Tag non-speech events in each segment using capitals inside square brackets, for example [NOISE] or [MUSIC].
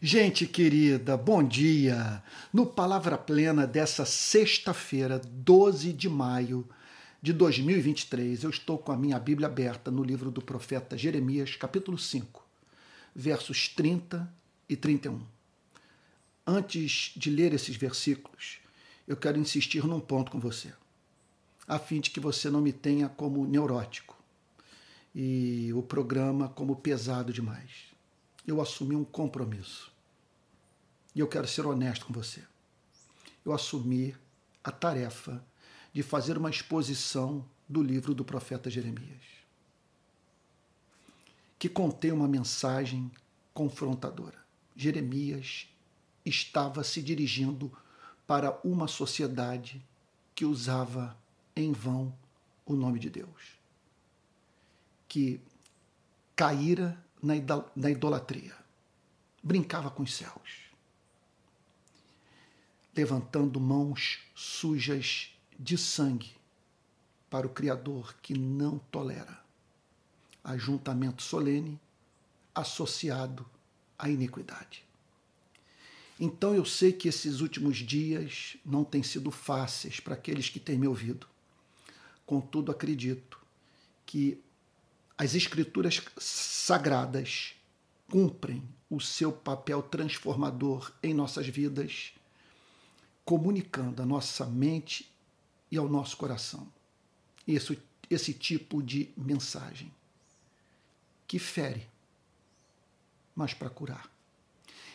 Gente querida, bom dia! No Palavra Plena dessa sexta-feira, 12 de maio de 2023, eu estou com a minha Bíblia aberta no livro do profeta Jeremias, capítulo 5, versos 30 e 31. Antes de ler esses versículos, eu quero insistir num ponto com você, a fim de que você não me tenha como neurótico e o programa como pesado demais eu assumi um compromisso. E eu quero ser honesto com você. Eu assumi a tarefa de fazer uma exposição do livro do profeta Jeremias, que contém uma mensagem confrontadora. Jeremias estava se dirigindo para uma sociedade que usava em vão o nome de Deus, que caíra na idolatria, brincava com os céus, levantando mãos sujas de sangue para o Criador que não tolera ajuntamento solene associado à iniquidade. Então eu sei que esses últimos dias não têm sido fáceis para aqueles que têm me ouvido. Contudo, acredito que as escrituras sagradas cumprem o seu papel transformador em nossas vidas, comunicando à nossa mente e ao nosso coração esse, esse tipo de mensagem que fere, mas para curar.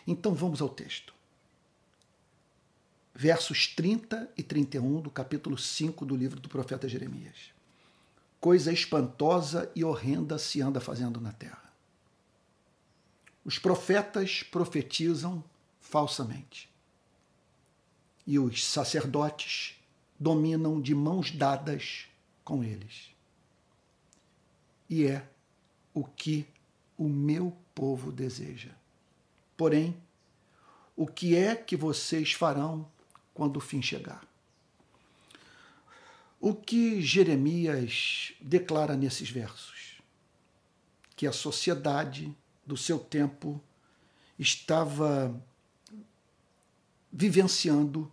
Então vamos ao texto. Versos 30 e 31 do capítulo 5 do livro do profeta Jeremias coisa espantosa e horrenda se anda fazendo na terra. Os profetas profetizam falsamente. E os sacerdotes dominam de mãos dadas com eles. E é o que o meu povo deseja. Porém, o que é que vocês farão quando o fim chegar? O que Jeremias declara nesses versos? Que a sociedade do seu tempo estava vivenciando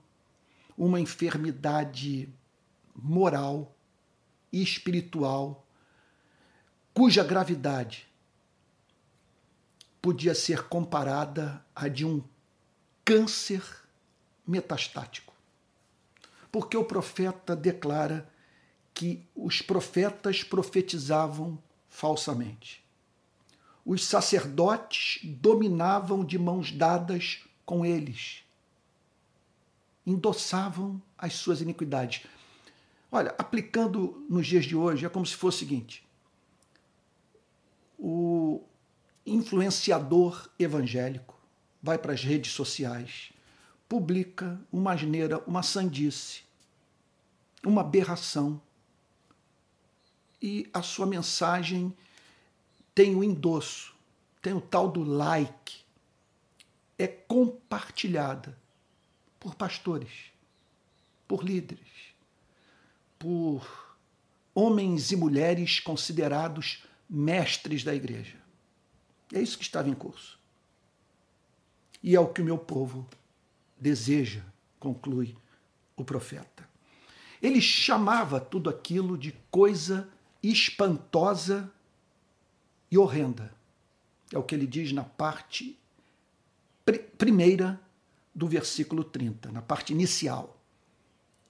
uma enfermidade moral e espiritual cuja gravidade podia ser comparada à de um câncer metastático porque o profeta declara que os profetas profetizavam falsamente. Os sacerdotes dominavam de mãos dadas com eles, endossavam as suas iniquidades. Olha, aplicando nos dias de hoje, é como se fosse o seguinte: o influenciador evangélico vai para as redes sociais publica uma asneira, uma sandice, uma aberração. E a sua mensagem tem o endosso, tem o tal do like. É compartilhada por pastores, por líderes, por homens e mulheres considerados mestres da igreja. É isso que estava em curso. E é o que o meu povo deseja, conclui o profeta. Ele chamava tudo aquilo de coisa espantosa e horrenda. É o que ele diz na parte pr primeira do versículo 30, na parte inicial.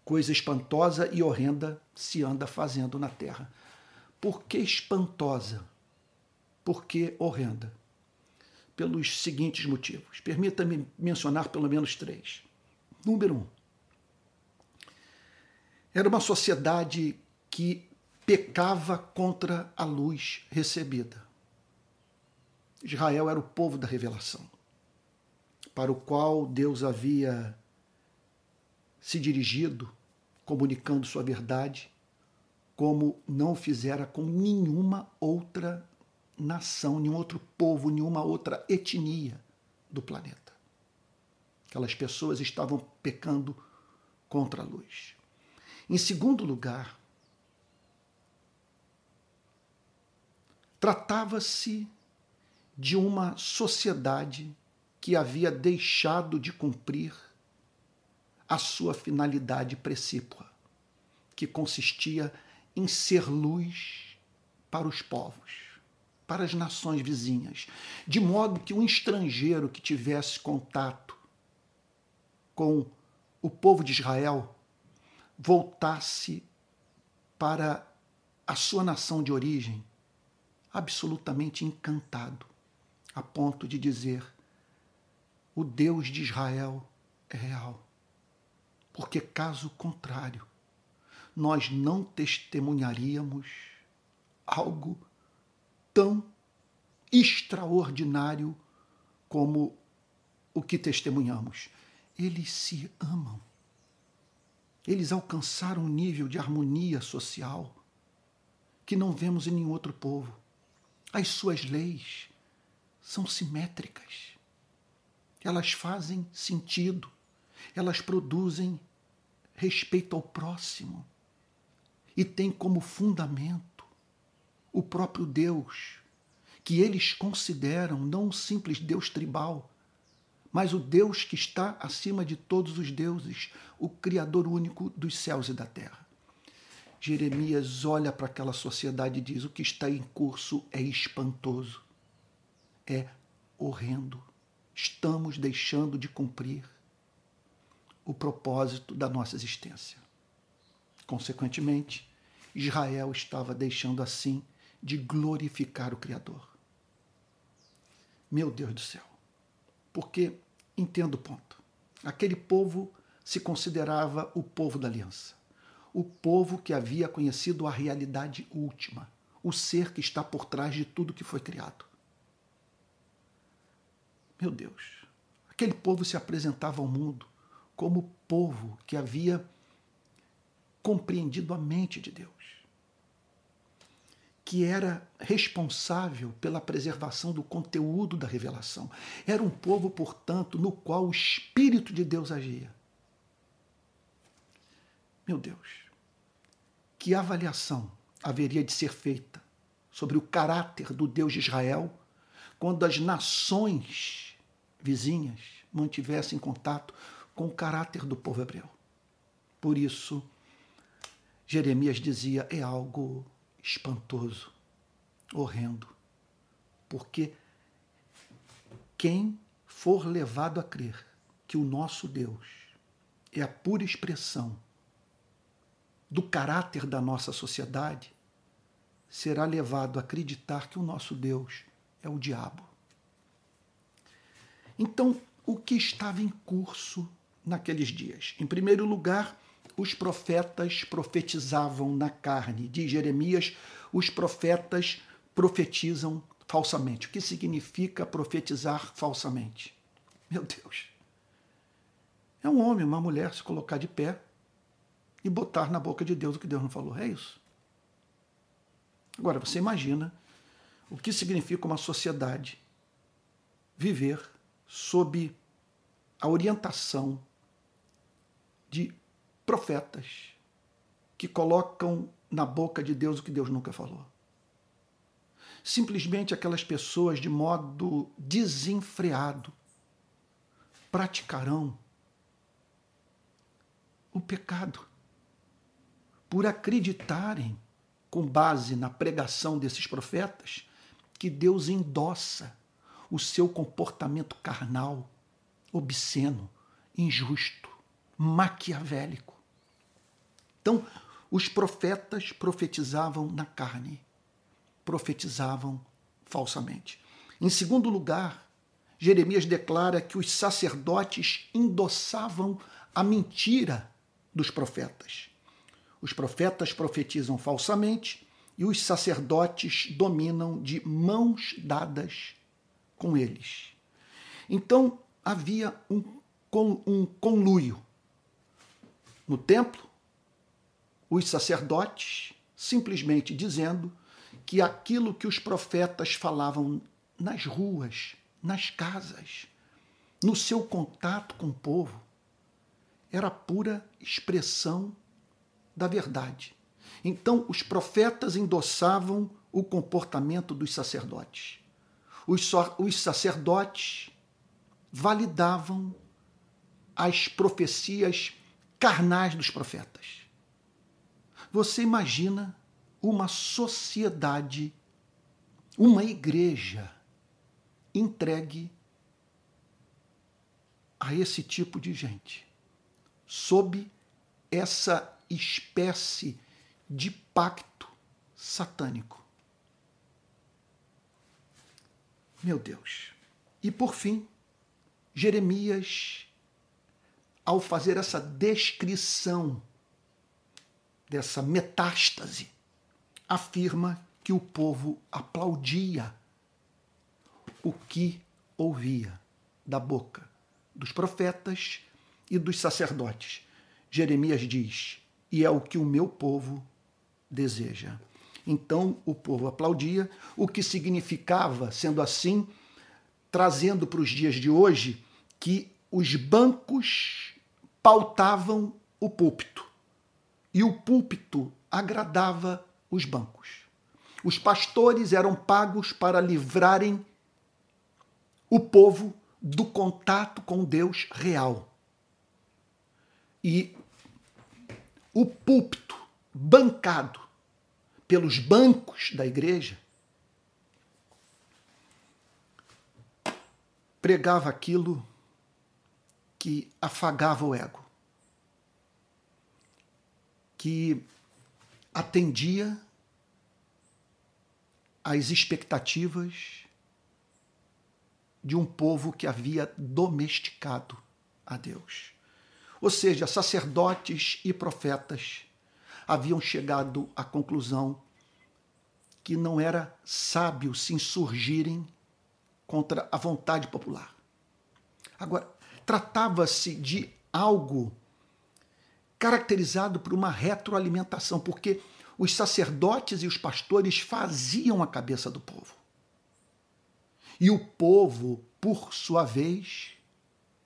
Coisa espantosa e horrenda se anda fazendo na terra. Por que espantosa? Por que horrenda? Pelos seguintes motivos. Permita-me mencionar pelo menos três. Número um, era uma sociedade que pecava contra a luz recebida. Israel era o povo da revelação, para o qual Deus havia se dirigido, comunicando sua verdade, como não fizera com nenhuma outra nação, nenhum outro povo, nenhuma outra etnia do planeta. Aquelas pessoas estavam pecando contra a luz. Em segundo lugar, tratava-se de uma sociedade que havia deixado de cumprir a sua finalidade precípua, que consistia em ser luz para os povos, para as nações vizinhas, de modo que um estrangeiro que tivesse contato com o povo de Israel voltasse para a sua nação de origem absolutamente encantado, a ponto de dizer: o Deus de Israel é real. Porque, caso contrário, nós não testemunharíamos algo tão extraordinário como o que testemunhamos. Eles se amam. Eles alcançaram um nível de harmonia social que não vemos em nenhum outro povo. As suas leis são simétricas. Elas fazem sentido. Elas produzem respeito ao próximo. E têm como fundamento o próprio Deus, que eles consideram não um simples Deus tribal, mas o Deus que está acima de todos os deuses, o Criador único dos céus e da terra. Jeremias olha para aquela sociedade e diz: o que está em curso é espantoso, é horrendo. Estamos deixando de cumprir o propósito da nossa existência. Consequentemente, Israel estava deixando assim de glorificar o Criador. Meu Deus do céu. Porque, entendo o ponto, aquele povo se considerava o povo da aliança o povo que havia conhecido a realidade última, o ser que está por trás de tudo que foi criado. Meu Deus, aquele povo se apresentava ao mundo como o povo que havia compreendido a mente de Deus, que era responsável pela preservação do conteúdo da revelação. Era um povo, portanto, no qual o Espírito de Deus agia. Meu Deus, que avaliação haveria de ser feita sobre o caráter do Deus de Israel quando as nações vizinhas mantivessem contato com o caráter do povo hebreu? Por isso, Jeremias dizia: é algo espantoso, horrendo, porque quem for levado a crer que o nosso Deus é a pura expressão do caráter da nossa sociedade, será levado a acreditar que o nosso Deus é o diabo. Então, o que estava em curso naqueles dias? Em primeiro lugar, os profetas profetizavam na carne. De Jeremias, os profetas profetizam falsamente. O que significa profetizar falsamente? Meu Deus. É um homem, uma mulher se colocar de pé e botar na boca de Deus o que Deus não falou. É isso. Agora, você imagina o que significa uma sociedade viver sob a orientação de profetas que colocam na boca de Deus o que Deus nunca falou. Simplesmente aquelas pessoas, de modo desenfreado, praticarão o pecado por acreditarem, com base na pregação desses profetas, que Deus endossa o seu comportamento carnal, obsceno, injusto, maquiavélico. Então, os profetas profetizavam na carne, profetizavam falsamente. Em segundo lugar, Jeremias declara que os sacerdotes endossavam a mentira dos profetas. Os profetas profetizam falsamente e os sacerdotes dominam de mãos dadas com eles. Então havia um, um conluio. No templo, os sacerdotes simplesmente dizendo que aquilo que os profetas falavam nas ruas, nas casas, no seu contato com o povo, era pura expressão da verdade. Então, os profetas endossavam o comportamento dos sacerdotes. Os, os sacerdotes validavam as profecias carnais dos profetas. Você imagina uma sociedade, uma igreja entregue a esse tipo de gente, sob essa espécie de pacto satânico. Meu Deus. E por fim, Jeremias, ao fazer essa descrição dessa metástase, afirma que o povo aplaudia o que ouvia da boca dos profetas e dos sacerdotes. Jeremias diz: E é o que o meu povo deseja. Então o povo aplaudia, o que significava, sendo assim, trazendo para os dias de hoje, que os bancos pautavam o púlpito e o púlpito agradava os bancos. Os pastores eram pagos para livrarem o povo do contato com Deus real. E o púlpito bancado pelos bancos da igreja pregava aquilo que afagava o ego, que atendia às expectativas de um povo que havia domesticado a Deus. Ou seja, sacerdotes e profetas haviam chegado à conclusão que não era sábio se insurgirem contra a vontade popular. Agora, tratava-se de algo caracterizado por uma retroalimentação, porque os sacerdotes e os pastores faziam a cabeça do povo. E o povo, por sua vez,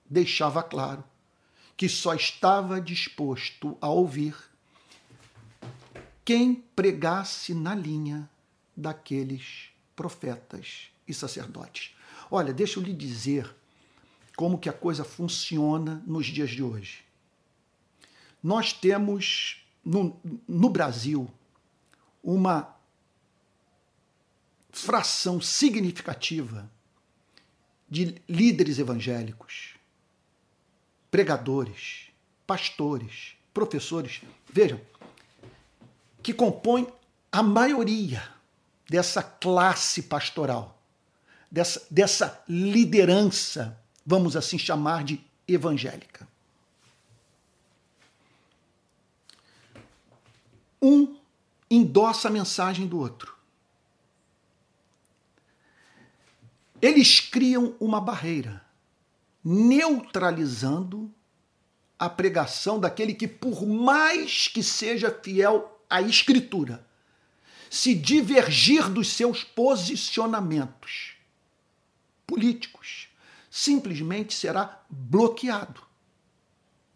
deixava claro que só estava disposto a ouvir quem pregasse na linha daqueles profetas e sacerdotes. Olha, deixa eu lhe dizer como que a coisa funciona nos dias de hoje. Nós temos no, no Brasil uma fração significativa de líderes evangélicos, pregadores, pastores, professores, vejam, que compõem a maioria dessa classe pastoral, dessa, dessa liderança, vamos assim chamar de evangélica. Um endossa a mensagem do outro. Eles criam uma barreira, neutralizando a pregação daquele que, por mais que seja fiel à Escritura, se divergir dos seus posicionamentos políticos, simplesmente será bloqueado,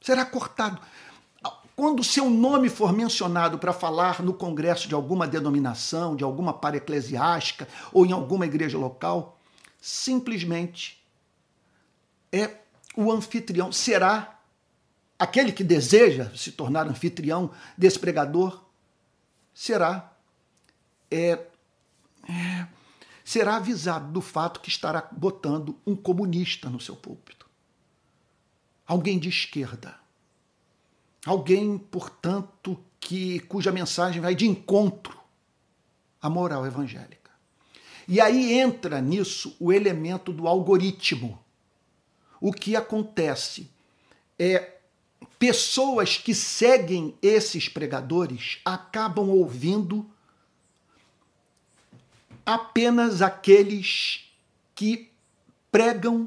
será cortado. Quando seu nome for mencionado para falar no congresso de alguma denominação, de alguma para eclesiástica ou em alguma igreja local, simplesmente é o anfitrião, será aquele que deseja se tornar anfitrião desse pregador, será é, é, será avisado do fato que estará botando um comunista no seu púlpito. Alguém de esquerda. Alguém, portanto, que cuja mensagem vai de encontro à moral evangélica. E aí entra nisso o elemento do algoritmo. O que acontece é pessoas que seguem esses pregadores acabam ouvindo apenas aqueles que pregam,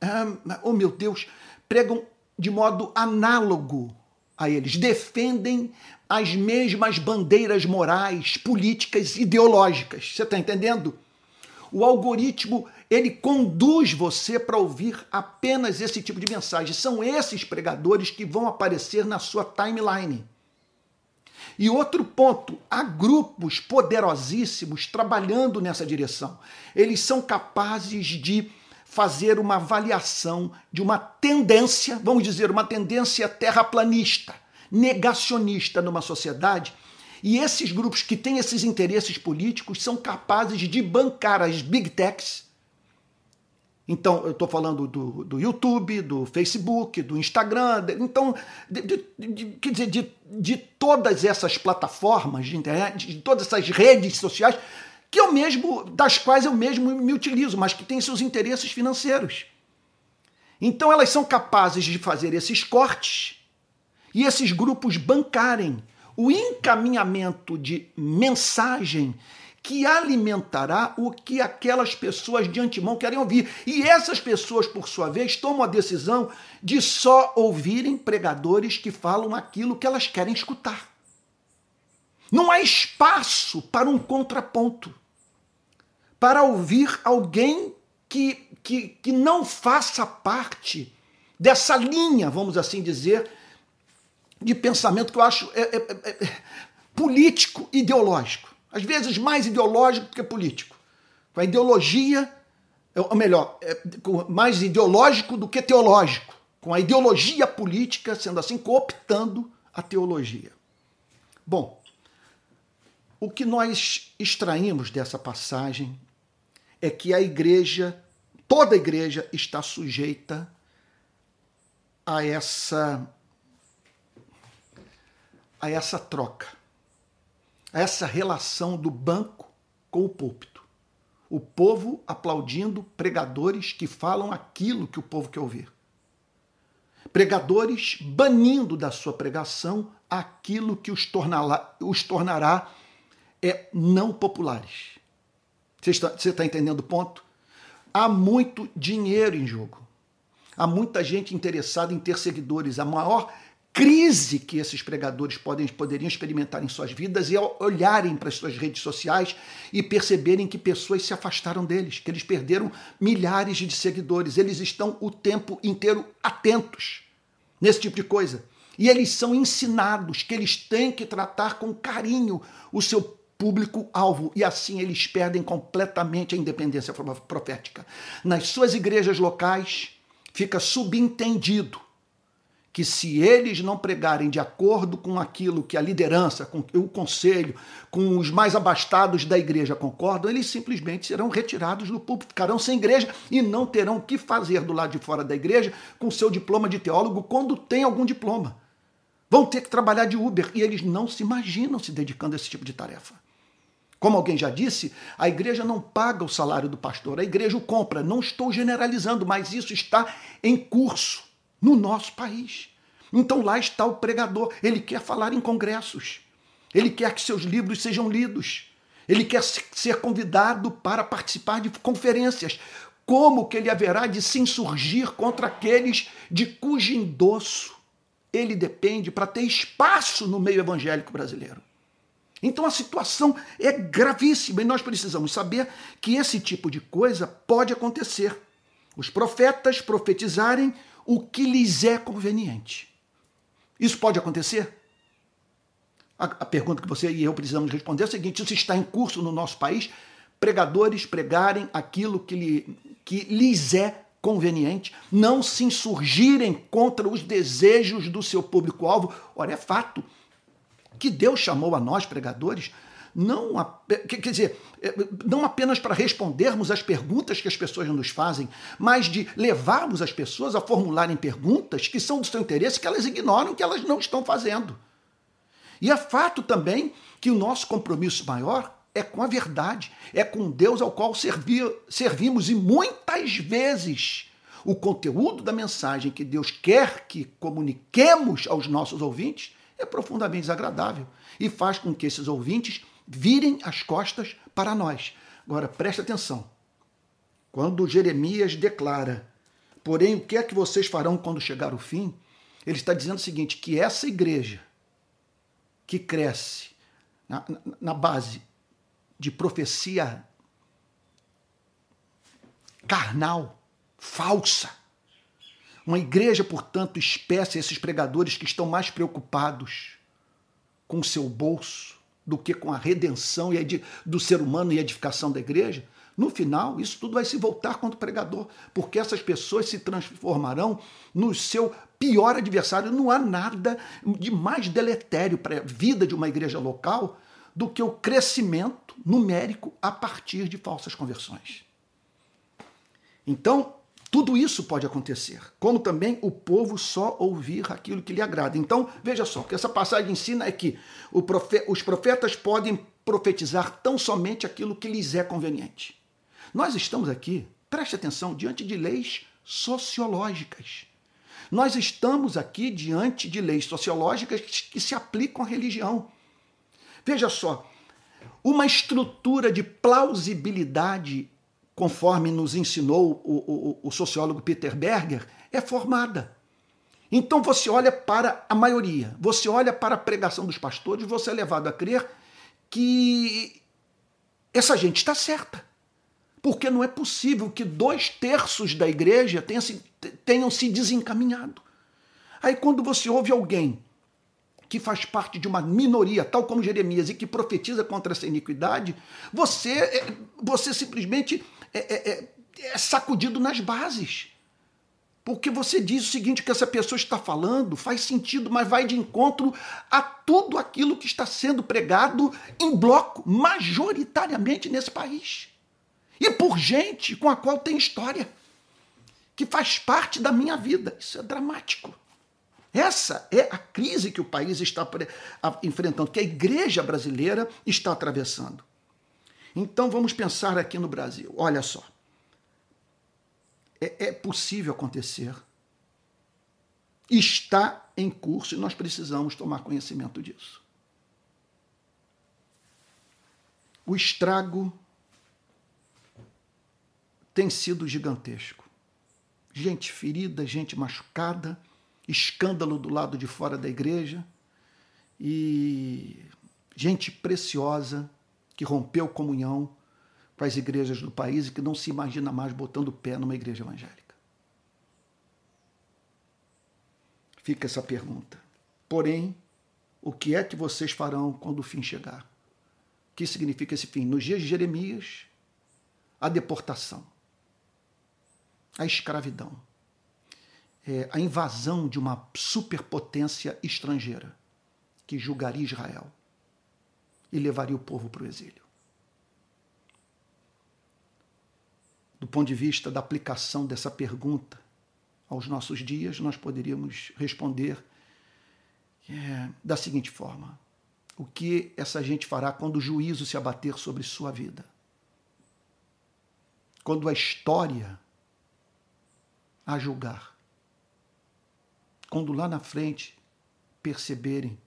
ah, oh meu Deus, pregam de modo análogo a eles, defendem as mesmas bandeiras morais, políticas, ideológicas. Você está entendendo? O algoritmo ele conduz você para ouvir apenas esse tipo de mensagem. São esses pregadores que vão aparecer na sua timeline. E outro ponto, há grupos poderosíssimos trabalhando nessa direção. Eles são capazes de fazer uma avaliação de uma tendência, vamos dizer, uma tendência terraplanista, negacionista numa sociedade. E esses grupos que têm esses interesses políticos são capazes de bancar as big techs. Então, eu estou falando do, do YouTube, do Facebook, do Instagram, de, então, de, de, quer dizer, de, de todas essas plataformas de internet, de todas essas redes sociais que eu mesmo, das quais eu mesmo me utilizo, mas que têm seus interesses financeiros. Então elas são capazes de fazer esses cortes e esses grupos bancarem o encaminhamento de mensagem que alimentará o que aquelas pessoas de antemão querem ouvir. E essas pessoas, por sua vez, tomam a decisão de só ouvirem pregadores que falam aquilo que elas querem escutar. Não há espaço para um contraponto para ouvir alguém que, que, que não faça parte dessa linha, vamos assim dizer, de pensamento que eu acho é, é, é, é político ideológico. Às vezes mais ideológico do que político. Com a ideologia, ou melhor, é, mais ideológico do que teológico. Com a ideologia política, sendo assim, cooptando a teologia. Bom, o que nós extraímos dessa passagem é que a igreja, toda a igreja, está sujeita a essa a essa troca, a essa relação do banco com o púlpito. O povo aplaudindo pregadores que falam aquilo que o povo quer ouvir. Pregadores banindo da sua pregação aquilo que os tornará, os tornará é, não populares. Você está, está entendendo o ponto? Há muito dinheiro em jogo. Há muita gente interessada em ter seguidores. A maior crise que esses pregadores podem, poderiam experimentar em suas vidas é olharem para as suas redes sociais e perceberem que pessoas se afastaram deles, que eles perderam milhares de seguidores. Eles estão o tempo inteiro atentos nesse tipo de coisa. E eles são ensinados que eles têm que tratar com carinho o seu público-alvo e assim eles perdem completamente a independência profética. Nas suas igrejas locais fica subentendido que se eles não pregarem de acordo com aquilo que a liderança, com o conselho, com os mais abastados da igreja concordam, eles simplesmente serão retirados do púlpito, ficarão sem igreja e não terão o que fazer do lado de fora da igreja com seu diploma de teólogo quando tem algum diploma. Vão ter que trabalhar de Uber e eles não se imaginam se dedicando a esse tipo de tarefa. Como alguém já disse, a igreja não paga o salário do pastor, a igreja o compra. Não estou generalizando, mas isso está em curso no nosso país. Então lá está o pregador, ele quer falar em congressos, ele quer que seus livros sejam lidos, ele quer ser convidado para participar de conferências. Como que ele haverá de se insurgir contra aqueles de cujo endosso ele depende para ter espaço no meio evangélico brasileiro? Então a situação é gravíssima e nós precisamos saber que esse tipo de coisa pode acontecer. Os profetas profetizarem o que lhes é conveniente. Isso pode acontecer? A, a pergunta que você e eu precisamos responder é a seguinte: isso está em curso no nosso país? Pregadores pregarem aquilo que, lhe, que lhes é conveniente, não se insurgirem contra os desejos do seu público-alvo. Ora, é fato que Deus chamou a nós, pregadores, não, quer dizer, é, não apenas para respondermos às perguntas que as pessoas nos fazem, mas de levarmos as pessoas a formularem perguntas que são do seu interesse, que elas ignoram, que elas não estão fazendo. E é fato também que o nosso compromisso maior é com a verdade, é com Deus ao qual servir, servimos e muitas vezes o conteúdo da mensagem que Deus quer que comuniquemos aos nossos ouvintes é profundamente desagradável e faz com que esses ouvintes virem as costas para nós. Agora, preste atenção. Quando Jeremias declara, porém, o que é que vocês farão quando chegar o fim? Ele está dizendo o seguinte: que essa igreja que cresce na, na, base de profecia carnal, falsa, uma igreja, portanto, espécie esses pregadores que estão mais preocupados com o seu bolso do que com a redenção do ser humano e a edificação da igreja, No final, isso tudo vai se voltar contra o pregador, porque essas pessoas se transformarão no seu pior adversário. Não há nada de mais deletério para a vida de uma igreja local do que o crescimento numérico a partir de falsas conversões. Então, tudo isso pode acontecer, como também o povo só ouvir aquilo que lhe agrada. Então, veja só, o que essa passagem ensina é que os profetas podem profetizar tão somente aquilo que lhes é conveniente. Nós estamos aqui, preste atenção, diante de leis sociológicas. Nós estamos aqui diante de leis sociológicas que se aplicam à religião. Veja só, uma estrutura de plausibilidade conforme nos ensinou o, o, o sociólogo Peter Berger, é formada. Então você olha para a maioria, você olha para a pregação dos pastores, você é levado a crer que essa gente está certa. Porque não é possível que dois terços da igreja tenham se, tenham se desencaminhado. Aí quando você ouve alguém que faz parte de uma minoria, tal como Jeremias, e que profetiza contra essa iniquidade, você, é, você simplesmente é, é, é, é sacudido nas bases. Porque você diz o seguinte: que essa pessoa está falando faz sentido, mas vai de encontro a tudo aquilo que está sendo pregado em bloco, majoritariamente nesse país. E por gente com a qual tem história, que faz parte da minha vida. Isso é dramático. Essa é a crise que o país está enfrentando, que a igreja brasileira está atravessando. Então vamos pensar aqui no Brasil. Olha só. É, é possível acontecer. Está em curso e nós precisamos tomar conhecimento disso. O estrago tem sido gigantesco. Gente ferida, gente machucada, escândalo do lado de fora da igreja e gente preciosa que rompeu comunhão com as igrejas do país e que não se imagina mais botando o pé numa igreja evangélica. Fica essa pergunta. Porém, o que é que vocês farão quando o fim chegar? O que significa esse fim? Nos dias de Jeremias, a deportação, a escravidão, é, a invasão de uma superpotência estrangeira que julgaria Israel e levaria o povo para o exílio. Do ponto de vista da aplicação dessa pergunta aos nossos dias, nós poderíamos responder é, da seguinte forma: O que essa gente fará quando o juízo se abater sobre sua vida? Quando a história a julgar? Quando lá na frente perceberem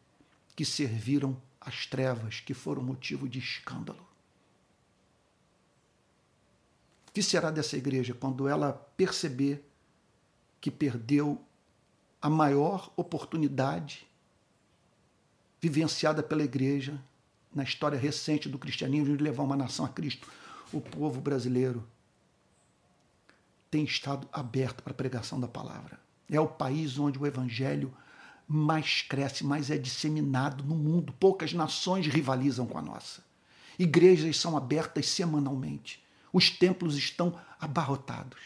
que serviram as trevas que foram motivo de escândalo. O que será dessa igreja quando ela perceber que perdeu a maior oportunidade vivenciada pela igreja na história recente do cristianismo de levar uma nação a Cristo? O povo brasileiro tem estado aberto para a pregação da palavra. É o país onde o evangelho mais cresce, mais é disseminado no mundo. Poucas nações rivalizam com a nossa. Igrejas são abertas semanalmente. Os templos estão abarrotados.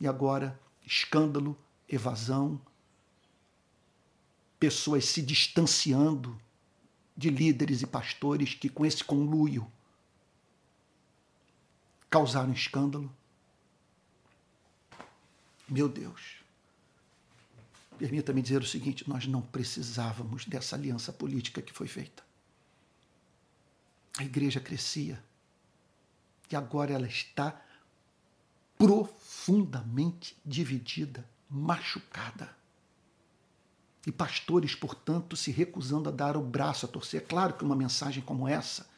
E agora, escândalo, evasão, pessoas se distanciando de líderes e pastores que, com esse conluio, causaram escândalo. Meu Deus. Permita-me dizer o seguinte: nós não precisávamos dessa aliança política que foi feita. A igreja crescia e agora ela está profundamente dividida, machucada. E pastores, portanto, se recusando a dar o braço a torcer. É claro que uma mensagem como essa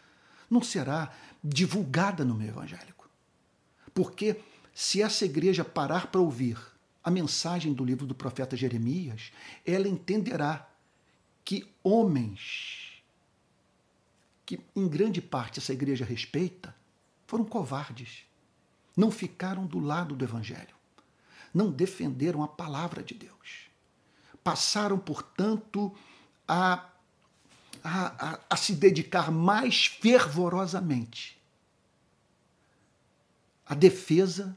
não será divulgada no meio evangélico. Porque se essa igreja parar para ouvir a mensagem do livro do profeta Jeremias, ela entenderá que homens que em grande parte essa igreja respeita foram covardes, não ficaram do lado do evangelho, não defenderam a palavra de Deus. Passaram, portanto, a, a, a, a se dedicar mais fervorosamente a defesa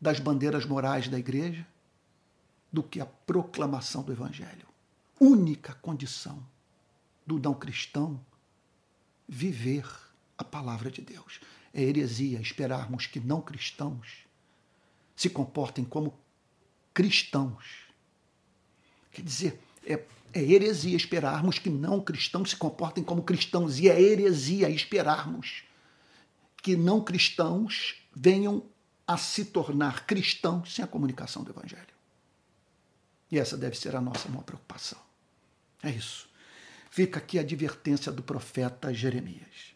das bandeiras morais da igreja do que a proclamação do evangelho. Única condição do não cristão viver a palavra de Deus. É heresia esperarmos que não cristãos se comportem como cristãos. Quer dizer, é, é heresia esperarmos que não cristãos se comportem como cristãos, e é heresia esperarmos que não cristãos venham a se tornar cristãos sem a comunicação do Evangelho. E essa deve ser a nossa maior preocupação. É isso. Fica aqui a advertência do profeta Jeremias.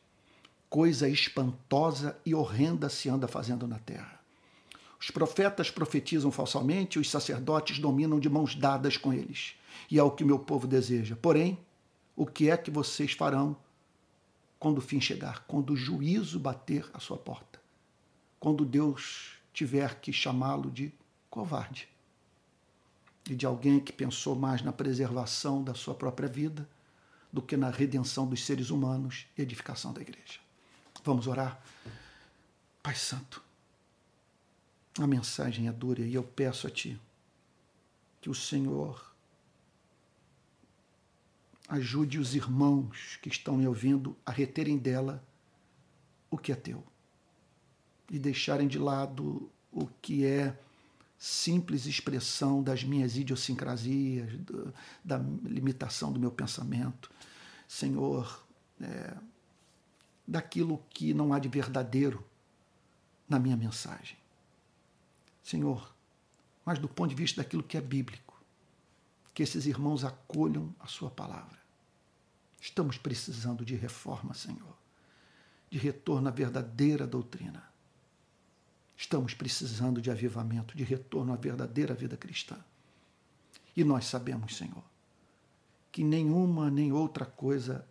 Coisa espantosa e horrenda se anda fazendo na terra. Os profetas profetizam falsamente, os sacerdotes dominam de mãos dadas com eles. E é o que meu povo deseja. Porém, o que é que vocês farão quando o fim chegar? Quando o juízo bater à sua porta? Quando Deus tiver que chamá-lo de covarde? E de alguém que pensou mais na preservação da sua própria vida do que na redenção dos seres humanos e edificação da igreja. Vamos orar? Pai Santo, a mensagem é dura e eu peço a Ti que o Senhor ajude os irmãos que estão me ouvindo a reterem dela o que é teu e deixarem de lado o que é simples expressão das minhas idiosincrasias, do, da limitação do meu pensamento. Senhor, é, daquilo que não há de verdadeiro na minha mensagem. Senhor, mas do ponto de vista daquilo que é bíblico, que esses irmãos acolham a Sua palavra. Estamos precisando de reforma, Senhor, de retorno à verdadeira doutrina. Estamos precisando de avivamento, de retorno à verdadeira vida cristã. E nós sabemos, Senhor, que nenhuma nem outra coisa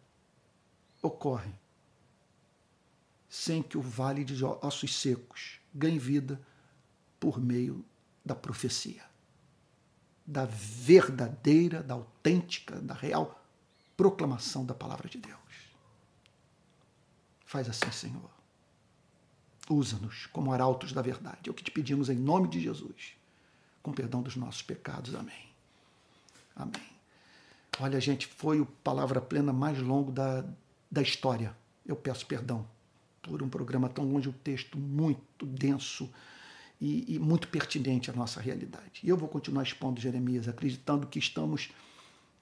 ocorre sem que o vale de ossos secos ganhe vida por meio da profecia, da verdadeira, da autêntica, da real proclamação da palavra de Deus. Faz assim, Senhor. Usa-nos como arautos da verdade. É o que te pedimos em nome de Jesus, com perdão dos nossos pecados. Amém. Amém. Olha, gente, foi o Palavra Plena mais longo da, da história. Eu peço perdão por um programa tão longe, um texto muito denso e, e muito pertinente à nossa realidade. E eu vou continuar expondo Jeremias, acreditando que estamos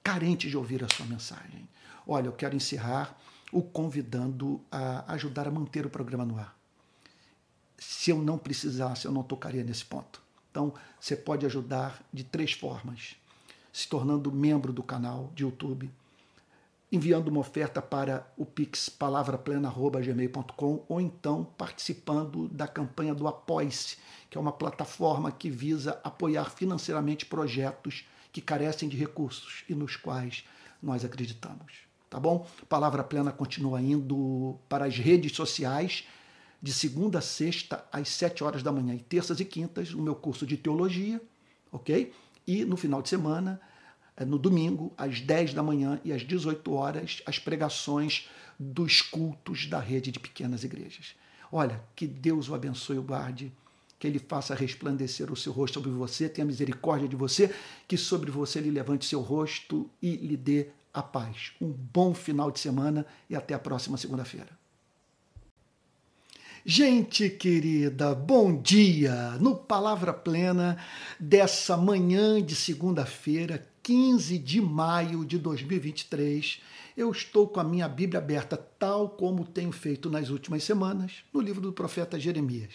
carentes de ouvir a sua mensagem. Olha, eu quero encerrar o convidando a ajudar a manter o programa no ar. Se eu não precisasse, eu não tocaria nesse ponto. Então, você pode ajudar de três formas se tornando membro do canal de YouTube, enviando uma oferta para o pix palavraplena.gmail.com ou então participando da campanha do Apoie-se, que é uma plataforma que visa apoiar financeiramente projetos que carecem de recursos e nos quais nós acreditamos. Tá bom? Palavra Plena continua indo para as redes sociais de segunda a sexta às sete horas da manhã e terças e quintas no meu curso de teologia, ok? e no final de semana, é, no domingo, às 10 da manhã e às 18 horas, as pregações dos cultos da rede de pequenas igrejas. Olha, que Deus o abençoe o guarde, que ele faça resplandecer o seu rosto sobre você, tenha misericórdia de você, que sobre você ele levante seu rosto e lhe dê a paz. Um bom final de semana e até a próxima segunda-feira. Gente querida, bom dia! No Palavra Plena dessa manhã de segunda-feira, 15 de maio de 2023, eu estou com a minha Bíblia aberta, tal como tenho feito nas últimas semanas, no livro do profeta Jeremias.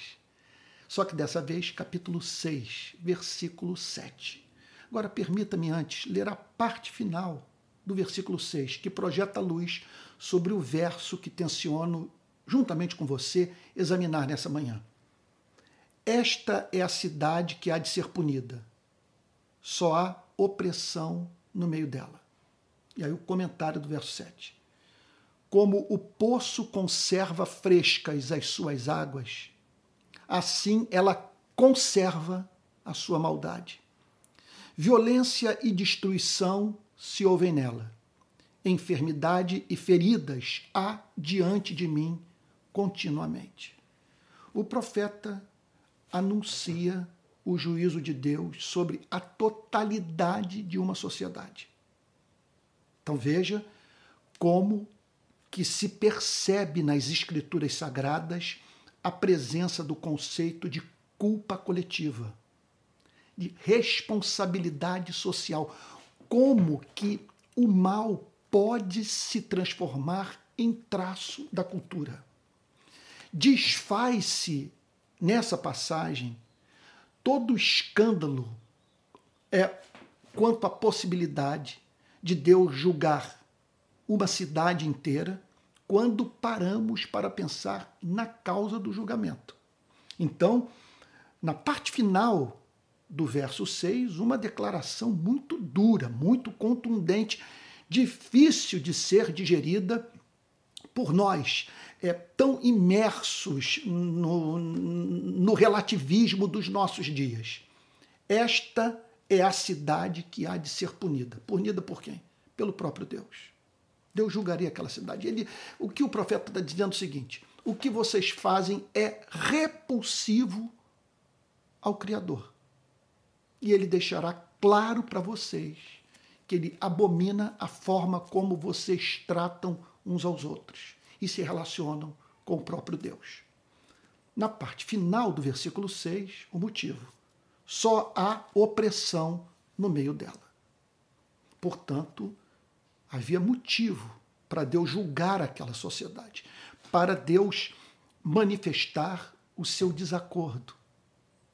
Só que dessa vez, capítulo 6, versículo 7. Agora, permita-me antes ler a parte final do versículo 6, que projeta luz sobre o verso que tenciono juntamente com você, examinar nessa manhã. Esta é a cidade que há de ser punida. Só há opressão no meio dela. E aí o comentário do verso 7. Como o poço conserva frescas as suas águas, assim ela conserva a sua maldade. Violência e destruição se ouvem nela. Enfermidade e feridas há diante de mim continuamente. O profeta anuncia o juízo de Deus sobre a totalidade de uma sociedade. Então veja como que se percebe nas escrituras sagradas a presença do conceito de culpa coletiva, de responsabilidade social, como que o mal pode se transformar em traço da cultura. Desfaz-se nessa passagem todo escândalo é quanto à possibilidade de Deus julgar uma cidade inteira quando paramos para pensar na causa do julgamento. Então, na parte final do verso 6, uma declaração muito dura, muito contundente, difícil de ser digerida por nós, é, tão imersos no, no relativismo dos nossos dias. Esta é a cidade que há de ser punida. Punida por quem? Pelo próprio Deus. Deus julgaria aquela cidade. Ele, o que o profeta está dizendo é o seguinte: o que vocês fazem é repulsivo ao Criador. E ele deixará claro para vocês que ele abomina a forma como vocês tratam uns aos outros e se relacionam com o próprio Deus. Na parte final do versículo 6, o motivo. Só há opressão no meio dela. Portanto, havia motivo para Deus julgar aquela sociedade, para Deus manifestar o seu desacordo.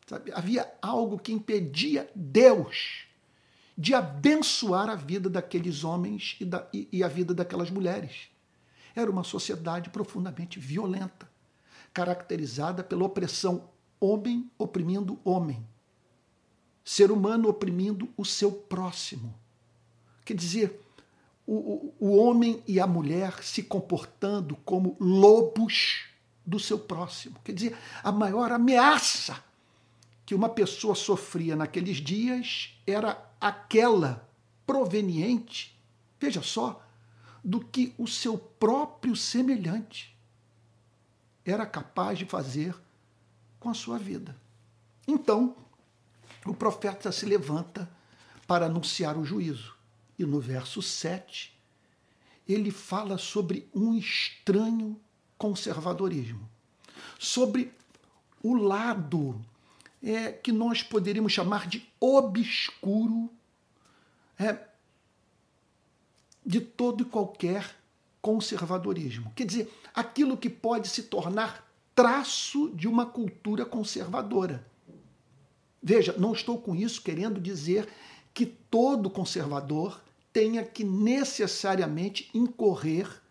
Sabe? Havia algo que impedia Deus de abençoar a vida daqueles homens e, da, e, e a vida daquelas mulheres. Era uma sociedade profundamente violenta, caracterizada pela opressão homem oprimindo homem, ser humano oprimindo o seu próximo. Quer dizer, o, o, homem e a mulher se comportando como lobos do seu próximo. Quer dizer, a maior ameaça que uma pessoa sofria naqueles dias era aquela proveniente, veja só, do que o seu próprio semelhante era capaz de fazer com a sua vida. Então, o profeta se levanta para anunciar o juízo. E no verso 7, ele fala sobre um estranho conservadorismo, sobre o lado é, que nós poderíamos chamar de obscuro é, de todo e qualquer conservadorismo. Quer dizer, aquilo que pode se tornar traço de uma cultura conservadora. Veja, não estou com isso querendo dizer que todo conservador tenha que necessariamente incorrer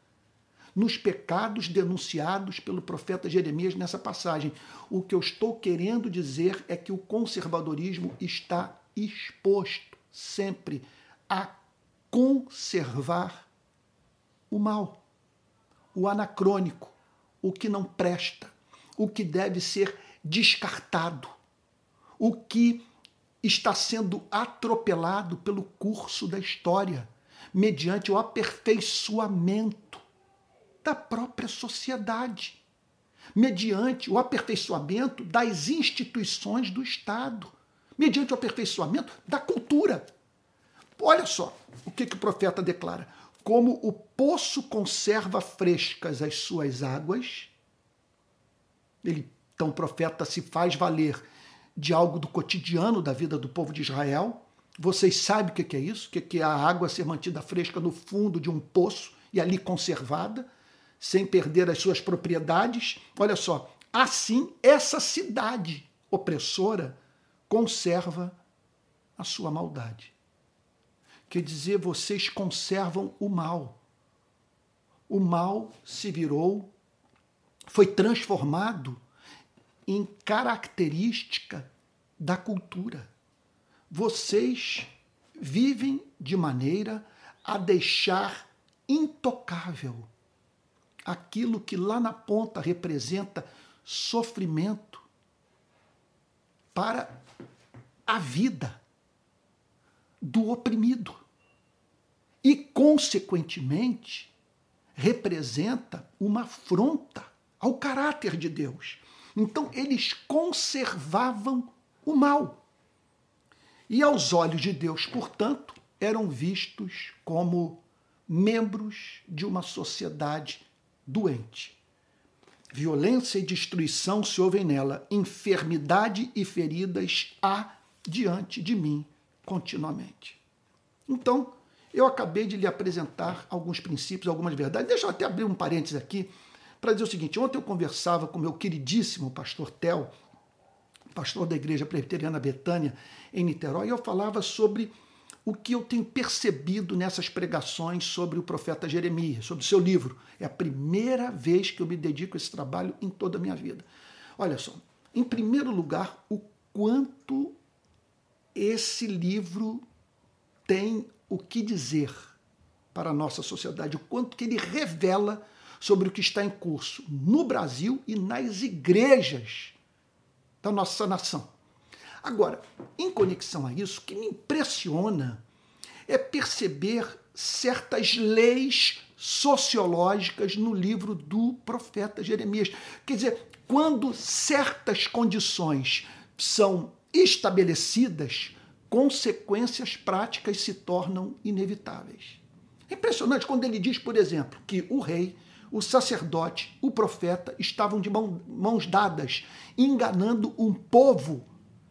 nos pecados denunciados pelo profeta Jeremias nessa passagem. O que eu estou querendo dizer é que o conservadorismo está exposto sempre a conservar o mal, o anacrônico, o que não presta, o que deve ser descartado, o que está sendo atropelado pelo curso da história, mediante o aperfeiçoamento da própria sociedade, mediante o aperfeiçoamento das instituições do Estado, mediante o aperfeiçoamento da cultura. Olha só o que, que o profeta declara: como o poço conserva frescas as suas águas, ele, então o profeta se faz valer de algo do cotidiano da vida do povo de Israel. Vocês sabem o que é isso? O que é a água ser mantida fresca no fundo de um poço e ali conservada, sem perder as suas propriedades? Olha só, assim essa cidade opressora conserva a sua maldade. Quer dizer, vocês conservam o mal. O mal se virou, foi transformado em característica da cultura. Vocês vivem de maneira a deixar intocável aquilo que lá na ponta representa sofrimento para a vida do oprimido. E, consequentemente, representa uma afronta ao caráter de Deus. Então eles conservavam o mal. E aos olhos de Deus, portanto, eram vistos como membros de uma sociedade doente. Violência e destruição se ouvem nela, enfermidade e feridas há diante de mim continuamente. Então, eu acabei de lhe apresentar alguns princípios, algumas verdades. Deixa eu até abrir um parênteses aqui para dizer o seguinte: ontem eu conversava com meu queridíssimo pastor Tel, pastor da Igreja Presbiteriana Betânia, em Niterói, e eu falava sobre o que eu tenho percebido nessas pregações sobre o profeta Jeremias, sobre o seu livro. É a primeira vez que eu me dedico a esse trabalho em toda a minha vida. Olha só, em primeiro lugar, o quanto esse livro tem o que dizer para a nossa sociedade, o quanto que ele revela sobre o que está em curso no Brasil e nas igrejas da nossa nação. Agora, em conexão a isso, o que me impressiona é perceber certas leis sociológicas no livro do profeta Jeremias. Quer dizer, quando certas condições são estabelecidas, consequências práticas se tornam inevitáveis. É impressionante quando ele diz, por exemplo, que o rei, o sacerdote, o profeta estavam de mãos dadas, enganando um povo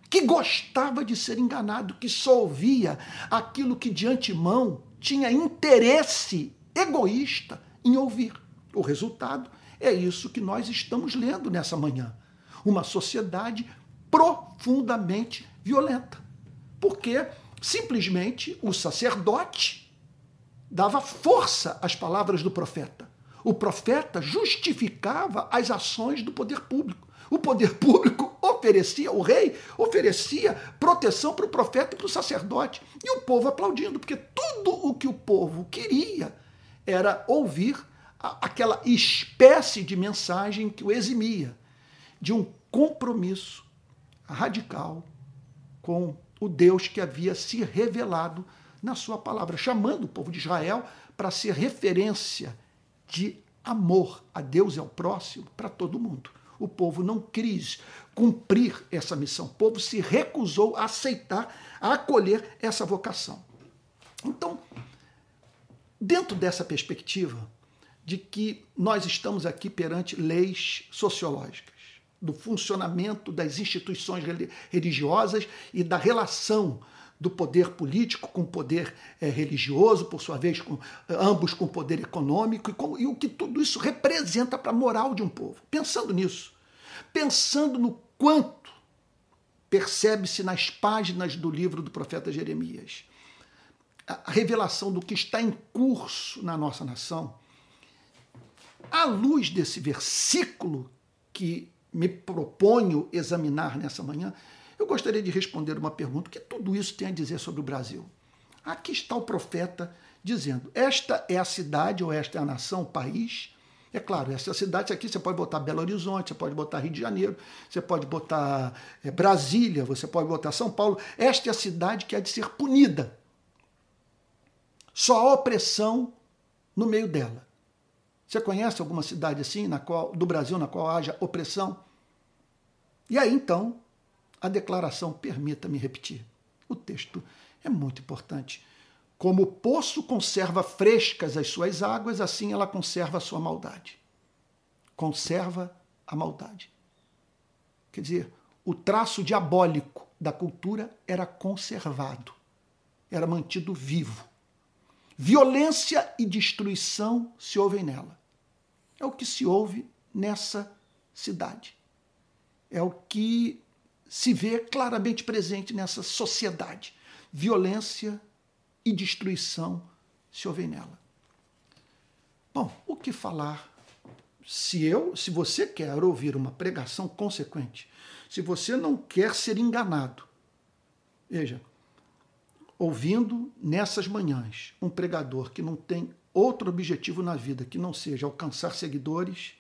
que gostava de ser enganado, que só ouvia aquilo que de antemão tinha interesse egoísta em ouvir. O resultado é isso que nós estamos lendo nessa manhã. Uma sociedade profundamente violenta. Porque simplesmente o sacerdote dava força às palavras do profeta. O profeta justificava as ações do poder público. O poder [LAUGHS] público oferecia, o rei oferecia proteção para o profeta e para o sacerdote. E o povo aplaudindo, porque tudo o que o povo queria era ouvir aquela espécie de mensagem que o eximia de um compromisso radical com o Deus que havia se revelado na sua palavra, chamando o povo de Israel para ser referência de amor a Deus e ao próximo para todo mundo o povo não quis cumprir essa missão. O povo se recusou a aceitar, a acolher essa vocação. Então, dentro dessa perspectiva de que nós estamos aqui perante leis sociológicas, do funcionamento das instituições religiosas e da relação do poder político com o poder é, religioso, por sua vez, com, ambos com poder econômico, e, como, e o que tudo isso representa para a moral de um povo. Pensando nisso, pensando no quanto percebe-se nas páginas do livro do profeta Jeremias a revelação do que está em curso na nossa nação, à luz desse versículo que me proponho examinar nessa manhã, eu gostaria de responder uma pergunta: o que tudo isso tem a dizer sobre o Brasil? Aqui está o profeta dizendo: esta é a cidade ou esta é a nação, o país. É claro, essa cidade aqui você pode botar Belo Horizonte, você pode botar Rio de Janeiro, você pode botar é, Brasília, você pode botar São Paulo. Esta é a cidade que há de ser punida. Só há opressão no meio dela. Você conhece alguma cidade assim na qual, do Brasil na qual haja opressão? E aí então a declaração, permita-me repetir. O texto é muito importante. Como o poço conserva frescas as suas águas, assim ela conserva a sua maldade. Conserva a maldade. Quer dizer, o traço diabólico da cultura era conservado, era mantido vivo. Violência e destruição se ouvem nela. É o que se ouve nessa cidade. É o que se vê claramente presente nessa sociedade. Violência e destruição se ouvem nela. Bom, o que falar se eu, se você quer ouvir uma pregação consequente, se você não quer ser enganado, veja, ouvindo nessas manhãs um pregador que não tem outro objetivo na vida que não seja alcançar seguidores,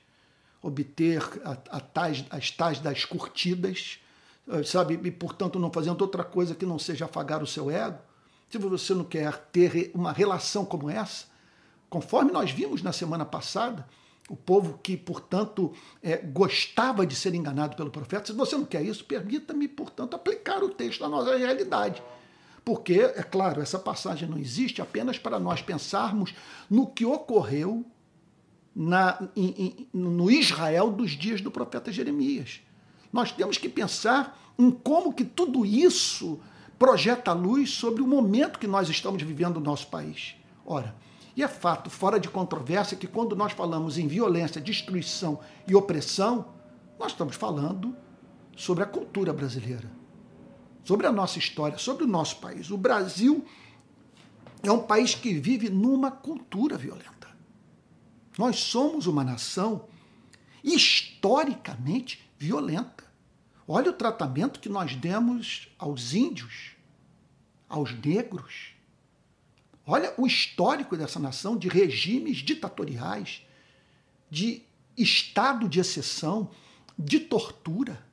obter a, a tais, as tais das curtidas, eh, sabe, e portanto não fazendo outra coisa que não seja afagar o seu ego, se você não quer ter uma relação como essa, conforme nós vimos na semana passada, o povo que, portanto, é, gostava de ser enganado pelo profeta. Se você não quer isso, permita-me, portanto, aplicar o texto à nossa realidade. Porque, é claro, essa passagem não existe apenas para nós pensarmos no que ocorreu na, em, em, no Israel dos dias do profeta Jeremias. Nós temos que pensar em como que tudo isso projeta luz sobre o momento que nós estamos vivendo no nosso país. Ora, e é fato, fora de controvérsia, que quando nós falamos em violência, destruição e opressão, nós estamos falando sobre a cultura brasileira, sobre a nossa história, sobre o nosso país. O Brasil é um país que vive numa cultura violenta. Nós somos uma nação historicamente violenta. Olha o tratamento que nós demos aos índios, aos negros, Olha o histórico dessa nação de regimes ditatoriais, de estado de exceção, de tortura.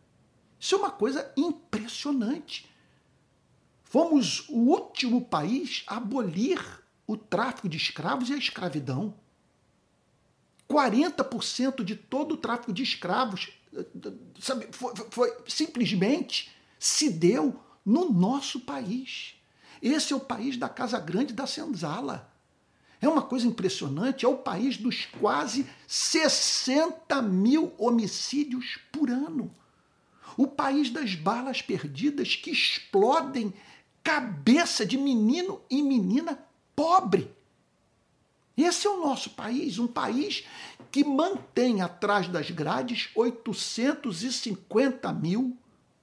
Isso é uma coisa impressionante. Fomos o último país a abolir o tráfico de escravos e a escravidão. 40% de todo o tráfico de escravos sabe, foi, foi, simplesmente se deu no nosso país. Esse é o país da Casa Grande da Senzala. É uma coisa impressionante, é o país dos quase 60 mil homicídios por ano. O país das balas perdidas que explodem cabeça de menino e menina pobre. Esse é o nosso país, um país que mantém atrás das grades 850 mil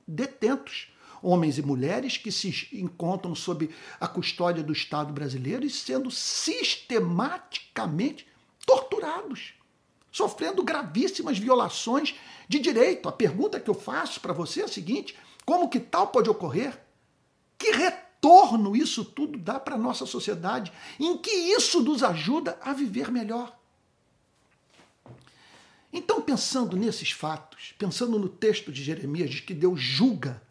detentos homens e mulheres que se encontram sob a custódia do Estado brasileiro e sendo sistematicamente torturados, sofrendo gravíssimas violações de direito. A pergunta que eu faço para você é a seguinte: como que tal pode ocorrer? Que retorno isso tudo dá para a nossa sociedade? Em que isso nos ajuda a viver melhor? Então, pensando nesses fatos, pensando no texto de Jeremias de que Deus julga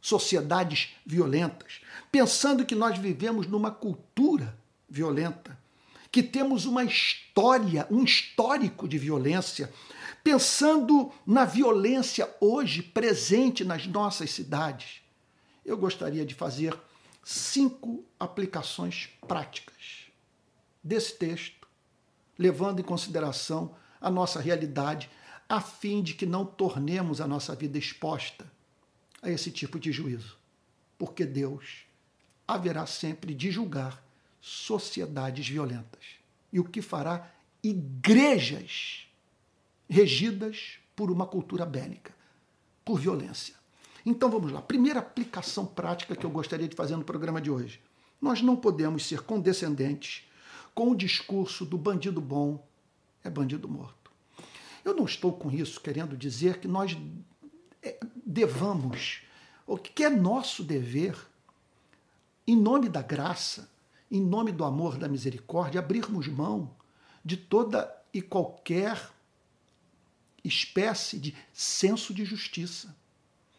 sociedades violentas, pensando que nós vivemos numa cultura violenta, que temos uma história, um histórico de violência, pensando na violência hoje presente nas nossas cidades. Eu gostaria de fazer cinco aplicações práticas desse texto, levando em consideração a nossa realidade, a fim de que não tornemos a nossa vida exposta a esse tipo de juízo, porque Deus haverá sempre de julgar sociedades violentas. E o que fará igrejas regidas por uma cultura bélica, por violência. Então vamos lá. Primeira aplicação prática que eu gostaria de fazer no programa de hoje. Nós não podemos ser condescendentes com o discurso do bandido bom é bandido morto. Eu não estou com isso querendo dizer que nós devamos, o que é nosso dever, em nome da graça, em nome do amor, da misericórdia, abrirmos mão de toda e qualquer espécie de senso de justiça.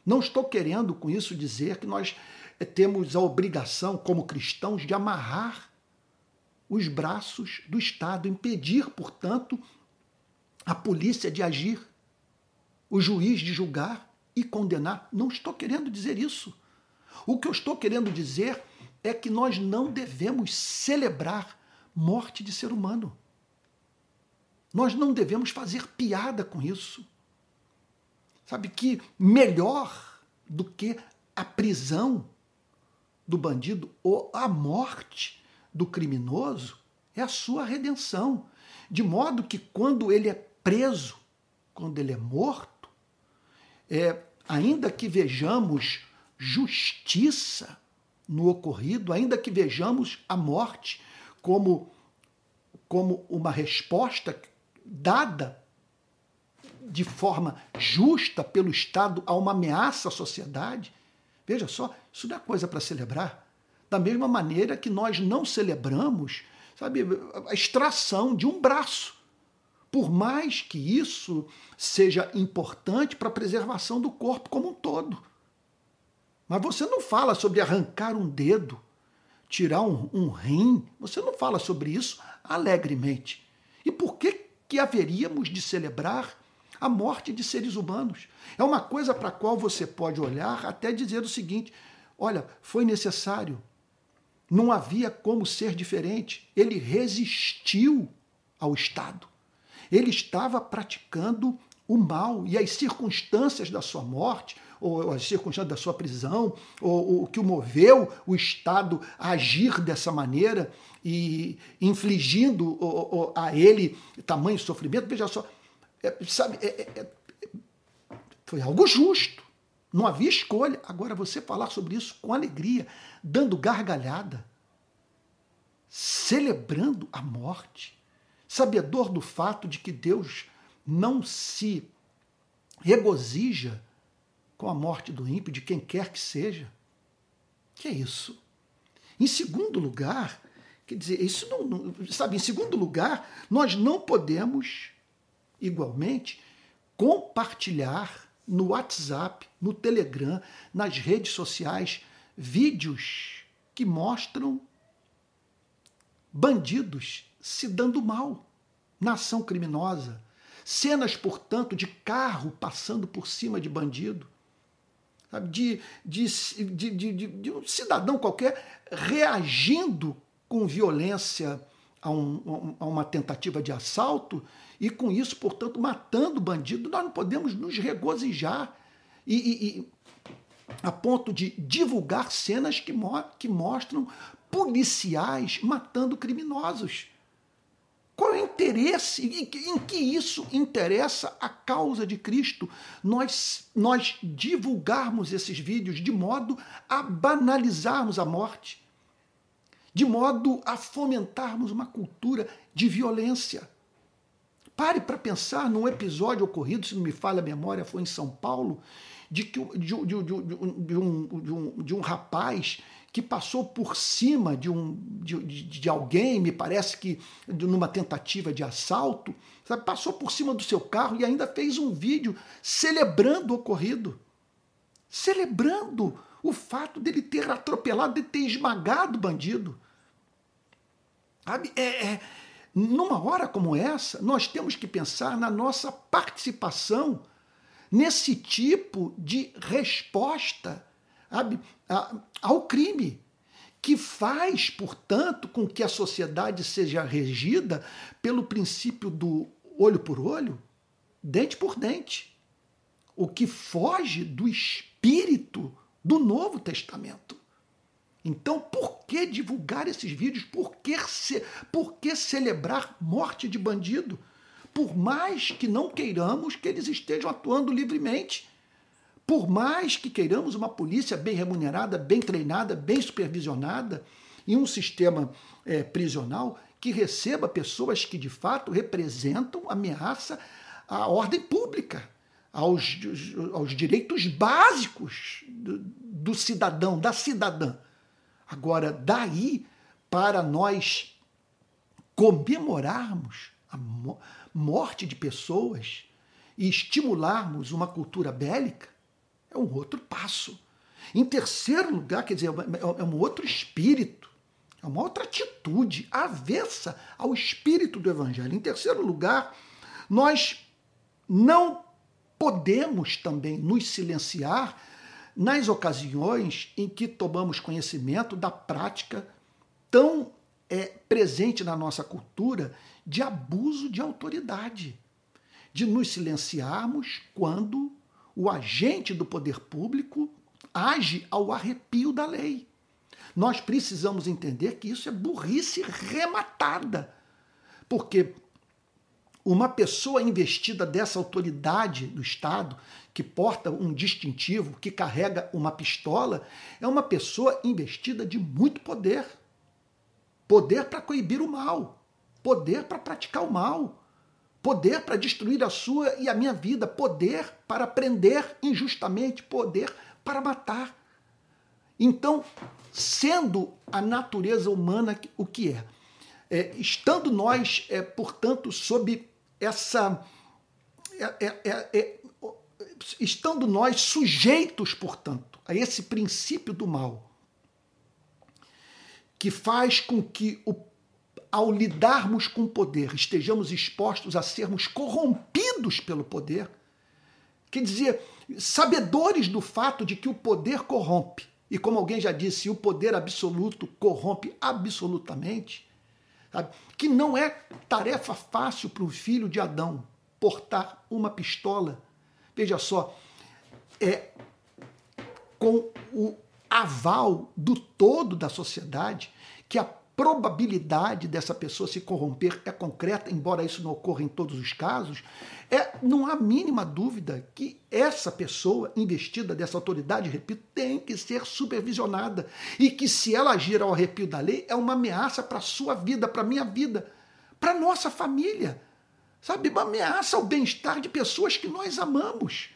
Não estou querendo com isso dizer que nós eh, temos a obrigação, como cristãos, de amarrar os braços do Estado, impedir, portanto, a polícia de agir, o juiz de julgar, e condenar. Não estou querendo dizer isso. O que eu estou querendo dizer é que nós não devemos celebrar morte de ser humano. Nós não devemos fazer piada com isso. Sabe que melhor do que a prisão do bandido ou a morte do criminoso é a sua redenção. De modo que quando ele é preso, quando ele é morto, é, ainda que vejamos justiça no ocorrido, ainda que vejamos a morte como, como uma resposta dada de forma justa pelo Estado a uma ameaça à sociedade, veja só, isso não é coisa para celebrar. Da mesma maneira que nós não celebramos, sabe, a extração de um braço por mais que isso seja importante para a preservação do corpo como um todo. Mas você não fala sobre arrancar um dedo, tirar um, um rim, você não fala sobre isso alegremente. E por que que haveríamos de celebrar a morte de seres humanos. É uma coisa para a qual você pode olhar até dizer o seguinte: olha, foi necessário, não havia como ser diferente. Ele resistiu ao Estado. Ele estava praticando o mal e as circunstâncias da sua morte, ou as circunstâncias da sua prisão, ou o que o moveu o Estado a agir dessa maneira e infligindo a ele tamanho sofrimento. Veja só, é, sabe, é, é, é, foi algo justo. Não havia escolha. Agora, você falar sobre isso com alegria, dando gargalhada, celebrando a morte, sabedor do fato de que Deus não se regozija com a morte do ímpio, de quem quer que seja. Que é isso? Em segundo lugar, quer dizer, isso não, não, sabe, em segundo lugar, nós não podemos igualmente compartilhar no WhatsApp, no Telegram, nas redes sociais vídeos que mostram bandidos se dando mal na ação criminosa, cenas, portanto, de carro passando por cima de bandido, de, de, de, de, um cidadão qualquer reagindo com violência a, um, a uma tentativa de assalto e com isso, portanto, matando bandido, nós não podemos nos regozijar e, e, e a ponto de divulgar cenas que, mo que mostram policiais matando criminosos. Qual é o interesse? Em que isso interessa a causa de Cristo? Nós, nós divulgarmos esses vídeos de modo a banalizarmos a morte, de modo a fomentarmos uma cultura de violência. Pare para pensar num episódio ocorrido, se não me falha a memória, foi em São Paulo, de, que, de, de, de, de um, um, de um rapaz que passou por cima de, um, de, de, alguém, me parece que numa tentativa de assalto, sabe? passou por cima do seu carro e ainda fez um vídeo celebrando o ocorrido. Celebrando o fato dele ter atropelado, de ter esmagado o bandido. Sabe? É, é, numa hora como essa, nós temos que pensar na nossa participação nesse tipo de resposta ao crime, que faz, portanto, com que a sociedade seja regida pelo princípio do olho por olho, dente por dente, o que foge do espírito do Novo Testamento. Então, por que divulgar esses vídeos? Por que, ce... por que celebrar morte de bandido? Por mais que não queiramos que eles estejam atuando livremente. Por mais que queiramos uma polícia bem remunerada, bem treinada, bem supervisionada e um sistema é, prisional que receba pessoas que de fato representam ameaça à ordem pública, aos, aos direitos básicos do, do cidadão, da cidadã. Agora, daí para nós comemorarmos a morte de pessoas e estimularmos uma cultura bélica, é um outro passo. Em terceiro lugar, quer dizer, é, é um outro espírito, é uma outra atitude avessa ao espírito do Evangelho. Em terceiro lugar, nós não podemos também nos silenciar nas ocasiões em que tomamos conhecimento da prática tão é, presente na nossa cultura de abuso de autoridade, de nos silenciarmos quando o agente do poder público age ao arrepio da lei. Nós precisamos entender que isso é burrice rematada. Porque uma pessoa investida dessa autoridade do Estado, que porta um distintivo, que carrega uma pistola, é uma pessoa investida de muito poder. Poder para coibir o mal, poder para praticar o mal, poder para destruir a sua e a minha vida, poder para prender injustamente, poder para matar. Então, sendo a natureza humana o que é, é estando nós, é, portanto, sob essa. É, é, é, é estando nós sujeitos, portanto, a esse princípio do mal, que faz com que o ao lidarmos com o poder, estejamos expostos a sermos corrompidos pelo poder, quer dizer, sabedores do fato de que o poder corrompe, e como alguém já disse, o poder absoluto corrompe absolutamente, sabe? que não é tarefa fácil para o filho de Adão portar uma pistola. Veja só, é com o aval do todo da sociedade que a probabilidade dessa pessoa se corromper é concreta, embora isso não ocorra em todos os casos, é, não há mínima dúvida que essa pessoa investida dessa autoridade, repito, tem que ser supervisionada e que se ela agir ao arrepio da lei é uma ameaça para a sua vida, para a minha vida, para a nossa família, sabe? Uma ameaça ao bem-estar de pessoas que nós amamos.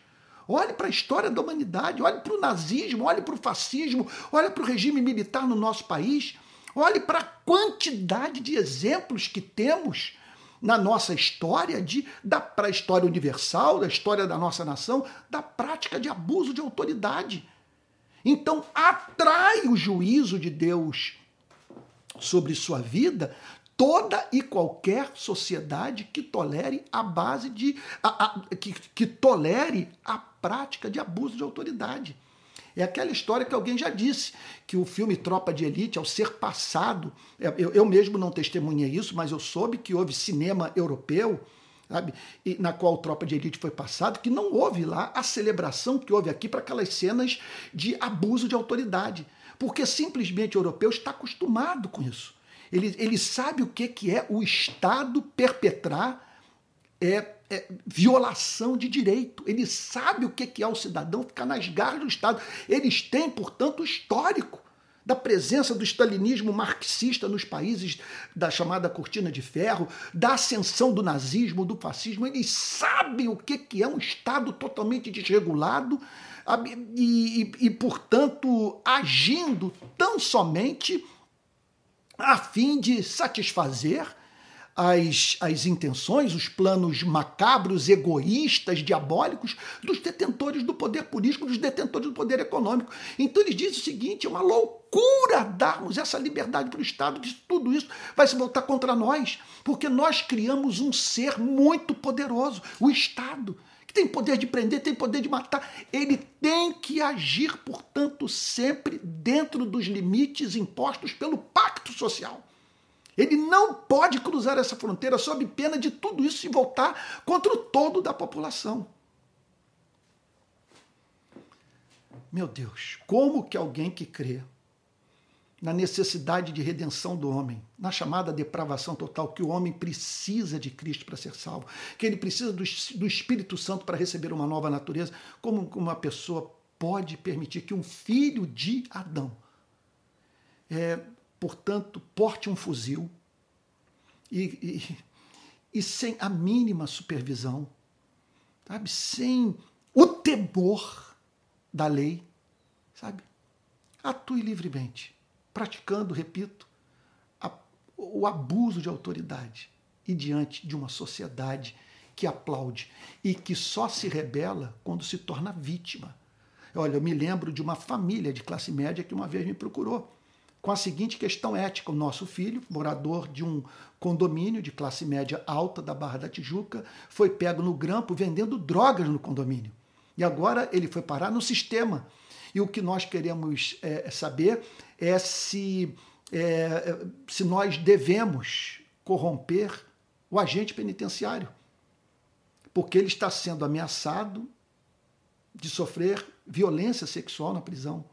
Olhe para a história da humanidade, olhe para o nazismo, olhe para o fascismo, olhe para o regime militar no nosso país. Olhe para a quantidade de exemplos que temos na nossa história, de, da, para a história universal, da história da nossa nação, da prática de abuso de autoridade. Então, atrai o juízo de Deus sobre sua vida toda e qualquer sociedade que tolere a base de. A, a, que, que tolere a prática de abuso de autoridade. É aquela história que alguém já disse, que o filme Tropa de Elite, ao ser passado, é, eu, eu mesmo não testemunhei isso, mas eu soube que houve cinema europeu, sabe, e, na qual Tropa de Elite foi passado, que não houve lá a celebração que houve aqui para aquelas cenas de abuso de autoridade. Porque simplesmente o europeu está acostumado com isso. Ele, ele sabe o que, que é o Estado perpetrar é, é, violação de direito. Ele sabe o que é o cidadão ficar nas garras do Estado. Eles têm, portanto, o histórico da presença do stalinismo marxista nos países da chamada cortina de ferro, da ascensão do nazismo, do fascismo. Eles sabem o que é um Estado totalmente desregulado e, e, e portanto, agindo tão somente a fim de satisfazer as, as intenções, os planos macabros, egoístas, diabólicos dos detentores do poder político, dos detentores do poder econômico. Então eles dizem o seguinte: é uma loucura darmos essa liberdade para o Estado, que tudo isso vai se voltar contra nós, porque nós criamos um ser muito poderoso, o Estado que tem poder de prender, tem poder de matar. Ele tem que agir, portanto, sempre dentro dos limites impostos pelo pacto social. Ele não pode cruzar essa fronteira sob pena de tudo isso se voltar contra o todo da população. Meu Deus, como que alguém que crê na necessidade de redenção do homem, na chamada depravação total, que o homem precisa de Cristo para ser salvo, que ele precisa do, do Espírito Santo para receber uma nova natureza, como uma pessoa pode permitir que um filho de Adão é, portanto, porte um fuzil e, e, e sem a mínima supervisão, sabe? Sem o temor da lei, sabe? Atue livremente, praticando, repito, a, o abuso de autoridade e diante de uma sociedade que aplaude e que só se rebela quando se torna vítima. Olha, eu me lembro de uma família de classe média que uma vez me procurou com a seguinte questão ética: o nosso filho, morador de um condomínio de classe média alta da Barra da Tijuca, foi pego no grampo vendendo drogas no condomínio. E agora ele foi parar no sistema. E o que nós queremos é, saber é se, é, se nós devemos corromper o agente penitenciário, porque ele está sendo ameaçado de sofrer violência sexual na prisão.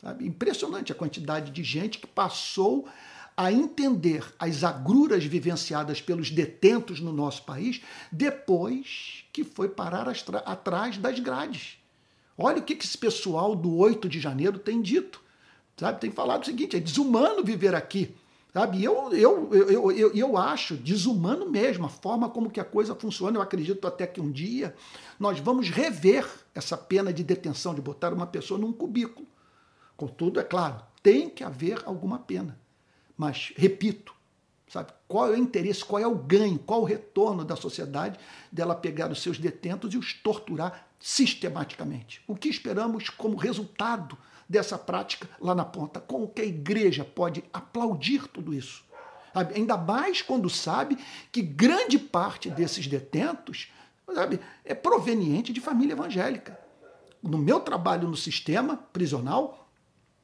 Sabe? Impressionante a quantidade de gente que passou a entender as agruras vivenciadas pelos detentos no nosso país depois que foi parar atrás das grades. Olha o que esse pessoal do 8 de janeiro tem dito. Sabe? Tem falado o seguinte: é desumano viver aqui. Sabe? Eu, eu, eu, eu, eu acho desumano mesmo a forma como que a coisa funciona. Eu acredito até que um dia nós vamos rever essa pena de detenção, de botar uma pessoa num cubículo Contudo, é claro, tem que haver alguma pena. Mas, repito, sabe, qual é o interesse, qual é o ganho, qual é o retorno da sociedade dela pegar os seus detentos e os torturar sistematicamente? O que esperamos como resultado dessa prática lá na ponta? Como que a igreja pode aplaudir tudo isso? Ainda mais quando sabe que grande parte desses detentos sabe, é proveniente de família evangélica. No meu trabalho no sistema prisional,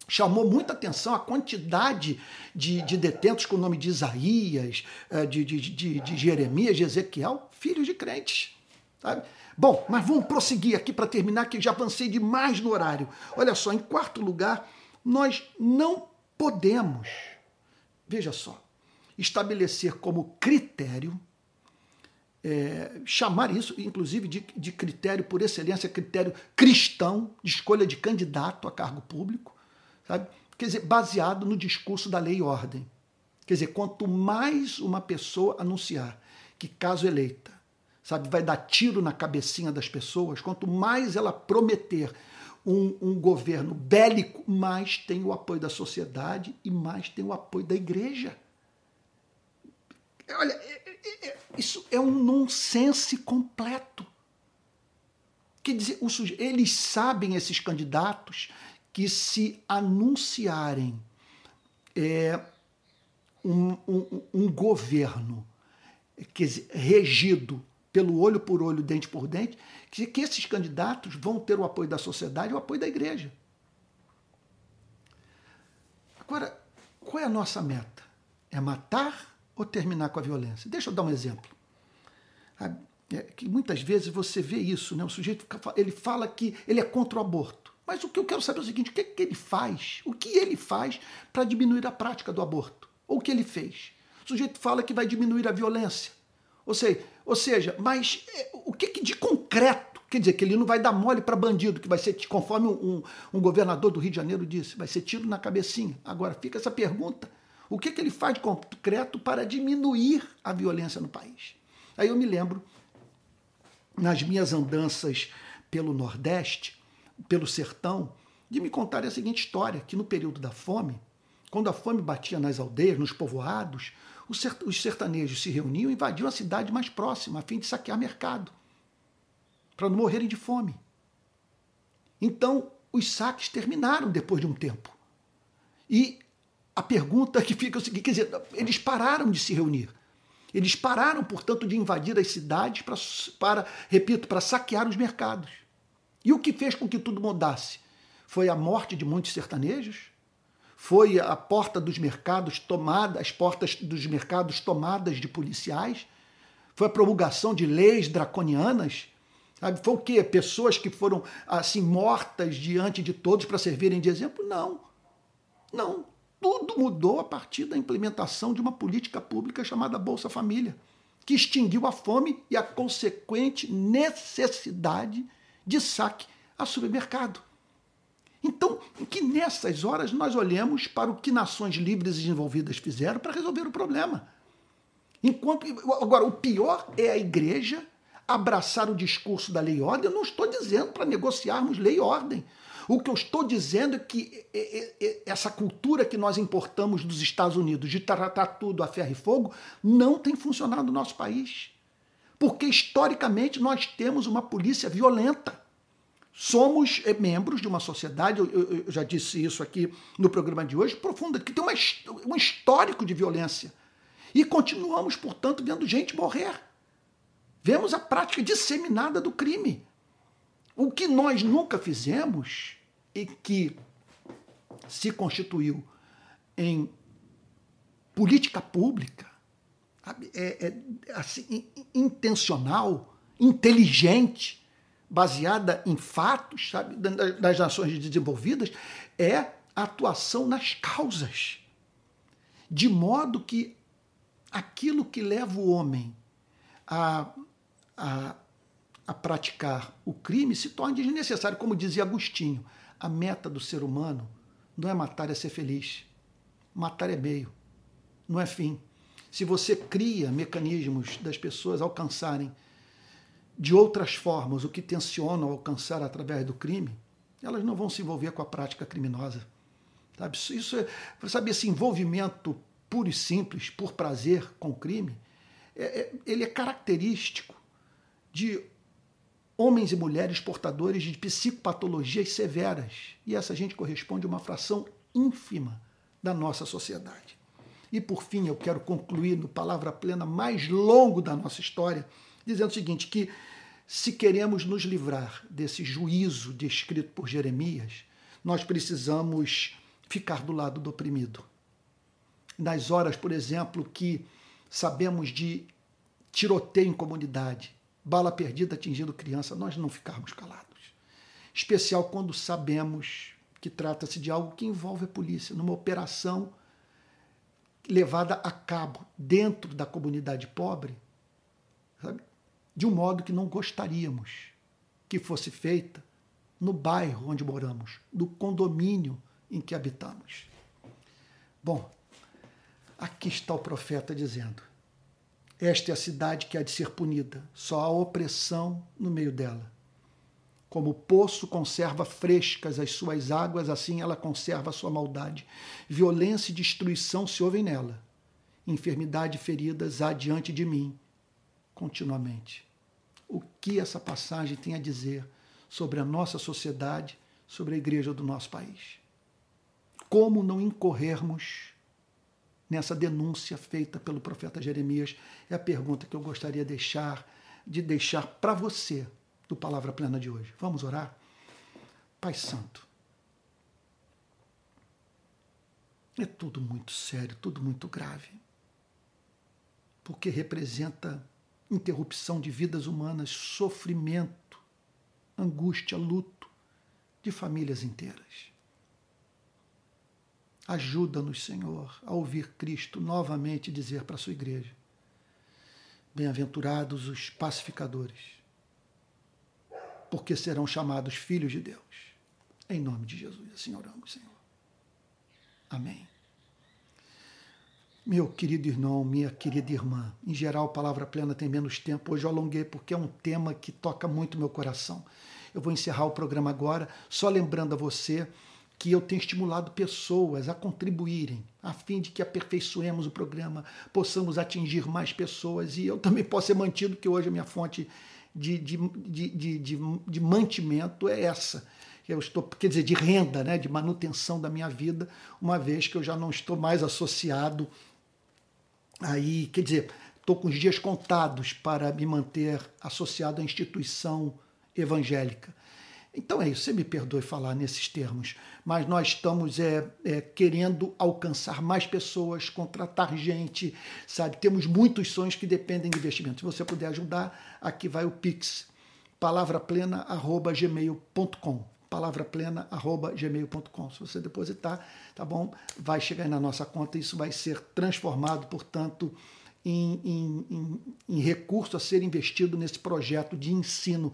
chamou muita atenção a quantidade de, de detentos com o nome de Isaías, eh, de, de, de, de Jeremias, de Ezequiel, filhos de crentes. Sabe? Bom, mas vamos prosseguir aqui para terminar, que já avancei demais no horário. Olha só, em quarto lugar, nós não podemos, veja só, estabelecer como critério, é, chamar isso, inclusive, de, de critério por excelência, critério cristão, de escolha de candidato a cargo público, sabe? Quer dizer, baseado no discurso da lei e ordem. Quer dizer, quanto mais uma pessoa anunciar que, caso eleita, sabe, vai dar tiro na cabecinha das pessoas, quanto mais ela prometer um, um, governo bélico, mais tem o apoio da sociedade e mais tem o apoio da igreja. Olha, é, é, é, isso é um nonsense completo. Quer dizer, eles sabem, esses candidatos, que se anunciarem é, um, um, um, governo regido pelo olho por olho, dente por dente, que, que esses candidatos vão ter o apoio da sociedade e o apoio da igreja. Agora, qual é a nossa meta? É matar ou terminar com a violência? Deixa eu dar um exemplo. É que muitas vezes você vê isso, né? O sujeito ele fala que ele é contra o aborto. Mas o que eu quero saber é o seguinte: o que, é que ele faz? O que ele faz para diminuir a prática do aborto? Ou o que ele fez? O sujeito fala que vai diminuir a violência. Ou seja, ou seja mas é, o que, que de concreto? Quer dizer, que ele não vai dar mole para bandido, que vai ser, conforme um, um, governador do Rio de Janeiro disse, vai ser tiro na cabecinha. Agora, fica essa pergunta: o que, que ele faz de concreto para diminuir a violência no país? Aí eu me lembro, nas minhas andanças pelo Nordeste, pelo sertão, de me contar a seguinte história: que no período da fome, quando a fome batia nas aldeias, nos povoados, os sertanejos se reuniam e invadiam a cidade mais próxima, a fim de saquear mercado, para não morrerem de fome. Então, os saques terminaram depois de um tempo. E a pergunta que fica é o seguinte: quer dizer, eles pararam de se reunir. Eles pararam, portanto, de invadir as cidades para, para repito, para saquear os mercados. E o que fez com que tudo mudasse? Foi a morte de muitos sertanejos? Foi a porta dos mercados tomada, as portas dos mercados tomadas de policiais? Foi a promulgação de leis draconianas? Foi o quê? Pessoas que foram assim mortas diante de todos para servirem de exemplo? Não. Não. Tudo mudou a partir da implementação de uma política pública chamada Bolsa Família, que extinguiu a fome e a consequente necessidade de saque a supermercado. Então, que nessas horas nós olhemos para o que nações livres e desenvolvidas fizeram para resolver o problema. Enquanto agora o pior é a igreja abraçar o discurso da lei e ordem. Eu não estou dizendo para negociarmos lei e ordem. O que eu estou dizendo é que essa cultura que nós importamos dos Estados Unidos de tratar tudo a ferro e fogo não tem funcionado no nosso país. Porque historicamente nós temos uma polícia violenta. Somos eh, membros de uma sociedade, eu, eu, já disse isso aqui no programa de hoje, profunda, que tem uma, um histórico de violência. E continuamos, portanto, vendo gente morrer. Vemos a prática disseminada do crime. O que nós nunca fizemos e que se constituiu em política pública, é, é assim, intencional, inteligente, baseada em fatos, sabe, das nações desenvolvidas, é a atuação nas causas. De modo que aquilo que leva o homem a, a, a praticar o crime se torne desnecessário. Como dizia Agostinho, a meta do ser humano não é matar, é ser feliz. Matar é meio, não é fim. Se você cria mecanismos das pessoas alcançarem de outras formas o que tensionam alcançar através do crime, elas não vão se envolver com a prática criminosa. Sabe? Isso é, sabe, esse envolvimento puro e simples, por prazer com o crime, é, é, ele é característico de homens e mulheres portadores de psicopatologias severas. E essa gente corresponde a uma fração ínfima da nossa sociedade. E por fim, eu quero concluir no palavra plena mais longo da nossa história, dizendo o seguinte: que se queremos nos livrar desse juízo descrito por Jeremias, nós precisamos ficar do lado do oprimido. Nas horas, por exemplo, que sabemos de tiroteio em comunidade, bala perdida atingindo criança, nós não ficarmos calados. Especial quando sabemos que trata-se de algo que envolve a polícia, numa operação levada a cabo dentro da comunidade pobre, sabe? de um modo que não gostaríamos que fosse feita no bairro onde moramos, no condomínio em que habitamos. Bom, aqui está o profeta dizendo: Esta é a cidade que há de ser punida, só há opressão no meio dela. Como o poço conserva frescas as suas águas, assim ela conserva a sua maldade. Violência e destruição se ouvem nela. Enfermidade e feridas há diante de mim continuamente. O que essa passagem tem a dizer sobre a nossa sociedade, sobre a igreja do nosso país? Como não incorrermos nessa denúncia feita pelo profeta Jeremias? É a pergunta que eu gostaria de deixar, de deixar para você do Palavra Plena de hoje. Vamos orar? Pai Santo, é tudo muito sério, tudo muito grave, porque representa interrupção de vidas humanas, sofrimento, angústia, luto de famílias inteiras. Ajuda-nos, Senhor, a ouvir Cristo novamente dizer para a sua igreja: Bem-aventurados os pacificadores, porque serão chamados filhos de Deus. Em nome de Jesus, assim oramos, Senhor. Amém. Meu querido irmão, minha querida irmã, em geral, Palavra Plena tem menos tempo. Hoje eu alonguei porque é um tema que toca muito meu coração. Eu vou encerrar o programa agora, só lembrando a você que eu tenho estimulado pessoas a contribuírem, a fim de que aperfeiçoemos o programa, possamos atingir mais pessoas e eu também possa ser mantido, que hoje a minha fonte de, de, de, de, de, mantimento é essa eu estou, quer dizer, de renda, né, de manutenção da minha vida, uma vez que eu já não estou mais associado Aí, quer dizer, estou com os dias contados para me manter associado à instituição evangélica. Então é isso, você me perdoe falar nesses termos, mas nós estamos é, é, querendo alcançar mais pessoas, contratar gente, sabe? Temos muitos sonhos que dependem de investimento. Se você puder ajudar, aqui vai o Pix, palavraplena.gmail.com palavraplena.gmail.com. Se você depositar, tá bom? Vai chegar na nossa conta, isso vai ser transformado, portanto, em, em, em, em, recurso a ser investido nesse projeto de ensino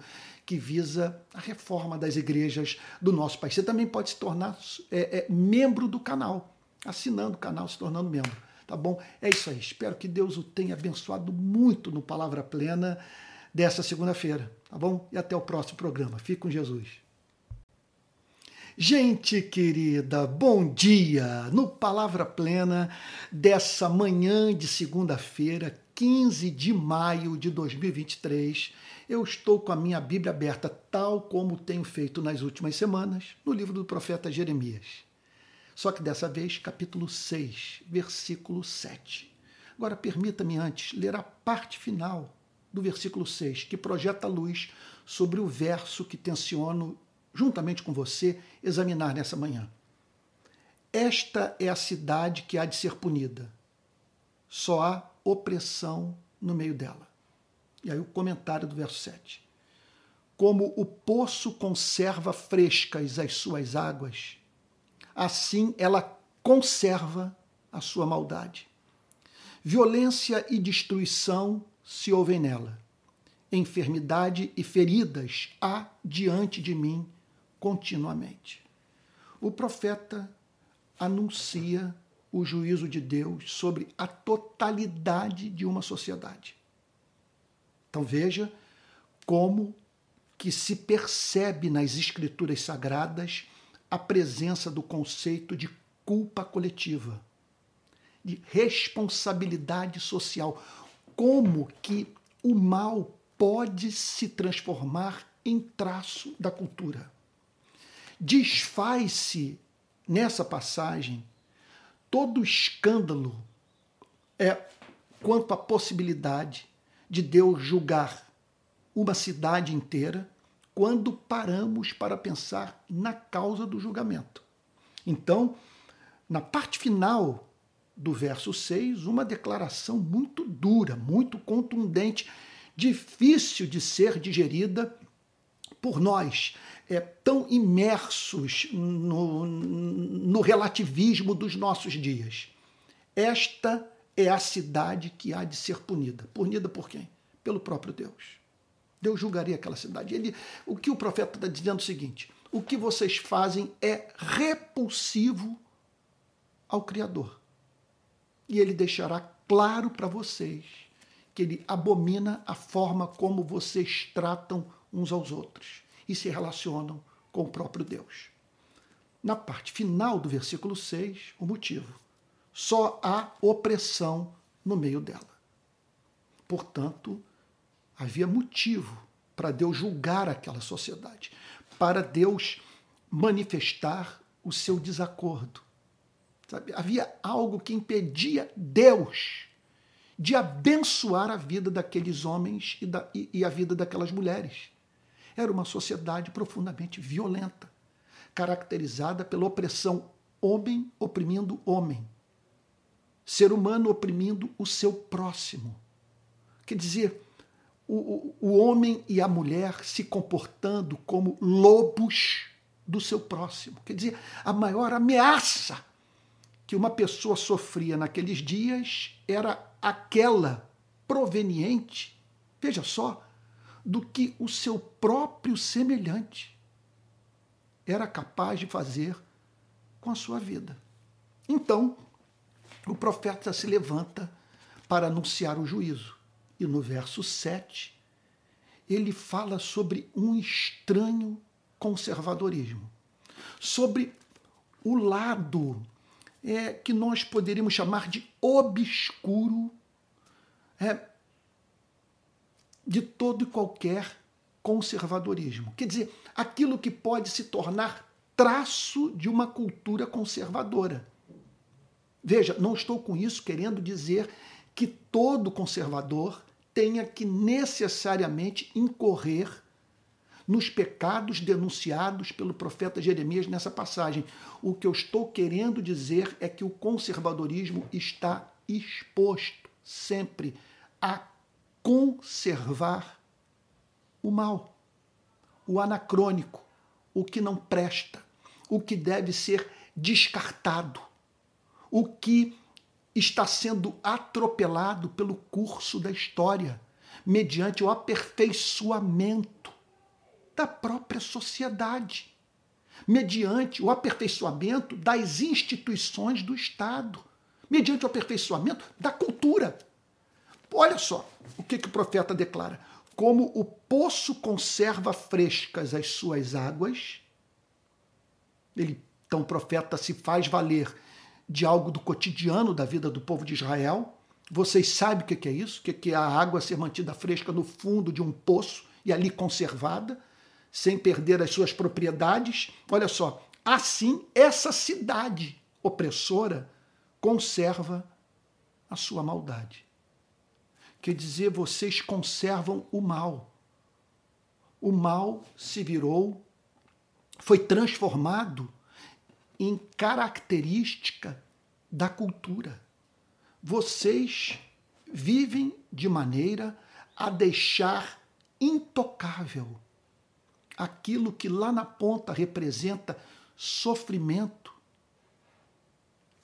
que visa a reforma das igrejas do nosso país. Você também pode se tornar é, é, membro do canal, assinando o canal, se tornando membro. Tá bom? É isso aí. Espero que Deus o tenha abençoado muito no Palavra Plena dessa segunda-feira. Tá bom? E até o próximo programa. Fique com Jesus. Gente querida, bom dia! No Palavra Plena dessa manhã de segunda-feira, 15 de maio de 2023, eu estou com a minha Bíblia aberta, tal como tenho feito nas últimas semanas, no livro do profeta Jeremias. Só que dessa vez, capítulo 6, versículo 7. Agora, permita-me antes ler a parte final do versículo 6, que projeta luz sobre o verso que tenciono juntamente com você, examinar nessa manhã. Esta é a cidade que há de ser punida. Só há opressão no meio dela. E aí o comentário do verso 7. Como o poço conserva frescas as suas águas, assim ela conserva a sua maldade. Violência e destruição se ouvem nela. Enfermidade e feridas há diante de mim continuamente. O profeta anuncia o juízo de Deus sobre a totalidade de uma sociedade. Então veja como que se percebe nas escrituras sagradas a presença do conceito de culpa coletiva, de responsabilidade social, como que o mal pode se transformar em traço da cultura. Desfaz-se nessa passagem todo o escândalo é quanto à possibilidade de Deus julgar uma cidade inteira quando paramos para pensar na causa do julgamento. Então, na parte final do verso 6, uma declaração muito dura, muito contundente, difícil de ser digerida por nós, é, tão imersos no, no relativismo dos nossos dias. Esta é a cidade que há de ser punida. Punida por quem? Pelo próprio Deus. Deus julgaria aquela cidade. Ele, o que o profeta está dizendo é o seguinte: o que vocês fazem é repulsivo ao Criador. E ele deixará claro para vocês que ele abomina a forma como vocês tratam uns aos outros e se relacionam com o próprio Deus. Na parte final do versículo 6, o motivo. Só há opressão no meio dela. Portanto, havia motivo para Deus julgar aquela sociedade, para Deus manifestar o seu desacordo. Sabe? Havia algo que impedia Deus de abençoar a vida daqueles homens e, da, e, e a vida daquelas mulheres. Era uma sociedade profundamente violenta, caracterizada pela opressão homem oprimindo homem, ser humano oprimindo o seu próximo. Quer dizer, o, o homem e a mulher se comportando como lobos do seu próximo. Quer dizer, a maior ameaça que uma pessoa sofria naqueles dias era aquela proveniente, veja só, do que o seu próprio semelhante era capaz de fazer com a sua vida. Então, o profeta se levanta para anunciar o juízo. E no verso 7, ele fala sobre um estranho conservadorismo, sobre o lado é, que nós poderíamos chamar de obscuro é, de todo e qualquer conservadorismo. Quer dizer, aquilo que pode se tornar traço de uma cultura conservadora. Veja, não estou com isso querendo dizer que todo conservador tenha que necessariamente incorrer nos pecados denunciados pelo profeta Jeremias nessa passagem. O que eu estou querendo dizer é que o conservadorismo está exposto sempre a conservar o mal, o anacrônico, o que não presta, o que deve ser descartado, o que está sendo atropelado pelo curso da história, mediante o aperfeiçoamento da própria sociedade, mediante o aperfeiçoamento das instituições do Estado, mediante o aperfeiçoamento da cultura. Olha só o que, que o profeta declara: como o poço conserva frescas as suas águas, ele, então o profeta se faz valer de algo do cotidiano da vida do povo de Israel. Vocês sabem o que é isso? O que é a água ser mantida fresca no fundo de um poço e ali conservada, sem perder as suas propriedades? Olha só, assim essa cidade opressora conserva a sua maldade. Quer dizer, vocês conservam o mal. O mal se virou, foi transformado em característica da cultura. Vocês vivem de maneira a deixar intocável aquilo que lá na ponta representa sofrimento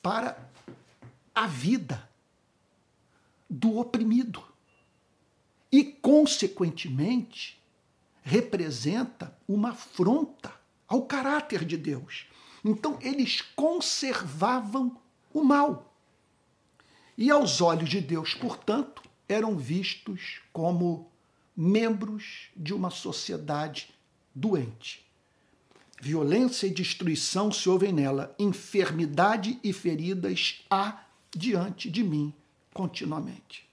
para a vida do oprimido. E, consequentemente, representa uma afronta ao caráter de Deus. Então eles conservavam o mal. E aos olhos de Deus, portanto, eram vistos como membros de uma sociedade doente. Violência e destruição se ouvem nela, enfermidade e feridas há diante de mim continuamente.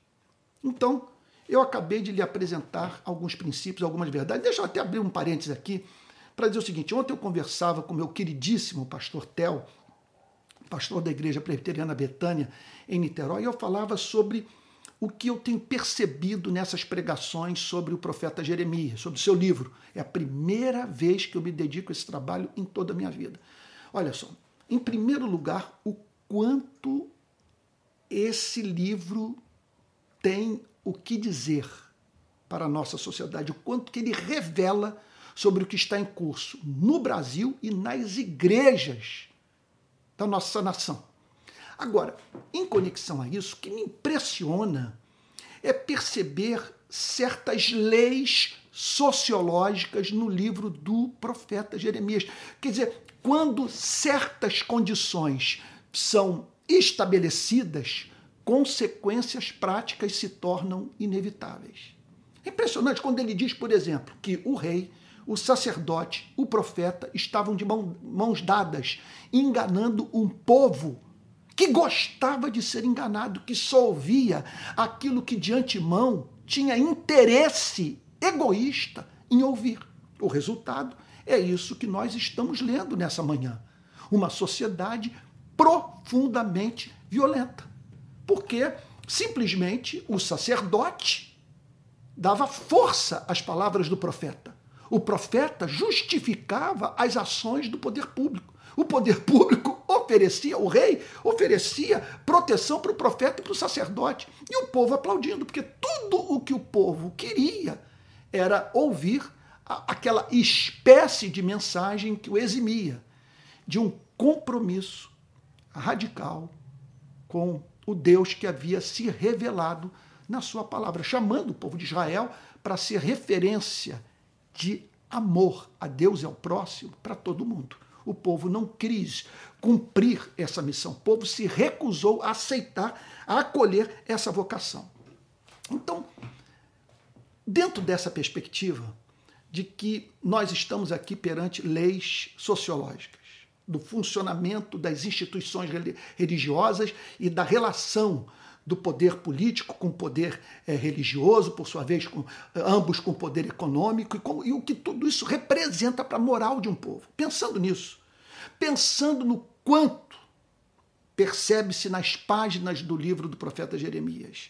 Então, eu acabei de lhe apresentar alguns princípios, algumas verdades. Deixa eu até abrir um parênteses aqui para dizer o seguinte: ontem eu conversava com meu queridíssimo pastor Tel, pastor da igreja presbiteriana Betânia, em Niterói, e eu falava sobre o que eu tenho percebido nessas pregações sobre o profeta Jeremias, sobre o seu livro. É a primeira vez que eu me dedico a esse trabalho em toda a minha vida. Olha só, em primeiro lugar, o quanto esse livro tem o que dizer para a nossa sociedade, o quanto que ele revela sobre o que está em curso no Brasil e nas igrejas da nossa nação. Agora, em conexão a isso, o que me impressiona é perceber certas leis sociológicas no livro do profeta Jeremias. Quer dizer, quando certas condições são estabelecidas, consequências práticas se tornam inevitáveis. É impressionante quando ele diz, por exemplo, que o rei, o sacerdote, o profeta estavam de mãos dadas, enganando um povo que gostava de ser enganado, que só ouvia aquilo que de antemão tinha interesse egoísta em ouvir. O resultado é isso que nós estamos lendo nessa manhã. Uma sociedade profundamente violenta. Porque simplesmente o sacerdote dava força às palavras do profeta. O profeta justificava as ações do poder público. O poder público oferecia, o rei oferecia proteção para o profeta e para o sacerdote. E o povo aplaudindo, porque tudo o que o povo queria era ouvir aquela espécie de mensagem que o eximia de um compromisso radical com o Deus que havia se revelado na sua palavra, chamando o povo de Israel para ser referência de amor a Deus e ao próximo para todo mundo. O povo não quis cumprir essa missão. O povo se recusou a aceitar, a acolher essa vocação. Então, dentro dessa perspectiva de que nós estamos aqui perante leis sociológicas, do funcionamento das instituições religiosas e da relação do poder político com o poder é, religioso, por sua vez, com, ambos com poder econômico, e, com, e o que tudo isso representa para a moral de um povo. Pensando nisso, pensando no quanto percebe-se nas páginas do livro do profeta Jeremias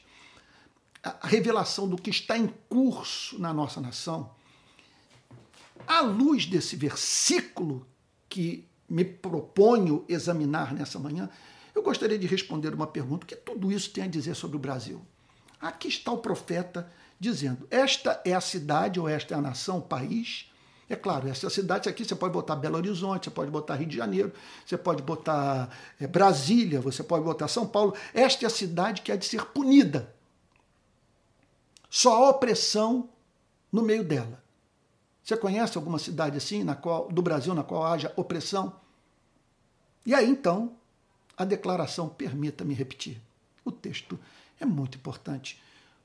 a revelação do que está em curso na nossa nação, à luz desse versículo que me proponho examinar nessa manhã, eu gostaria de responder uma pergunta: o que tudo isso tem a dizer sobre o Brasil? Aqui está o profeta dizendo: esta é a cidade, ou esta é a nação, o país. É claro, essa cidade aqui você pode botar Belo Horizonte, você pode botar Rio de Janeiro, você pode botar é, Brasília, você pode botar São Paulo. Esta é a cidade que há de ser punida. Só há opressão no meio dela. Você conhece alguma cidade assim, na qual, do Brasil, na qual haja opressão? E aí então a declaração, permita-me repetir. O texto é muito importante.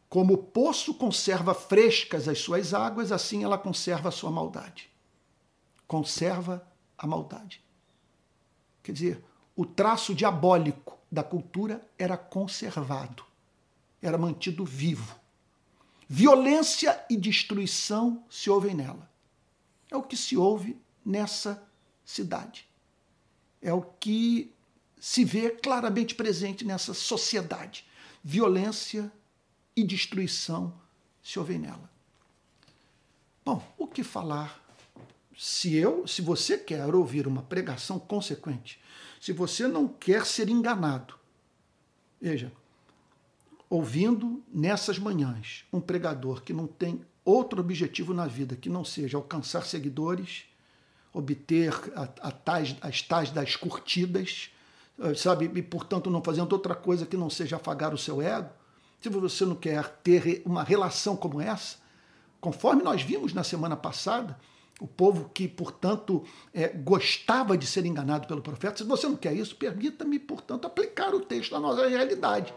Como o poço conserva frescas as suas águas, assim ela conserva a sua maldade. Conserva a maldade. Quer dizer, o traço diabólico da cultura era conservado, era mantido vivo. Violência e destruição se ouvem nela. É o que se ouve nessa cidade. É o que se vê claramente presente nessa sociedade. Violência e destruição se ouvem nela. Bom, o que falar se eu, se você quer ouvir uma pregação consequente, se você não quer ser enganado, veja, ouvindo nessas manhãs um pregador que não tem outro objetivo na vida que não seja alcançar seguidores, obter a, a tais, as tais das curtidas, sabe, e portanto não fazendo outra coisa que não seja afagar o seu ego, se você não quer ter uma relação como essa, conforme nós vimos na semana passada, o povo que, portanto, é, gostava de ser enganado pelo profeta, se você não quer isso, permita-me, portanto, aplicar o texto à nossa realidade.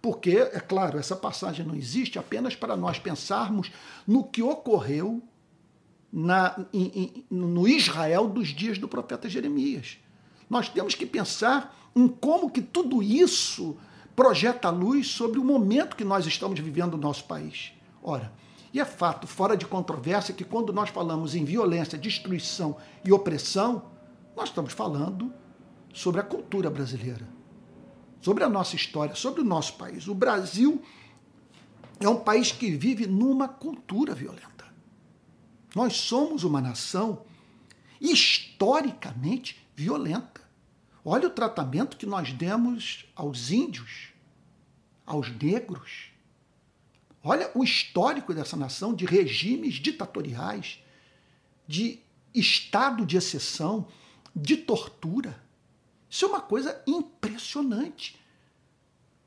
Porque, é claro, essa passagem não existe apenas para nós pensarmos no que ocorreu na, em, em, no Israel dos dias do profeta Jeremias. Nós temos que pensar em como que tudo isso projeta luz sobre o momento que nós estamos vivendo no nosso país. Ora, e é fato, fora de controvérsia, que quando nós falamos em violência, destruição e opressão, nós estamos falando sobre a cultura brasileira, sobre a nossa história, sobre o nosso país. O Brasil é um país que vive numa cultura violenta. Nós somos uma nação historicamente violenta. Olha o tratamento que nós demos aos índios, aos negros. Olha o histórico dessa nação de regimes ditatoriais, de estado de exceção, de tortura. Isso é uma coisa impressionante.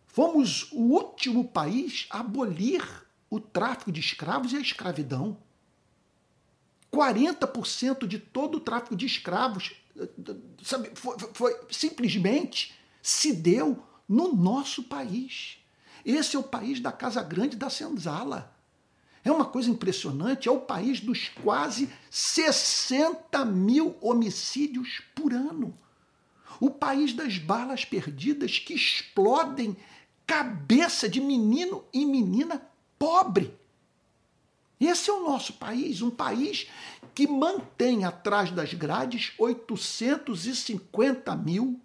Fomos o último país a abolir o tráfico de escravos e a escravidão. 40% de todo o tráfico de escravos sabe, foi, foi, simplesmente se deu no nosso país. Esse é o país da Casa Grande da Senzala. É uma coisa impressionante, é o país dos quase 60 mil homicídios por ano. O país das balas perdidas que explodem cabeça de menino e menina pobre. Esse é o nosso país, um país que mantém atrás das grades 850 mil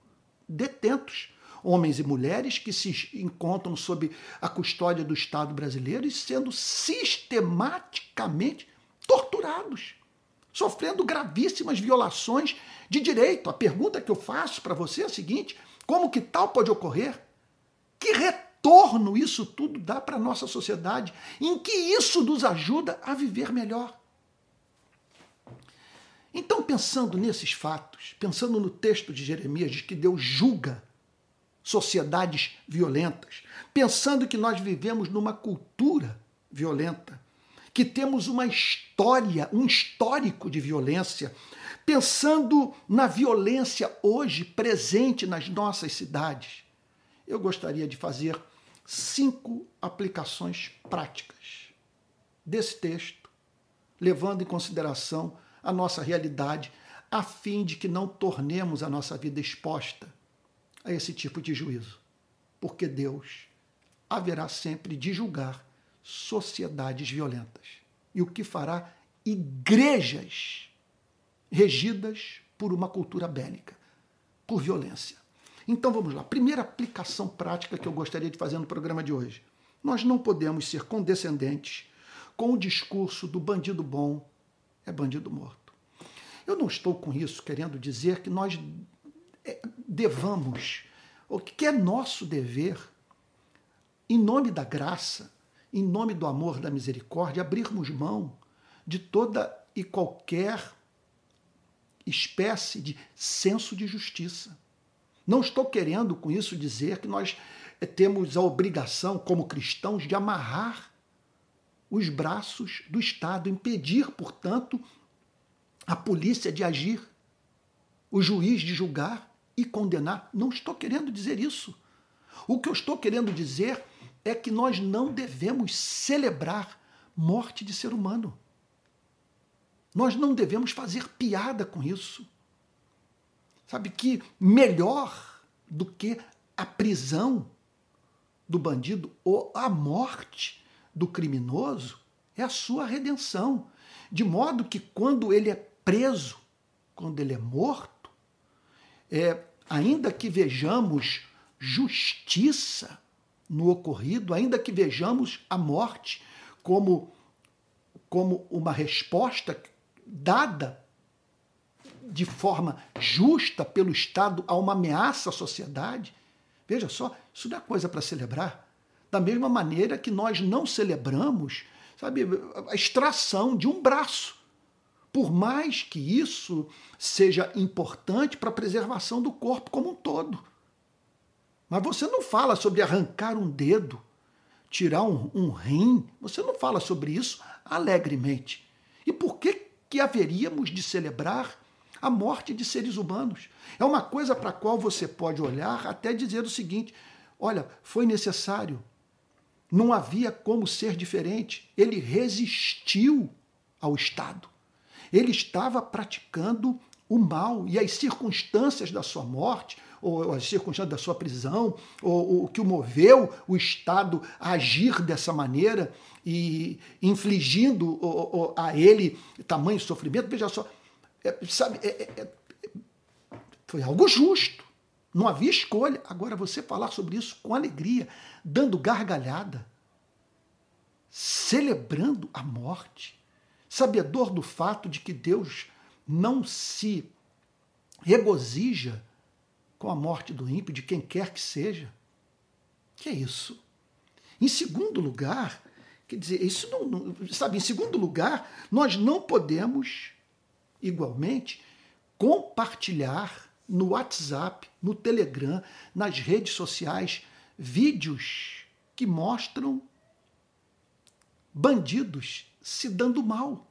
detentos, homens e mulheres que se encontram sob a custódia do Estado brasileiro e sendo sistematicamente torturados, sofrendo gravíssimas violações de direito. A pergunta que eu faço para você é a seguinte: como que tal pode ocorrer? Que retorno isso tudo dá para a nossa sociedade? Em que isso nos ajuda a viver melhor? Então, pensando nesses fatos, pensando no texto de Jeremias de que Deus julga sociedades violentas, pensando que nós vivemos numa cultura violenta, que temos uma história, um histórico de violência, pensando na violência hoje presente nas nossas cidades, eu gostaria de fazer cinco aplicações práticas desse texto, levando em consideração a nossa realidade, a fim de que não tornemos a nossa vida exposta a esse tipo de juízo. Porque Deus haverá sempre de julgar sociedades violentas. E o que fará igrejas regidas por uma cultura bélica, por violência. Então vamos lá. Primeira aplicação prática que eu gostaria de fazer no programa de hoje. Nós não podemos ser condescendentes com o discurso do bandido bom é bandido morto. Eu não estou com isso querendo dizer que nós é, devamos, o que é nosso dever, em nome da graça, em nome do amor, da misericórdia, abrirmos mão de toda e qualquer espécie de senso de justiça. Não estou querendo com isso dizer que nós eh, temos a obrigação, como cristãos, de amarrar os braços do Estado, impedir, portanto, a polícia de agir, o juiz de julgar e condenar. Não estou querendo dizer isso. O que eu estou querendo dizer é que nós não devemos celebrar morte de ser humano. Nós não devemos fazer piada com isso. Sabe que melhor do que a prisão do bandido ou a morte do criminoso é a sua redenção. De modo que quando ele é preso, quando ele é morto, é, ainda que vejamos justiça no ocorrido, ainda que vejamos a morte como, como uma resposta dada de forma justa pelo Estado a uma ameaça à sociedade, veja só, isso não é coisa para celebrar. Da mesma maneira que nós não celebramos, sabe, a extração de um braço. Por mais que isso seja importante para a preservação do corpo como um todo. Mas você não fala sobre arrancar um dedo, tirar um, um rim, você não fala sobre isso alegremente. E por que, que haveríamos de celebrar a morte de seres humanos. É uma coisa para a qual você pode olhar até dizer o seguinte: olha, foi necessário, não havia como ser diferente. Ele resistiu ao Estado. Ele estava praticando o mal e as circunstâncias da sua morte, ou as circunstâncias da sua prisão, ou o que o moveu o Estado a agir dessa maneira e infligindo a ele tamanho sofrimento. Veja só, é, sabe, é, é, é, foi algo justo. Não havia escolha. Agora, você falar sobre isso com alegria, dando gargalhada, celebrando a morte, sabedor do fato de que Deus não se regozija com a morte do ímpio, de quem quer que seja. Que é isso? Em segundo lugar, quer dizer, isso não, não, sabe, em segundo lugar, nós não podemos igualmente compartilhar no WhatsApp, no Telegram, nas redes sociais, vídeos que mostram bandidos se dando mal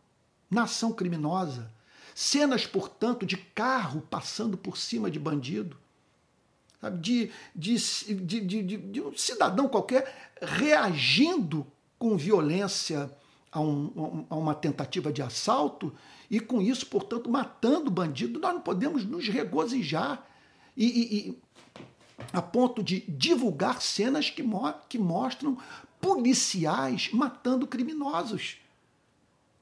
na ação criminosa. Cenas, portanto, de carro passando por cima de bandido. De, de, de, de, um cidadão qualquer reagindo com violência a, um, a uma tentativa de assalto e com isso, portanto, matando bandido, nós não podemos nos regozijar e, e, e a ponto de divulgar cenas que, mo que mostram policiais matando criminosos.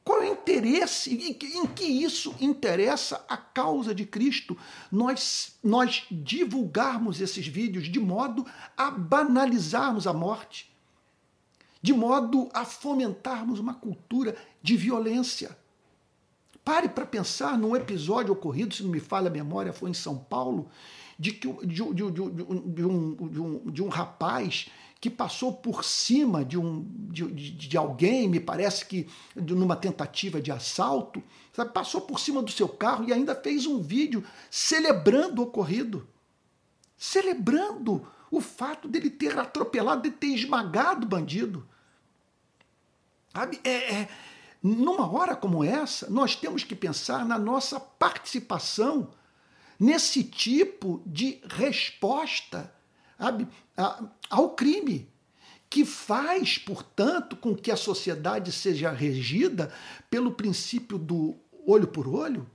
Qual é o interesse? Em que, em que isso interessa a causa de Cristo? Nós, nós divulgarmos esses vídeos de modo a banalizarmos a morte, de modo a fomentarmos uma cultura de violência. Pare para pensar num episódio ocorrido, se não me falha a memória, foi em São Paulo, de, que, de, um, um, de um rapaz que passou por cima de, um, de, de, alguém, me parece que numa tentativa de assalto, sabe? passou por cima do seu carro e ainda fez um vídeo celebrando o ocorrido. Celebrando o fato dele ter atropelado, de ter esmagado o bandido. Sabe? É, é, numa hora como essa, nós temos que pensar na nossa participação nesse tipo de resposta ao crime, que faz, portanto, com que a sociedade seja regida pelo princípio do olho por olho,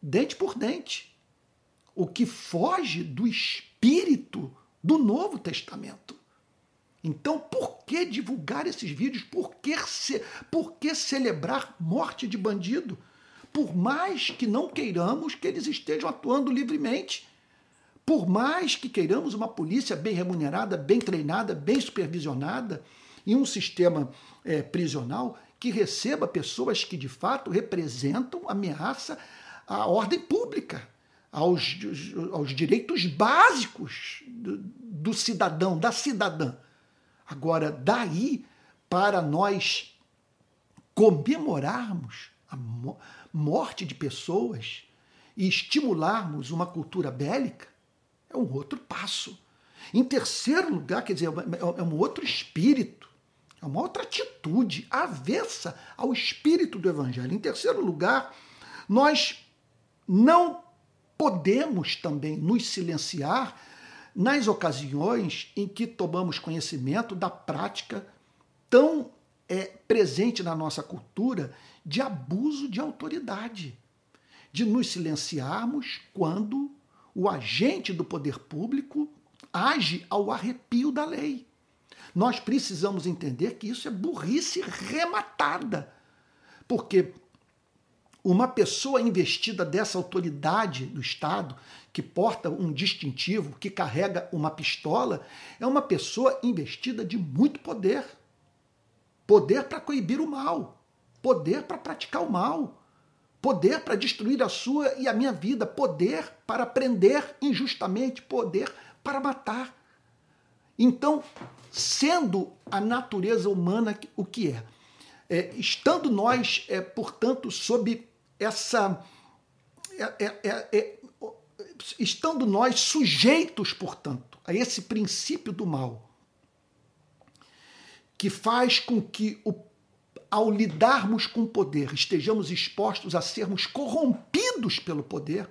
dente por dente, o que foge do espírito do Novo Testamento. Então, por que divulgar esses vídeos? Por que, ce... por que celebrar morte de bandido? Por mais que não queiramos que eles estejam atuando livremente. Por mais que queiramos uma polícia bem remunerada, bem treinada, bem supervisionada, e um sistema é, prisional que receba pessoas que de fato representam ameaça à ordem pública, aos, aos direitos básicos do, do cidadão, da cidadã. Agora, daí para nós comemorarmos a morte de pessoas e estimularmos uma cultura bélica, é um outro passo. Em terceiro lugar, quer dizer, é um outro espírito, é uma outra atitude avessa ao espírito do Evangelho. Em terceiro lugar, nós não podemos também nos silenciar nas ocasiões em que tomamos conhecimento da prática tão é, presente na nossa cultura de abuso de autoridade, de nos silenciarmos quando o agente do poder público age ao arrepio da lei. Nós precisamos entender que isso é burrice rematada, porque uma pessoa investida dessa autoridade do Estado, que porta um distintivo, que carrega uma pistola, é uma pessoa investida de muito poder. Poder para coibir o mal, poder para praticar o mal, poder para destruir a sua e a minha vida, poder para prender injustamente, poder para matar. Então, sendo a natureza humana o que é, é estando nós, é, portanto, sob essa. É, é, é, é, estando nós sujeitos, portanto, a esse princípio do mal, que faz com que, ao lidarmos com o poder, estejamos expostos a sermos corrompidos pelo poder,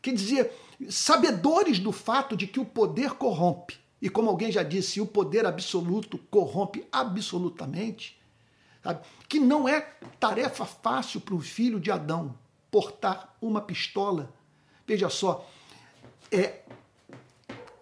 quer dizer, sabedores do fato de que o poder corrompe, e como alguém já disse, o poder absoluto corrompe absolutamente, Sabe? Que não é tarefa fácil para o filho de Adão portar uma pistola. Veja só, é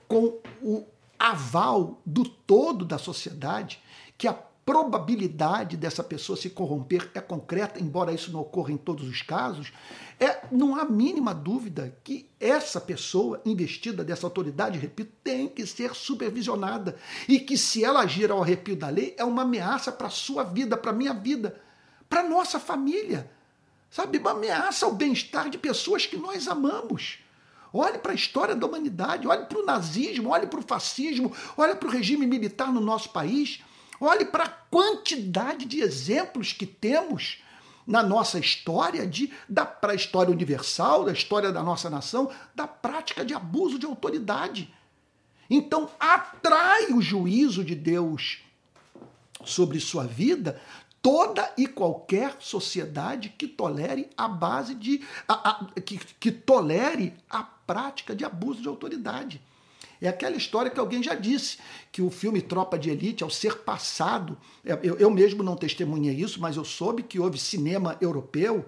com o aval do todo da sociedade que a probabilidade dessa pessoa se corromper é concreta, embora isso não ocorra em todos os casos, é, não há mínima dúvida que essa pessoa investida dessa autoridade, repito, tem que ser supervisionada e que se ela agir ao arrepio da lei é uma ameaça para a sua vida, para a minha vida, para a nossa família, sabe? Ameaça ao bem-estar de pessoas que nós amamos. Olhe para a história da humanidade, olhe para o nazismo, olhe para o fascismo, olhe para o regime militar no nosso país, olhe para a quantidade de exemplos que temos na nossa história, de, da para a história universal, da história da nossa nação, da prática de abuso de autoridade. Então, atrai o juízo de Deus sobre sua vida toda e qualquer sociedade que tolere a base de. A, a, que, que tolere a prática de abuso de autoridade. É aquela história que alguém já disse, que o filme Tropa de Elite, ao ser passado, é, eu, eu mesmo não testemunhei isso, mas eu soube que houve cinema europeu,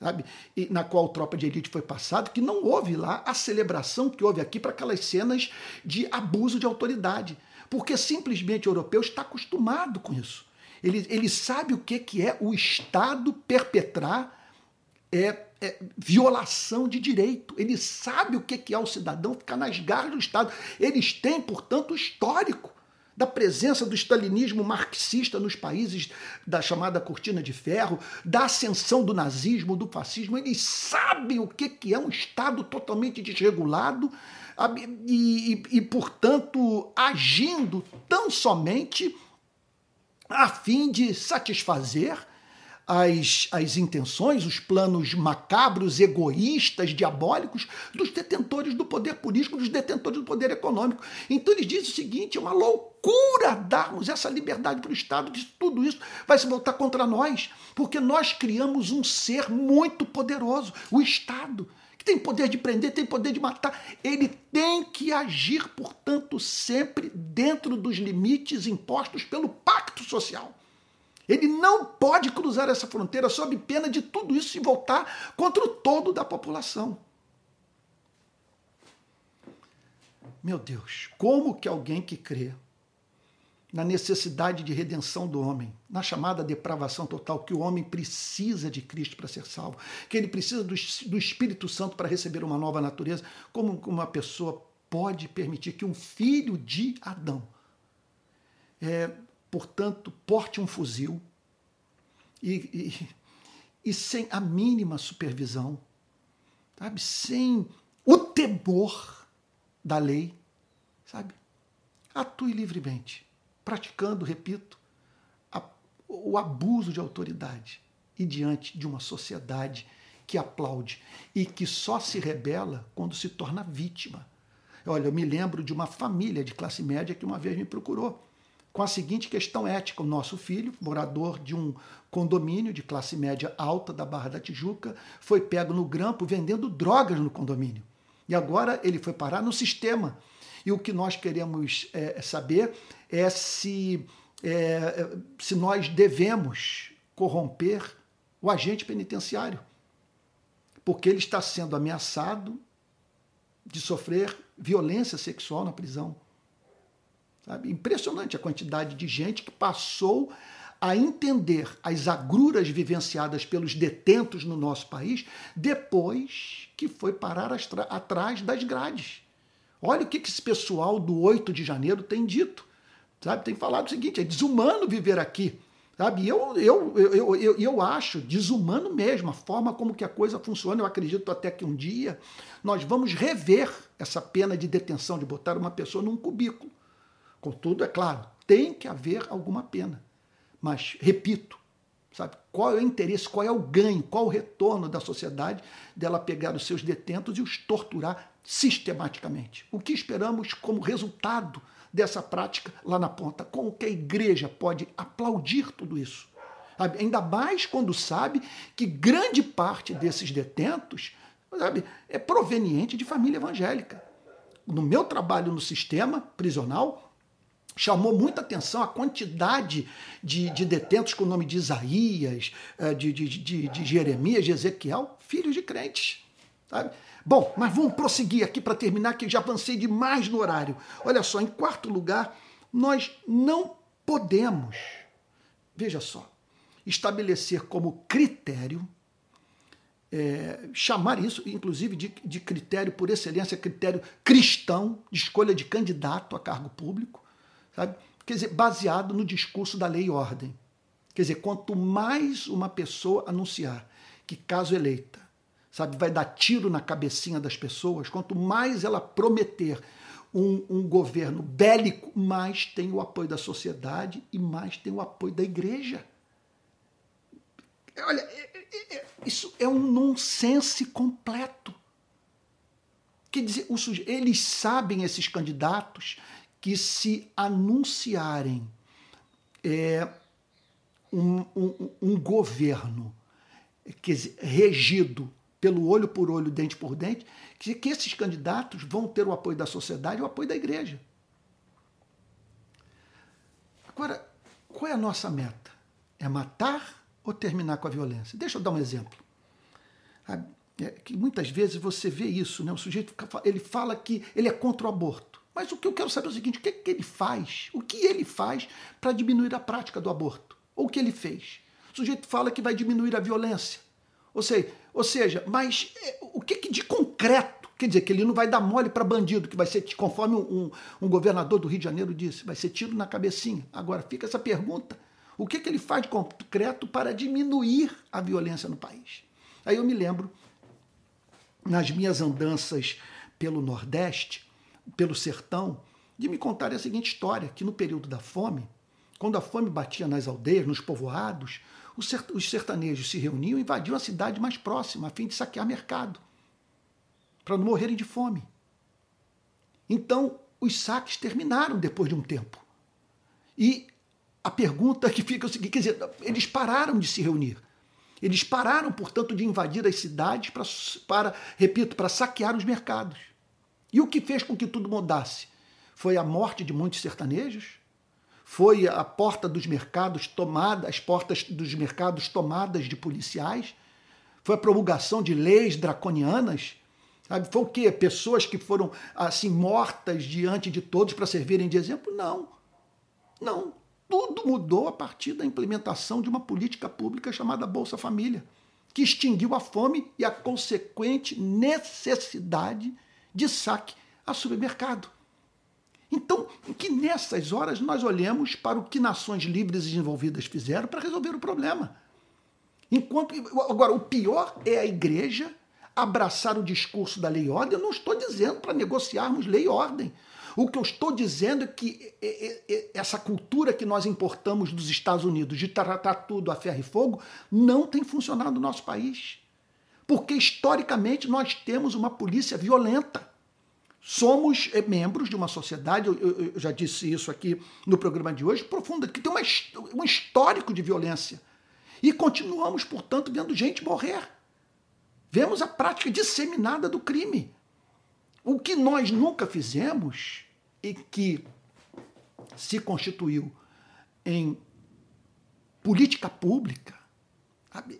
sabe, e, na qual Tropa de Elite foi passado, que não houve lá a celebração que houve aqui para aquelas cenas de abuso de autoridade. Porque simplesmente o europeu está acostumado com isso. Ele, ele sabe o que, que é o Estado perpetrar é, é, violação de direito. Ele sabe o que é o cidadão ficar nas garras do Estado. Eles têm, portanto, o histórico da presença do stalinismo marxista nos países da chamada cortina de ferro, da ascensão do nazismo, do fascismo. Eles sabem o que é um Estado totalmente desregulado e, e, e portanto, agindo tão somente a fim de satisfazer as, as intenções, os planos macabros, egoístas, diabólicos dos detentores do poder político, dos detentores do poder econômico. Então eles dizem o seguinte: é uma loucura darmos essa liberdade para o Estado, que tudo isso vai se voltar contra nós, porque nós criamos um ser muito poderoso, o Estado que tem poder de prender, tem poder de matar. Ele tem que agir, portanto, sempre dentro dos limites impostos pelo pacto social. Ele não pode cruzar essa fronteira sob pena de tudo isso se voltar contra o todo da população. Meu Deus, como que alguém que crê na necessidade de redenção do homem, na chamada depravação total, que o homem precisa de Cristo para ser salvo, que ele precisa do, do Espírito Santo para receber uma nova natureza, como uma pessoa pode permitir que um filho de Adão é, portanto, porte um fuzil e, e, e sem a mínima supervisão, sabe? Sem o temor da lei, sabe? Atue livremente, praticando, repito, a, o abuso de autoridade e diante de uma sociedade que aplaude e que só se rebela quando se torna vítima. Olha, eu me lembro de uma família de classe média que uma vez me procurou com a seguinte questão ética. O nosso filho, morador de um condomínio de classe média alta da Barra da Tijuca, foi pego no grampo vendendo drogas no condomínio. E agora ele foi parar no sistema. E o que nós queremos é, saber é se, é, se nós devemos corromper o agente penitenciário. Porque ele está sendo ameaçado de sofrer violência sexual na prisão. Sabe? Impressionante a quantidade de gente que passou a entender as agruras vivenciadas pelos detentos no nosso país depois que foi parar atrás das grades. Olha o que esse pessoal do 8 de janeiro tem dito. Sabe? Tem falado o seguinte: é desumano viver aqui. Sabe? Eu, eu, eu, eu, eu acho desumano mesmo a forma como que a coisa funciona. Eu acredito até que um dia nós vamos rever essa pena de detenção, de botar uma pessoa num cubículo. Contudo, é claro, tem que haver alguma pena. Mas, repito, sabe, qual é o interesse, qual é o ganho, qual o retorno da sociedade dela pegar os seus detentos e os torturar sistematicamente? O que esperamos como resultado dessa prática lá na ponta? Como que a igreja pode aplaudir tudo isso? Sabe? Ainda mais quando sabe que grande parte desses detentos sabe, é proveniente de família evangélica. No meu trabalho no sistema prisional, chamou muita atenção a quantidade de, de detentos com o nome de Isaías, eh, de, de, de, de Jeremias, de Ezequiel, filhos de crentes. Sabe? Bom, mas vamos prosseguir aqui para terminar, que já avancei demais no horário. Olha só, em quarto lugar, nós não podemos veja só, estabelecer como critério, é, chamar isso, inclusive, de, de critério por excelência, critério cristão, de escolha de candidato a cargo público, sabe? Quer dizer, baseado no discurso da lei e ordem. Quer dizer, quanto mais uma pessoa anunciar que, caso eleita, sabe, vai dar tiro na cabecinha das pessoas, quanto mais ela prometer um, um, governo bélico, mais tem o apoio da sociedade e mais tem o apoio da igreja. Olha, é, é, é, isso é um nonsense completo. Quer dizer, eles sabem, esses candidatos, que se anunciarem é, um, um, um governo dizer, regido pelo olho por olho, dente por dente, que, que esses candidatos vão ter o apoio da sociedade e o apoio da igreja. Agora, qual é a nossa meta? É matar ou terminar com a violência? Deixa eu dar um exemplo. É que muitas vezes você vê isso, né? O sujeito ele fala que ele é contra o aborto. Mas o que eu quero saber é o seguinte: o que, é que ele faz? O que ele faz para diminuir a prática do aborto? Ou o que ele fez? O sujeito fala que vai diminuir a violência. Ou seja, ou seja mas é, o que, que de concreto? Quer dizer, que ele não vai dar mole para bandido, que vai ser, conforme um, um, governador do Rio de Janeiro disse, vai ser tiro na cabecinha. Agora, fica essa pergunta: o que, que ele faz de concreto para diminuir a violência no país? Aí eu me lembro, nas minhas andanças pelo Nordeste, pelo sertão, de me contar a seguinte história: que no período da fome, quando a fome batia nas aldeias, nos povoados, os sertanejos se reuniam e invadiam a cidade mais próxima, a fim de saquear mercado, para não morrerem de fome. Então, os saques terminaram depois de um tempo. E a pergunta que fica é o seguinte: quer dizer, eles pararam de se reunir. Eles pararam, portanto, de invadir as cidades para, para repito, para saquear os mercados. E o que fez com que tudo mudasse? Foi a morte de muitos sertanejos, foi a porta dos mercados tomada, as portas dos mercados tomadas de policiais, foi a promulgação de leis draconianas, sabe? Foi o quê? Pessoas que foram assim mortas diante de todos para servirem de exemplo? Não. Não. Tudo mudou a partir da implementação de uma política pública chamada Bolsa Família, que extinguiu a fome e a consequente necessidade de saque a supermercado. Então, que nessas horas nós olhemos para o que nações livres e desenvolvidas fizeram para resolver o problema. Enquanto agora o pior é a igreja abraçar o discurso da lei e ordem. Eu não estou dizendo para negociarmos lei e ordem. O que eu estou dizendo é que essa cultura que nós importamos dos Estados Unidos de tratar tudo a ferro e fogo não tem funcionado no nosso país. Porque historicamente nós temos uma polícia violenta somos eh, membros de uma sociedade, eu, eu, eu, já disse isso aqui no programa de hoje, profunda, que tem uma, um histórico de violência. E continuamos, portanto, vendo gente morrer. Vemos a prática disseminada do crime. O que nós nunca fizemos e que se constituiu em política pública,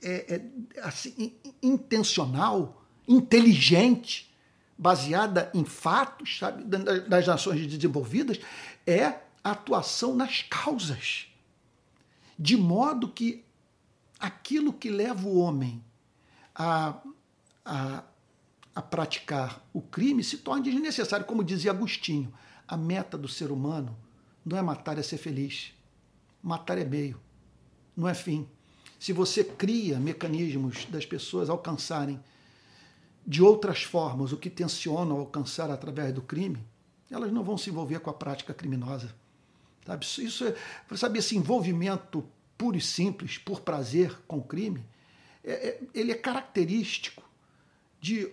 é, é assim, intencional, inteligente, baseada em fatos, sabe, das nações desenvolvidas, é a atuação nas causas. De modo que aquilo que leva o homem a, a, a praticar o crime se torna desnecessário. Como dizia Agostinho, a meta do ser humano não é matar, é ser feliz. Matar é meio, não é fim. Se você cria mecanismos das pessoas alcançarem de outras formas o que tensionam alcançar através do crime, elas não vão se envolver com a prática criminosa. Sabe? Isso é, sabe, esse envolvimento puro e simples, por prazer com o crime, é, é, ele é característico de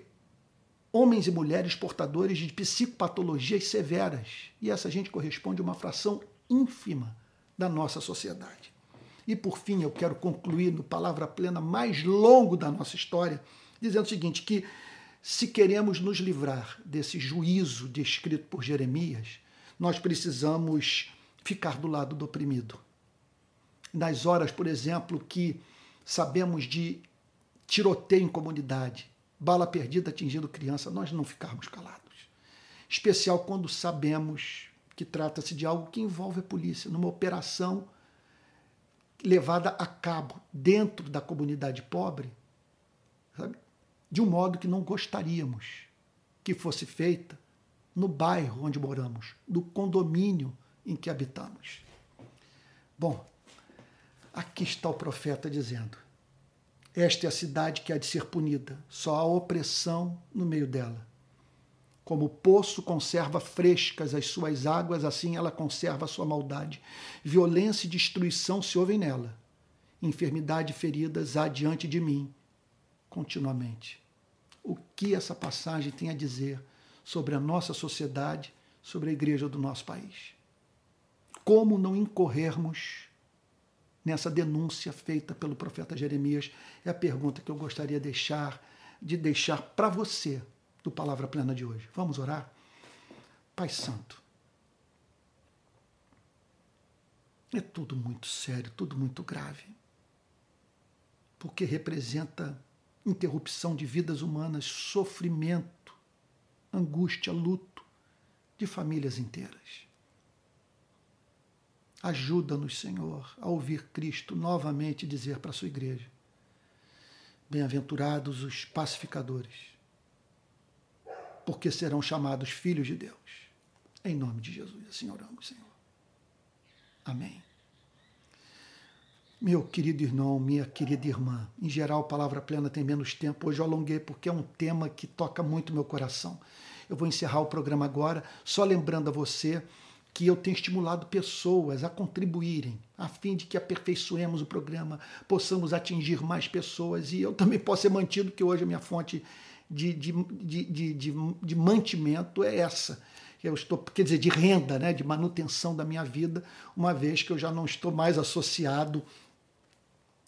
homens e mulheres portadores de psicopatologias severas. E essa gente corresponde a uma fração ínfima da nossa sociedade. E por fim, eu quero concluir no palavra plena mais longo da nossa história, dizendo o seguinte: que se queremos nos livrar desse juízo descrito por Jeremias, nós precisamos ficar do lado do oprimido. Nas horas, por exemplo, que sabemos de tiroteio em comunidade, bala perdida atingindo criança, nós não ficarmos calados. Especial quando sabemos que trata-se de algo que envolve a polícia, numa operação levada a cabo dentro da comunidade pobre, sabe? De um modo que não gostaríamos que fosse feita no bairro onde moramos, no condomínio em que habitamos. Bom, aqui está o profeta dizendo: Esta é a cidade que há de ser punida, só há opressão no meio dela. Como o poço conserva frescas as suas águas, assim ela conserva a sua maldade. Violência e destruição se ouvem nela. Enfermidade e feridas há diante de mim continuamente. O que essa passagem tem a dizer sobre a nossa sociedade, sobre a igreja do nosso país? Como não incorrermos nessa denúncia feita pelo profeta Jeremias? É a pergunta que eu gostaria de deixar, de deixar para você do Palavra Plena de hoje. Vamos orar? Pai Santo, é tudo muito sério, tudo muito grave, porque representa interrupção de vidas humanas, sofrimento, angústia, luto de famílias inteiras. Ajuda-nos, Senhor, a ouvir Cristo novamente dizer para a sua igreja: Bem-aventurados os pacificadores porque serão chamados filhos de Deus. Em nome de Jesus, assim oramos, Senhor. Amém. Meu querido irmão, minha querida irmã, em geral, Palavra Plena tem menos tempo. Hoje eu alonguei porque é um tema que toca muito meu coração. Eu vou encerrar o programa agora, só lembrando a você que eu tenho estimulado pessoas a contribuírem, a fim de que aperfeiçoemos o programa, possamos atingir mais pessoas e eu também possa ser mantido, que hoje a minha fonte de, de, de, de, de mantimento é essa. Eu estou, quer dizer, de renda, né, de manutenção da minha vida, uma vez que eu já não estou mais associado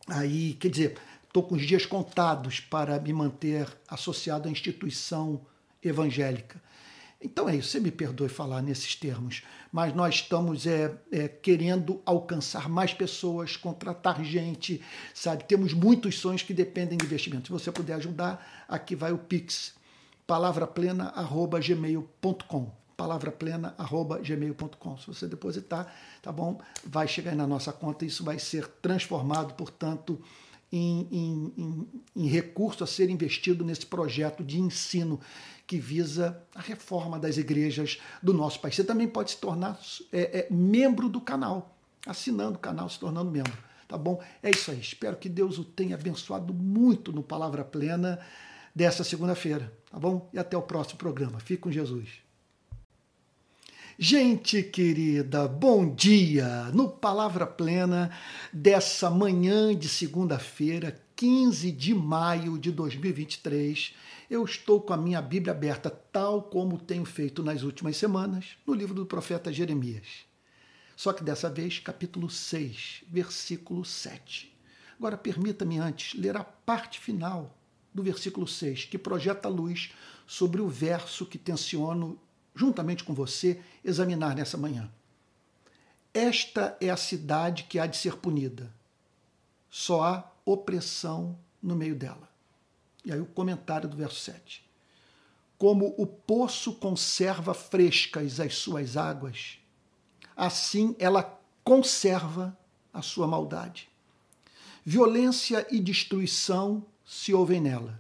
aí, quer dizer, estou com os dias contados para me manter associado à instituição evangélica. Então é isso, você me perdoe falar nesses termos, mas nós estamos é, é, querendo alcançar mais pessoas, contratar gente, sabe? Temos muitos sonhos que dependem de investimento. Se você puder ajudar, aqui vai o Pix, palavraplena.gmail.com palavraplena.gmail.com. Se você depositar, tá bom? Vai chegar aí na nossa conta, isso vai ser transformado, portanto, em, em, em, em recurso a ser investido nesse projeto de ensino que visa a reforma das igrejas do nosso país. Você também pode se tornar é, é, membro do canal, assinando o canal, se tornando membro. Tá bom? É isso aí. Espero que Deus o tenha abençoado muito no Palavra Plena dessa segunda-feira. Tá bom? E até o próximo programa. Fique com Jesus. Gente querida, bom dia! No Palavra Plena dessa manhã de segunda-feira, 15 de maio de 2023, eu estou com a minha Bíblia aberta, tal como tenho feito nas últimas semanas, no livro do profeta Jeremias. Só que dessa vez, capítulo 6, versículo 7. Agora, permita-me antes ler a parte final do versículo 6, que projeta luz sobre o verso que tenciono, juntamente com você, examinar nessa manhã. Esta é a cidade que há de ser punida. Só há opressão no meio dela. E aí o comentário do verso 7. Como o poço conserva frescas as suas águas, assim ela conserva a sua maldade. Violência e destruição se ouvem nela.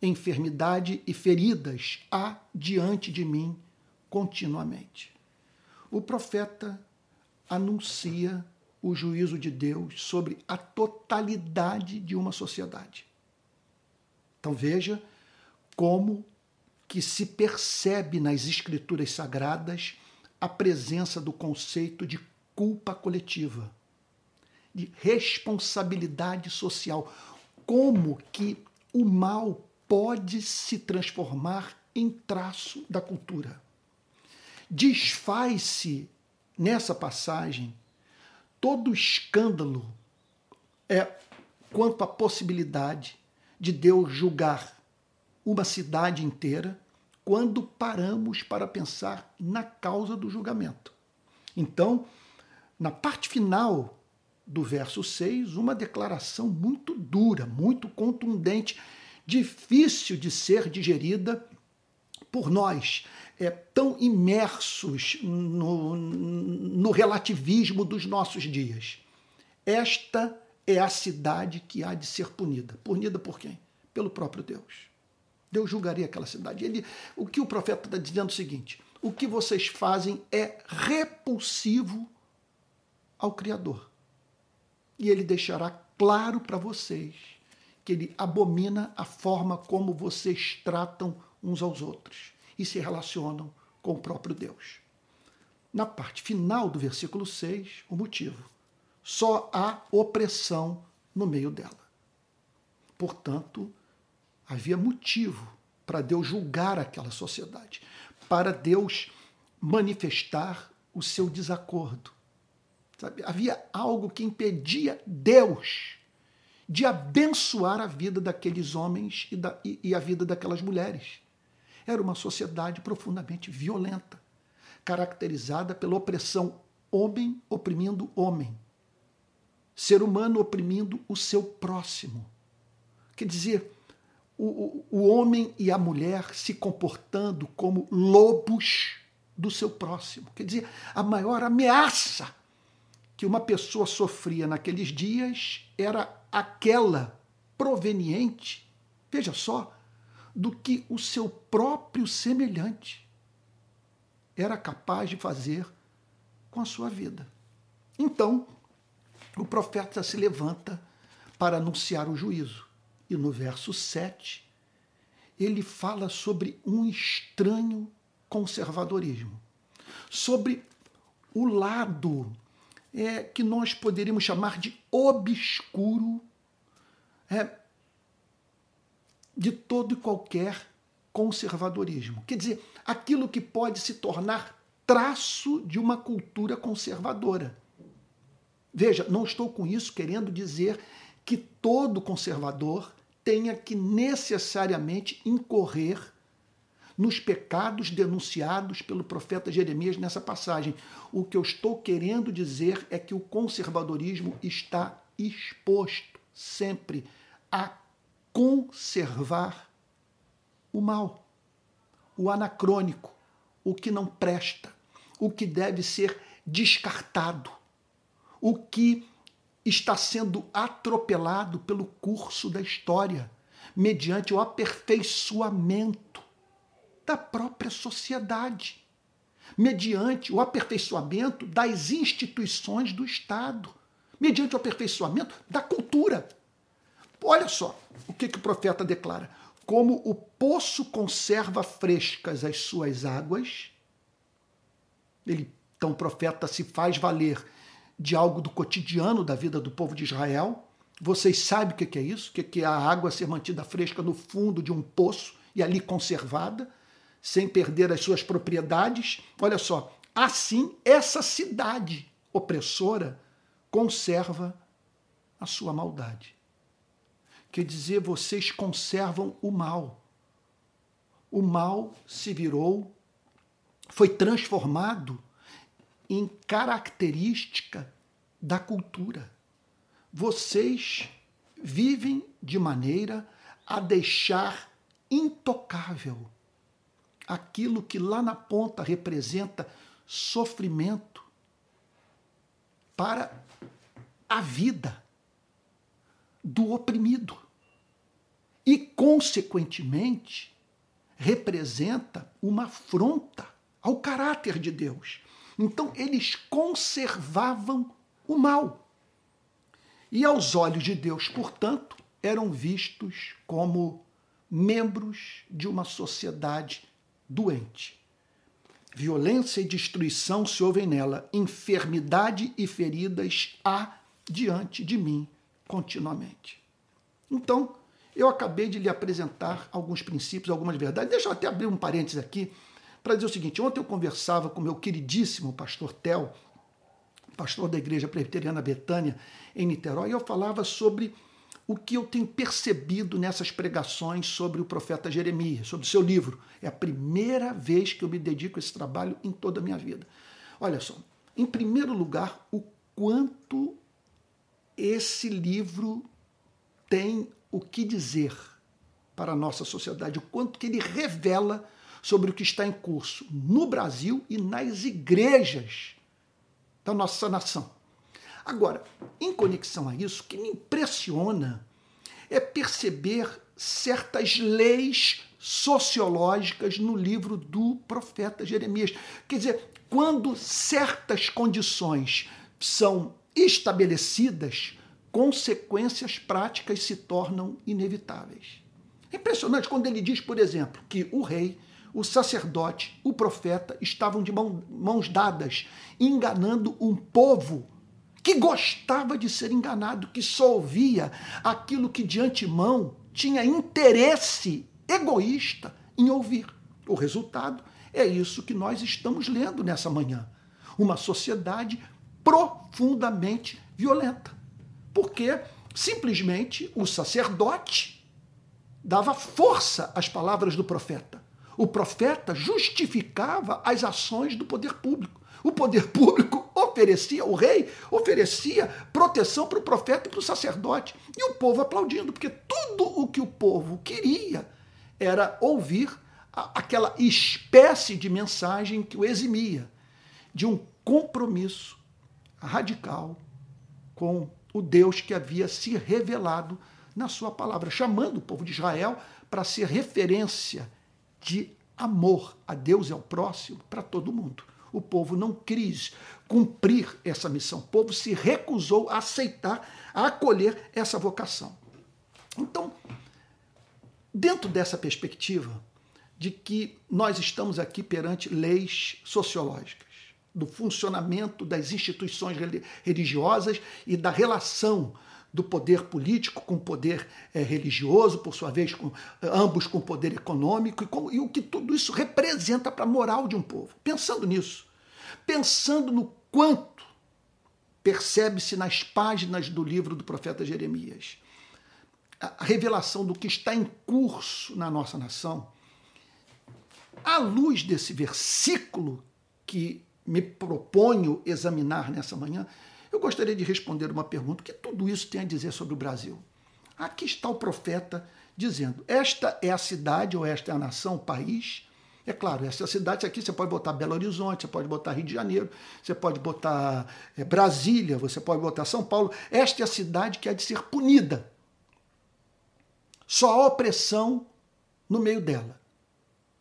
Enfermidade e feridas há diante de mim continuamente. O profeta anuncia o juízo de Deus sobre a totalidade de uma sociedade. Então veja como que se percebe nas escrituras sagradas a presença do conceito de culpa coletiva, de responsabilidade social, como que o mal pode se transformar em traço da cultura. Desfaz-se nessa passagem todo o escândalo é quanto à possibilidade de Deus julgar uma cidade inteira quando paramos para pensar na causa do julgamento. Então, na parte final do verso 6, uma declaração muito dura, muito contundente, difícil de ser digerida por nós, é, tão imersos no, no relativismo dos nossos dias. esta é a cidade que há de ser punida. Punida por quem? Pelo próprio Deus. Deus julgaria aquela cidade. Ele, o que o profeta está dizendo é o seguinte: o que vocês fazem é repulsivo ao Criador. E ele deixará claro para vocês que ele abomina a forma como vocês tratam uns aos outros e se relacionam com o próprio Deus. Na parte final do versículo 6, o motivo. Só há opressão no meio dela. Portanto, havia motivo para Deus julgar aquela sociedade, para Deus manifestar o seu desacordo. Sabe? Havia algo que impedia Deus de abençoar a vida daqueles homens e, da, e, e a vida daquelas mulheres. Era uma sociedade profundamente violenta, caracterizada pela opressão homem oprimindo homem, ser humano oprimindo o seu próximo. Quer dizer, o, o, homem e a mulher se comportando como lobos do seu próximo. Quer dizer, a maior ameaça que uma pessoa sofria naqueles dias era aquela proveniente, veja só, do que o seu próprio semelhante era capaz de fazer com a sua vida. Então, o profeta se levanta para anunciar o juízo. E no verso 7, ele fala sobre um estranho conservadorismo, sobre o lado é, que nós poderíamos chamar de obscuro é, de todo e qualquer conservadorismo. Quer dizer, aquilo que pode se tornar traço de uma cultura conservadora. Veja, não estou com isso querendo dizer que todo conservador tenha que necessariamente incorrer nos pecados denunciados pelo profeta Jeremias nessa passagem. O que eu estou querendo dizer é que o conservadorismo está exposto sempre a conservar o mal, o anacrônico, o que não presta, o que deve ser descartado, o que está sendo atropelado pelo curso da história, mediante o aperfeiçoamento da própria sociedade, mediante o aperfeiçoamento das instituições do Estado, mediante o aperfeiçoamento da cultura. Olha só o que, que o profeta declara: como o poço conserva frescas as suas águas, ele, então o profeta se faz valer de algo do cotidiano da vida do povo de Israel. Vocês sabem o que é isso? O que é a água ser mantida fresca no fundo de um poço e ali conservada, sem perder as suas propriedades? Olha só, assim essa cidade opressora conserva a sua maldade. Quer dizer, vocês conservam o mal. O mal se virou, foi transformado em característica da cultura. Vocês vivem de maneira a deixar intocável aquilo que lá na ponta representa sofrimento para a vida do oprimido. E, consequentemente, representa uma afronta ao caráter de Deus. Então, eles conservavam o mal. E aos olhos de Deus, portanto, eram vistos como membros de uma sociedade doente. Violência e destruição se ouvem nela, enfermidade e feridas há diante de mim continuamente. Então, eu acabei de lhe apresentar alguns princípios, algumas verdades. Deixa eu até abrir um parênteses aqui para dizer o seguinte: ontem eu conversava com meu queridíssimo pastor Tel, pastor da Igreja Presbiteriana Betânia, em Niterói, e eu falava sobre o que eu tenho percebido nessas pregações sobre o profeta Jeremias, sobre o seu livro. É a primeira vez que eu me dedico a esse trabalho em toda a minha vida. Olha só, em primeiro lugar, o quanto esse livro tem o que dizer para a nossa sociedade, o quanto que ele revela sobre o que está em curso no Brasil e nas igrejas da nossa nação. Agora, em conexão a isso, o que me impressiona é perceber certas leis sociológicas no livro do profeta Jeremias. Quer dizer, quando certas condições são estabelecidas, consequências práticas se tornam inevitáveis. É impressionante quando ele diz, por exemplo, que o rei, o sacerdote, o profeta estavam de mãos dadas, enganando um povo que gostava de ser enganado, que só ouvia aquilo que de antemão tinha interesse egoísta em ouvir. O resultado é isso que nós estamos lendo nessa manhã. Uma sociedade profundamente violenta. Porque simplesmente o sacerdote dava força às palavras do profeta. O profeta justificava as ações do poder público. O poder público [LAUGHS] oferecia, o rei oferecia proteção para o profeta e para o sacerdote. E o povo aplaudindo, porque tudo o que o povo queria era ouvir aquela espécie de mensagem que o eximia de um compromisso radical com o Deus que havia se revelado na sua palavra, chamando o povo de Israel para ser referência de amor a Deus e ao próximo para todo mundo. O povo não quis cumprir essa missão. O povo se recusou a aceitar, a acolher essa vocação. Então, dentro dessa perspectiva de que nós estamos aqui perante leis sociológicas, do funcionamento das instituições religiosas e da relação do poder político com o poder é, religioso, por sua vez, com, ambos com poder econômico, e, e o que tudo isso representa para a moral de um povo. Pensando nisso, pensando no quanto percebe-se nas páginas do livro do profeta Jeremias a revelação do que está em curso na nossa nação, à luz desse versículo que me proponho examinar nessa manhã, eu gostaria de responder uma pergunta: o que tudo isso tem a dizer sobre o Brasil? Aqui está o profeta dizendo: esta é a cidade ou esta é a nação, o país. É claro, essa cidade aqui você pode botar Belo Horizonte, você pode botar Rio de Janeiro, você pode botar é, Brasília, você pode botar São Paulo. Esta é a cidade que há de ser punida. Só há opressão no meio dela.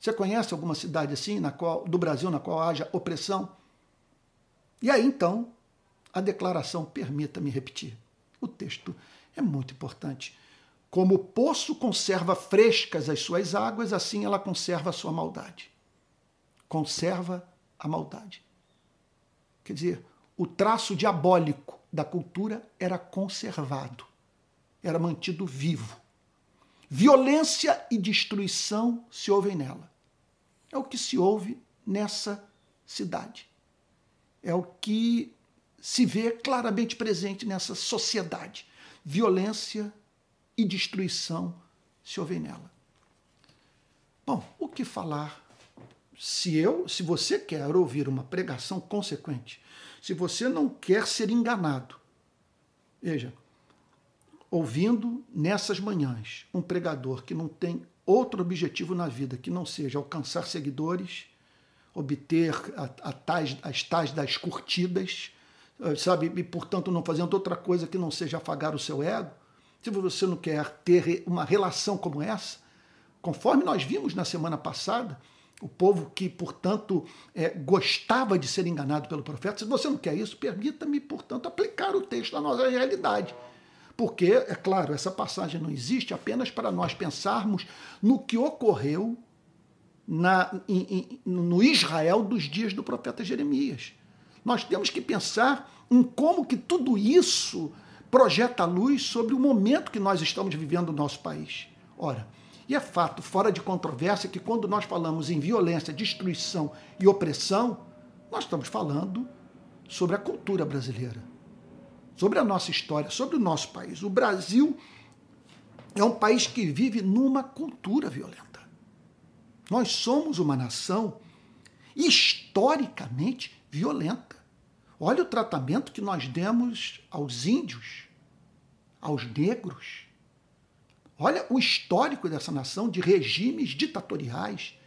Você conhece alguma cidade assim, na qual, do Brasil, na qual haja opressão? E aí então a declaração, permita-me repetir. O texto é muito importante. Como o poço conserva frescas as suas águas, assim ela conserva a sua maldade. Conserva a maldade. Quer dizer, o traço diabólico da cultura era conservado, era mantido vivo. Violência e destruição se ouvem nela. É o que se ouve nessa cidade. É o que se vê claramente presente nessa sociedade. Violência e destruição se ouvem nela. Bom, o que falar se eu, se você quer ouvir uma pregação consequente, se você não quer ser enganado, veja, ouvindo nessas manhãs um pregador que não tem outro objetivo na vida que não seja alcançar seguidores, obter a, a tais, as tais das curtidas, eh, sabe? E, portanto, não fazendo outra coisa que não seja afagar o seu ego. Se você não quer ter uma relação como essa, conforme nós vimos na semana passada, o povo que, portanto, é, gostava de ser enganado pelo profeta, se você não quer isso, permita-me, portanto, aplicar o texto à nossa realidade. Porque, é claro, essa passagem não existe apenas para nós pensarmos no que ocorreu na, em, em, no Israel dos dias do profeta Jeremias. Nós temos que pensar em como que tudo isso projeta luz sobre o momento que nós estamos vivendo no nosso país. Ora, e é fato, fora de controvérsia, que quando nós falamos em violência, destruição e opressão, nós estamos falando sobre a cultura brasileira, sobre a nossa história, sobre o nosso país. O Brasil é um país que vive numa cultura violenta. Nós somos uma nação historicamente violenta. Olha o tratamento que nós demos aos índios, aos negros. Olha o histórico dessa nação de regimes ditatoriais,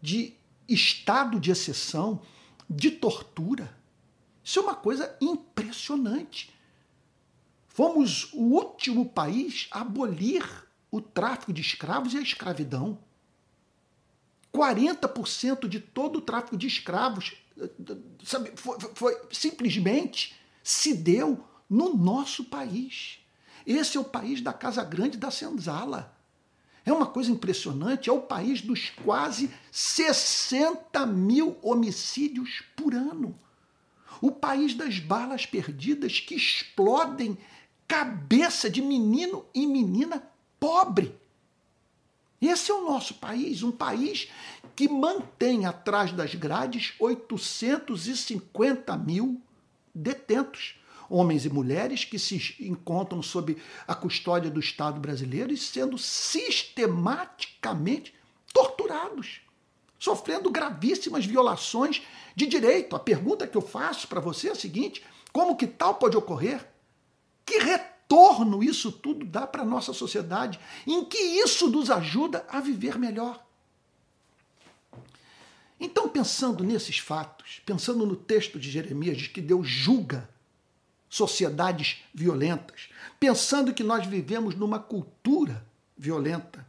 de estado de exceção, de tortura. Isso é uma coisa impressionante. Fomos o último país a abolir o tráfico de escravos e a escravidão. 40% de todo o tráfico de escravos sabe, foi, foi, simplesmente se deu no nosso país. Esse é o país da Casa Grande da Senzala. É uma coisa impressionante, é o país dos quase 60 mil homicídios por ano. O país das balas perdidas que explodem cabeça de menino e menina pobre. Esse é o nosso país, um país que mantém atrás das grades 850 mil detentos, homens e mulheres que se encontram sob a custódia do Estado brasileiro e sendo sistematicamente torturados, sofrendo gravíssimas violações de direito. A pergunta que eu faço para você é a seguinte: como que tal pode ocorrer? Que retorno isso tudo dá para a nossa sociedade? Em que isso nos ajuda a viver melhor? Então, pensando nesses fatos, pensando no texto de Jeremias de que Deus julga sociedades violentas, pensando que nós vivemos numa cultura violenta,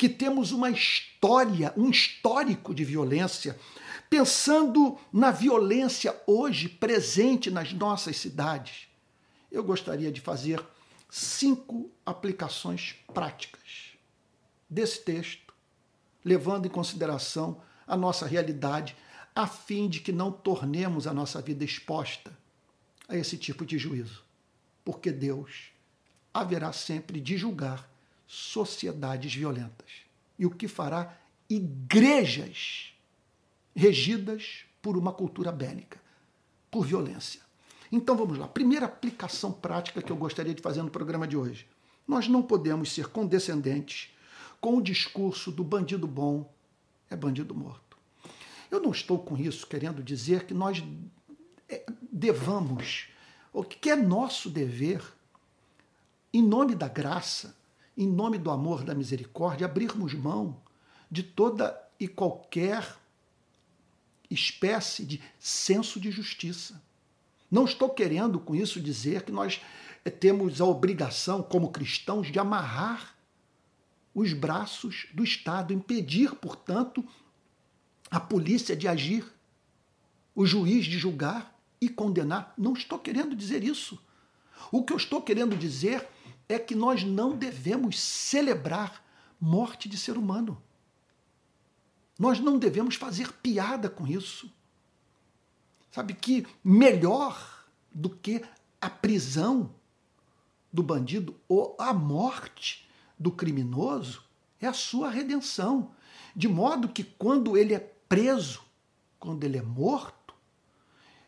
que temos uma história, um histórico de violência, pensando na violência hoje presente nas nossas cidades, eu gostaria de fazer cinco aplicações práticas desse texto, levando em consideração a nossa realidade, a fim de que não tornemos a nossa vida exposta a esse tipo de juízo. Porque Deus haverá sempre de julgar sociedades violentas. E o que fará igrejas regidas por uma cultura bélica, por violência. Então vamos lá. Primeira aplicação prática que eu gostaria de fazer no programa de hoje. Nós não podemos ser condescendentes com o discurso do bandido bom é bandido morto. Eu não estou com isso querendo dizer que nós é, devamos, o que é nosso dever, em nome da graça, em nome do amor, da misericórdia, abrirmos mão de toda e qualquer espécie de senso de justiça. Não estou querendo com isso dizer que nós é, temos a obrigação, como cristãos, de amarrar os braços do Estado, impedir, portanto, a polícia de agir, o juiz de julgar e condenar. Não estou querendo dizer isso. O que eu estou querendo dizer é que nós não devemos celebrar morte de ser humano. Nós não devemos fazer piada com isso. Sabe que melhor do que a prisão do bandido ou a morte do criminoso é a sua redenção. De modo que quando ele é preso, quando ele é morto,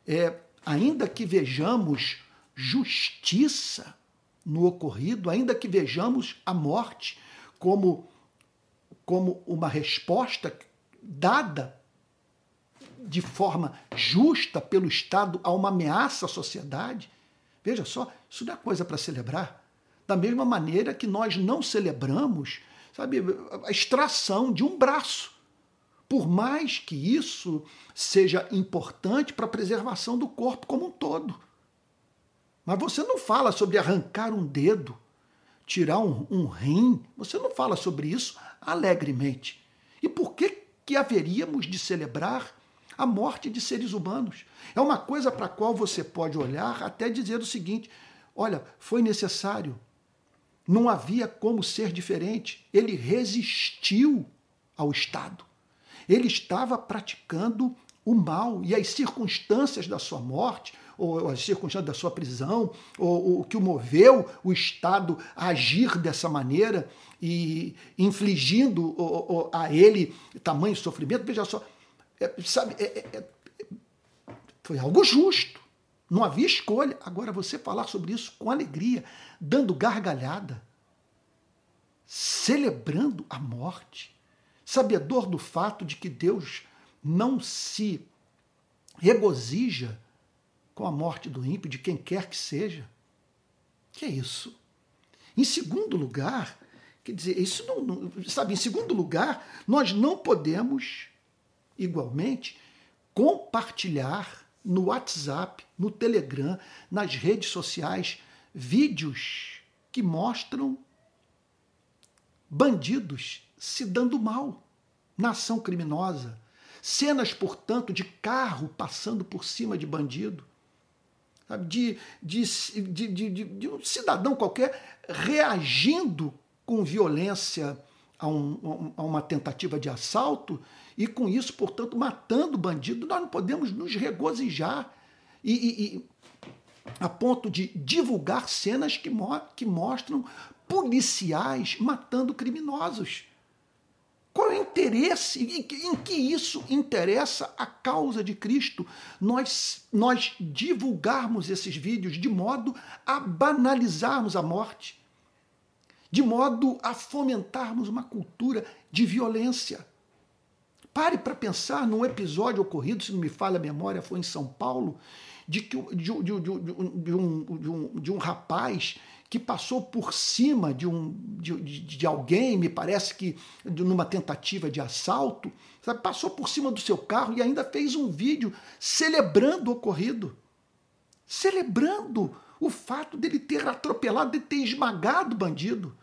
é, ainda que vejamos justiça no ocorrido, ainda que vejamos a morte como, como uma resposta dada de forma justa pelo Estado a uma ameaça à sociedade, veja só, isso não é coisa para celebrar. Da mesma maneira que nós não celebramos, sabe, a extração de um braço. Por mais que isso seja importante para a preservação do corpo como um todo. Mas você não fala sobre arrancar um dedo, tirar um, um rim, você não fala sobre isso alegremente. E por que, que haveríamos de celebrar a morte de seres humanos? É uma coisa para a qual você pode olhar até dizer o seguinte: olha, foi necessário não havia como ser diferente. Ele resistiu ao Estado. Ele estava praticando o mal e as circunstâncias da sua morte, ou as circunstâncias da sua prisão, ou o que o moveu o Estado a agir dessa maneira e infligindo a ele tamanho sofrimento. Veja só, é, sabe, é, é, é, foi algo justo. Não havia escolha. Agora, você falar sobre isso com alegria, dando gargalhada, celebrando a morte, sabedor do fato de que Deus não se regozija com a morte do ímpio, de quem quer que seja. Que é isso? Em segundo lugar, quer dizer, isso não, não, sabe, em segundo lugar, nós não podemos igualmente compartilhar no WhatsApp, no Telegram, nas redes sociais, vídeos que mostram bandidos se dando mal na ação criminosa. Cenas, portanto, de carro passando por cima de bandido. De, de, de, de, um cidadão qualquer reagindo com violência a, um, a uma tentativa de assalto e com isso, portanto, matando o bandido, nós não podemos nos regozijar e, e, e a ponto de divulgar cenas que, mo que mostram policiais matando criminosos. Qual é o interesse? Em que isso interessa a causa de Cristo? Nós, nós divulgarmos esses vídeos de modo a banalizarmos a morte, de modo a fomentarmos uma cultura de violência. Pare para pensar num episódio ocorrido, se não me falha a memória, foi em São Paulo, de, que, de, de, de, de um, um, de um rapaz que passou por cima de, um, de, de, alguém, me parece que numa tentativa de assalto, sabe, passou por cima do seu carro e ainda fez um vídeo celebrando o ocorrido. Celebrando o fato dele ter atropelado, de ter esmagado o bandido.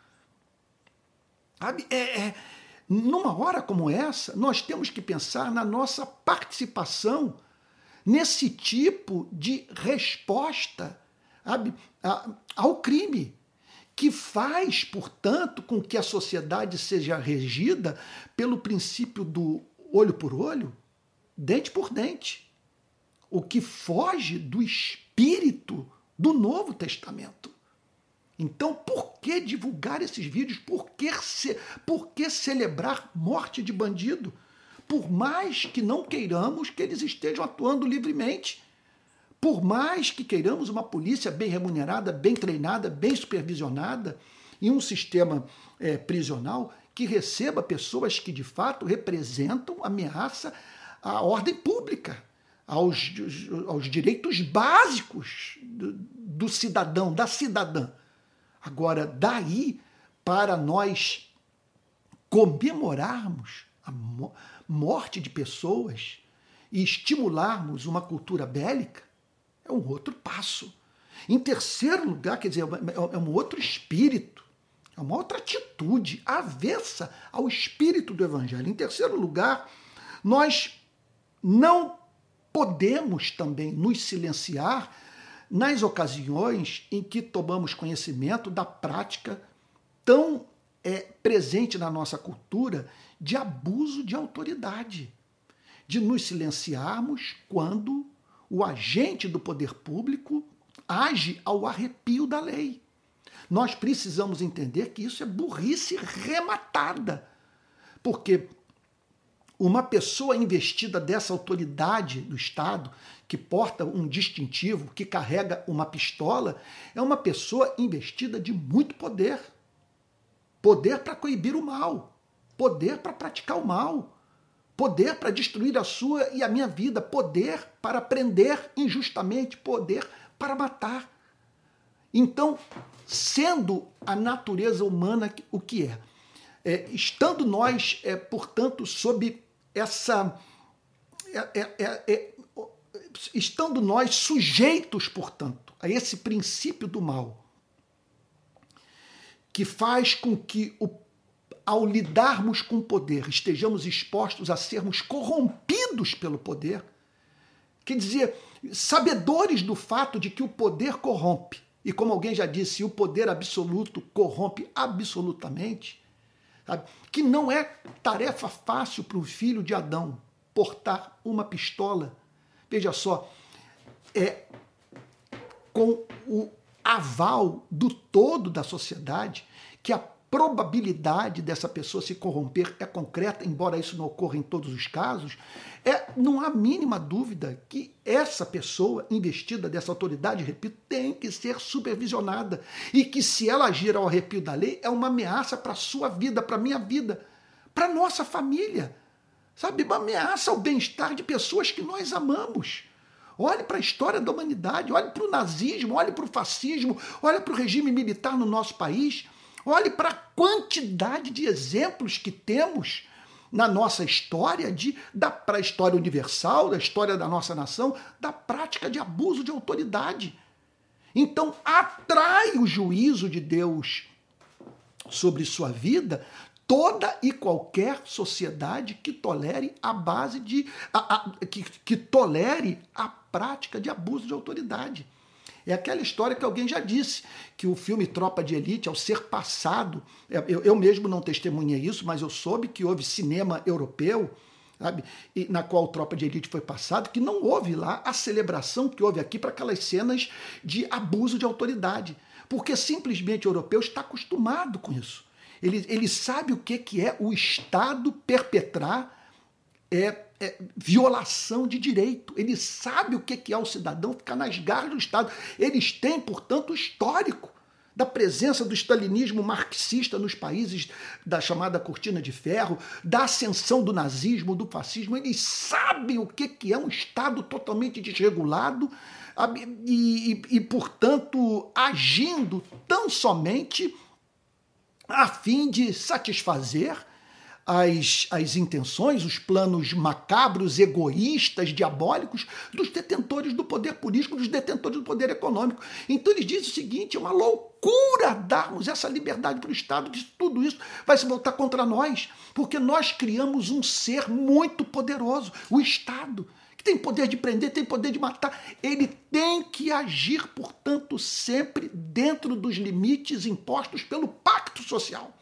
Sabe? É, é, numa hora como essa, nós temos que pensar na nossa participação nesse tipo de resposta ao crime, que faz, portanto, com que a sociedade seja regida pelo princípio do olho por olho, dente por dente, o que foge do espírito do Novo Testamento. Então, por que divulgar esses vídeos? Por que, ce... por que celebrar morte de bandido? Por mais que não queiramos que eles estejam atuando livremente. Por mais que queiramos uma polícia bem remunerada, bem treinada, bem supervisionada e um sistema é, prisional que receba pessoas que de fato representam ameaça à ordem pública, aos, aos direitos básicos do, do cidadão, da cidadã. Agora, daí para nós comemorarmos a morte de pessoas e estimularmos uma cultura bélica, é um outro passo. Em terceiro lugar, quer dizer, é, é um outro espírito, é uma outra atitude avessa ao espírito do Evangelho. Em terceiro lugar, nós não podemos também nos silenciar nas ocasiões em que tomamos conhecimento da prática tão é, presente na nossa cultura de abuso de autoridade, de nos silenciarmos quando o agente do poder público age ao arrepio da lei. Nós precisamos entender que isso é burrice rematada, porque uma pessoa investida dessa autoridade do Estado, que porta um distintivo, que carrega uma pistola, é uma pessoa investida de muito poder. Poder para coibir o mal, poder para praticar o mal, poder para destruir a sua e a minha vida, poder para prender injustamente, poder para matar. Então, sendo a natureza humana o que é, é estando nós, é, portanto, sob essa. É, é, é, é, estando nós sujeitos, portanto, a esse princípio do mal, que faz com que, o, ao lidarmos com o poder, estejamos expostos a sermos corrompidos pelo poder, quer dizer, sabedores do fato de que o poder corrompe, e como alguém já disse, o poder absoluto corrompe absolutamente, Sabe? Que não é tarefa fácil para o filho de Adão portar uma pistola. Veja só, é com o aval do todo da sociedade que a probabilidade dessa pessoa se corromper é concreta, embora isso não ocorra em todos os casos, é, não há mínima dúvida que essa pessoa investida dessa autoridade, repito, tem que ser supervisionada e que se ela agir ao arrepio da lei é uma ameaça para a sua vida, para a minha vida, para a nossa família, sabe? Uma ameaça ao bem-estar de pessoas que nós amamos. Olhe para a história da humanidade, olhe para o nazismo, olhe para o fascismo, olhe para o regime militar no nosso país. Olhe para a quantidade de exemplos que temos na nossa história de da para a história universal, da história da nossa nação, da prática de abuso de autoridade. Então atrai o juízo de Deus sobre sua vida toda e qualquer sociedade que tolere a base de a, a, que, que tolere a prática de abuso de autoridade. É aquela história que alguém já disse, que o filme Tropa de Elite, ao ser passado, é, eu, eu mesmo não testemunhei isso, mas eu soube que houve cinema europeu, sabe, e, na qual Tropa de Elite foi passado, que não houve lá a celebração que houve aqui para aquelas cenas de abuso de autoridade. Porque simplesmente o europeu está acostumado com isso. Ele, ele sabe o que, que é o Estado perpetrar é, é, violação de direito. Ele sabe o que é o cidadão ficar nas garras do Estado. Eles têm, portanto, o histórico da presença do stalinismo marxista nos países da chamada cortina de ferro, da ascensão do nazismo, do fascismo. Eles sabem o que é um Estado totalmente desregulado e, e, e portanto, agindo tão somente a fim de satisfazer as, as intenções, os planos macabros, egoístas, diabólicos dos detentores do poder político, dos detentores do poder econômico. Então eles dizem o seguinte: é uma loucura darmos essa liberdade para o Estado, que tudo isso vai se voltar contra nós, porque nós criamos um ser muito poderoso, o Estado que tem poder de prender, tem poder de matar. Ele tem que agir, portanto, sempre dentro dos limites impostos pelo pacto social.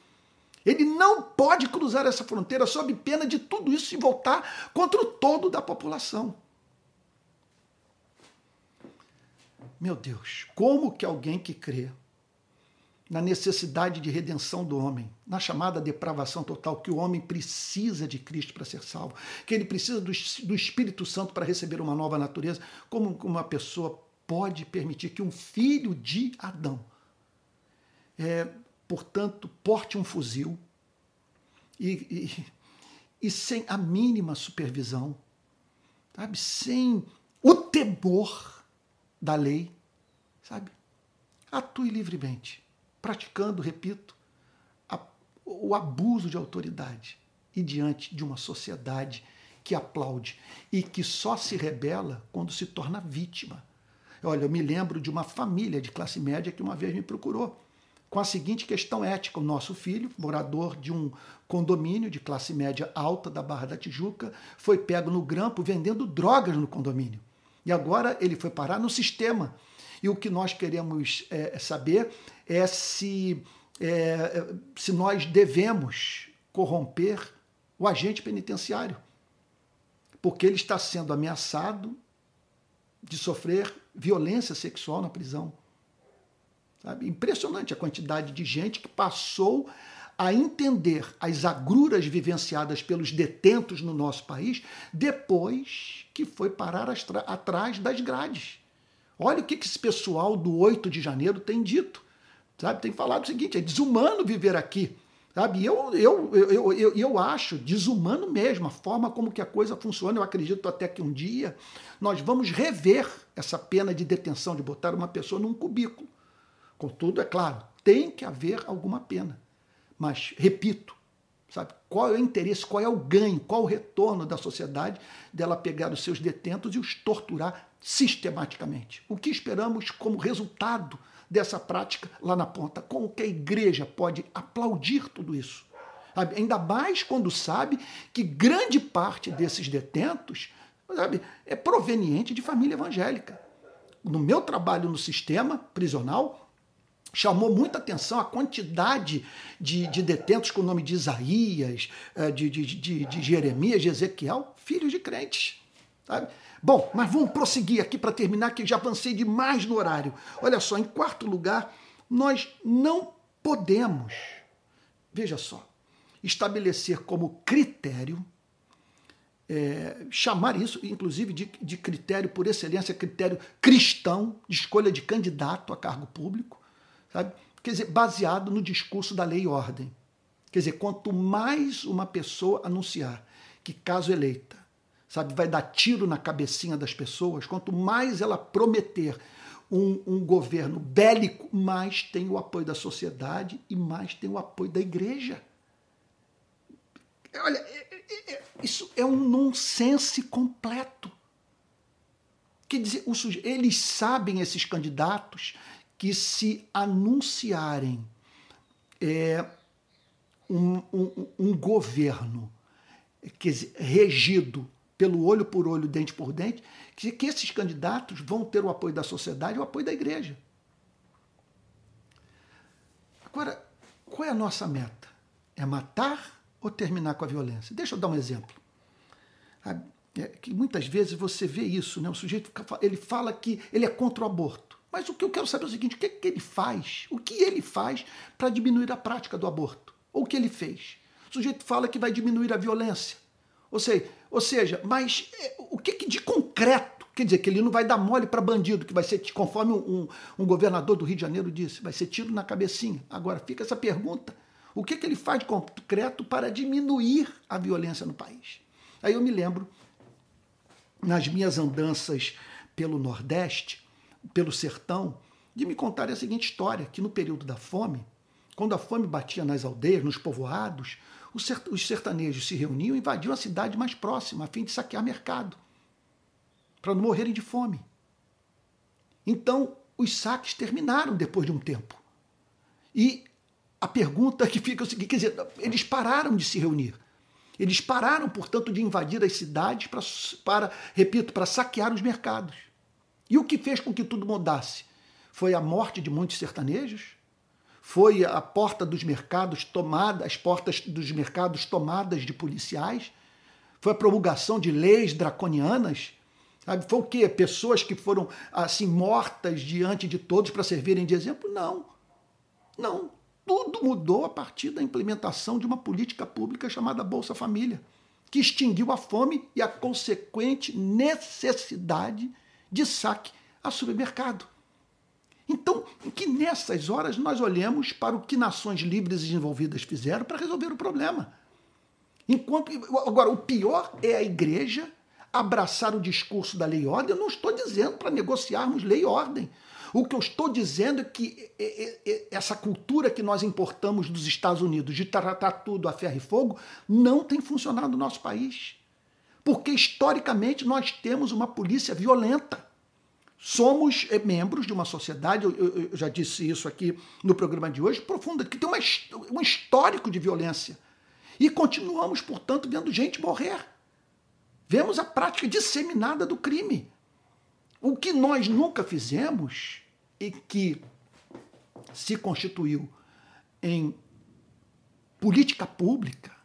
Ele não pode cruzar essa fronteira sob pena de tudo isso se voltar contra o todo da população. Meu Deus, como que alguém que crê na necessidade de redenção do homem, na chamada depravação total, que o homem precisa de Cristo para ser salvo, que ele precisa do, do Espírito Santo para receber uma nova natureza, como uma pessoa pode permitir que um filho de Adão é, portanto, porte um fuzil e, e, e sem a mínima supervisão, sabe? Sem o temor da lei, sabe? Atue livremente, praticando, repito, a, o abuso de autoridade e diante de uma sociedade que aplaude e que só se rebela quando se torna vítima. Olha, eu me lembro de uma família de classe média que uma vez me procurou com a seguinte questão ética: o nosso filho, morador de um condomínio de classe média alta da Barra da Tijuca, foi pego no grampo vendendo drogas no condomínio. E agora ele foi parar no sistema. E o que nós queremos é, saber é se, é, se nós devemos corromper o agente penitenciário, porque ele está sendo ameaçado de sofrer violência sexual na prisão. Sabe? Impressionante a quantidade de gente que passou a entender as agruras vivenciadas pelos detentos no nosso país depois que foi parar atrás das grades. Olha o que esse pessoal do 8 de janeiro tem dito. Sabe? Tem falado o seguinte: é desumano viver aqui. Sabe? Eu, eu, eu, eu, eu acho desumano mesmo a forma como que a coisa funciona. Eu acredito até que um dia nós vamos rever essa pena de detenção, de botar uma pessoa num cubículo. Contudo, é claro, tem que haver alguma pena. Mas, repito, sabe, qual é o interesse, qual é o ganho, qual o retorno da sociedade dela pegar os seus detentos e os torturar sistematicamente? O que esperamos como resultado dessa prática lá na ponta? Como que a igreja pode aplaudir tudo isso? Sabe? Ainda mais quando sabe que grande parte desses detentos sabe, é proveniente de família evangélica. No meu trabalho no sistema prisional, chamou muita atenção a quantidade de, de detentos com o nome de Isaías, eh, de, de, de, de Jeremias, de Ezequiel, filhos de crentes. Sabe? Bom, mas vamos prosseguir aqui para terminar, que já avancei demais no horário. Olha só, em quarto lugar, nós não podemos, veja só, estabelecer como critério, é, chamar isso, inclusive, de, de critério por excelência, critério cristão, de escolha de candidato a cargo público, sabe? Quer dizer, baseado no discurso da lei e ordem. Quer dizer, quanto mais uma pessoa anunciar que, caso eleita, sabe, vai dar tiro na cabecinha das pessoas, quanto mais ela prometer um, um, governo bélico, mais tem o apoio da sociedade e mais tem o apoio da igreja. olha, é, é, é, isso é um nonsense completo. Quer dizer, eles sabem, esses candidatos, que se anunciarem é, um, um, um, governo dizer, regido pelo olho por olho, dente por dente, que, que esses candidatos vão ter o apoio da sociedade e o apoio da igreja. Agora, qual é a nossa meta? É matar ou terminar com a violência? Deixa eu dar um exemplo. É que muitas vezes você vê isso, né? O sujeito ele fala que ele é contra o aborto. Mas o que eu quero saber é o seguinte: o que, é que ele faz? O que ele faz para diminuir a prática do aborto? Ou o que ele fez? O sujeito fala que vai diminuir a violência. Ou seja, ou seja mas é, o que, que de concreto? Quer dizer, que ele não vai dar mole para bandido, que vai ser, conforme um, um, governador do Rio de Janeiro disse, vai ser tiro na cabecinha. Agora, fica essa pergunta: o que, que ele faz de concreto para diminuir a violência no país? Aí eu me lembro, nas minhas andanças pelo Nordeste, pelo sertão, de me contar a seguinte história: que no período da fome, quando a fome batia nas aldeias, nos povoados, os sertanejos se reuniam e invadiam a cidade mais próxima, a fim de saquear mercado, para não morrerem de fome. Então, os saques terminaram depois de um tempo. E a pergunta que fica é o seguinte: quer dizer, eles pararam de se reunir. Eles pararam, portanto, de invadir as cidades para, para repito, para saquear os mercados. E o que fez com que tudo mudasse? Foi a morte de muitos sertanejos, foi a porta dos mercados tomada, as portas dos mercados tomadas de policiais, foi a promulgação de leis draconianas, sabe? Foi o quê? Pessoas que foram assim mortas diante de todos para servirem de exemplo? Não. Não. Tudo mudou a partir da implementação de uma política pública chamada Bolsa Família, que extinguiu a fome e a consequente necessidade de saque a supermercado. Então, que nessas horas nós olhemos para o que nações livres e desenvolvidas fizeram para resolver o problema. Enquanto agora o pior é a igreja abraçar o discurso da lei e ordem. Eu não estou dizendo para negociarmos lei e ordem. O que eu estou dizendo é que essa cultura que nós importamos dos Estados Unidos de tratar tudo a ferro e fogo não tem funcionado no nosso país. Porque historicamente nós temos uma polícia violenta. Somos é, membros de uma sociedade, eu, já disse isso aqui no programa de hoje, profunda, que tem uma, um histórico de violência. E continuamos, portanto, vendo gente morrer. Vemos a prática disseminada do crime. O que nós nunca fizemos e que se constituiu em política pública,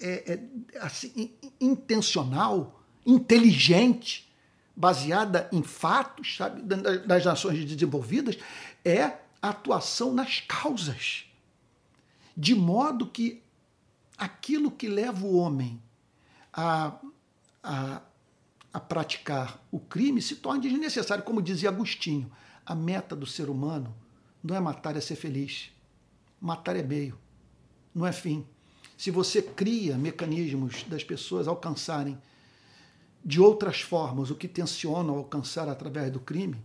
é, é assim, intencional, inteligente, baseada em fatos, sabe, das nações desenvolvidas, é a atuação nas causas. De modo que aquilo que leva o homem a, a, a praticar o crime se torne desnecessário. Como dizia Agostinho, a meta do ser humano não é matar, é ser feliz. Matar é meio, não é fim. Se você cria mecanismos das pessoas alcançarem de outras formas o que tensionam alcançar através do crime,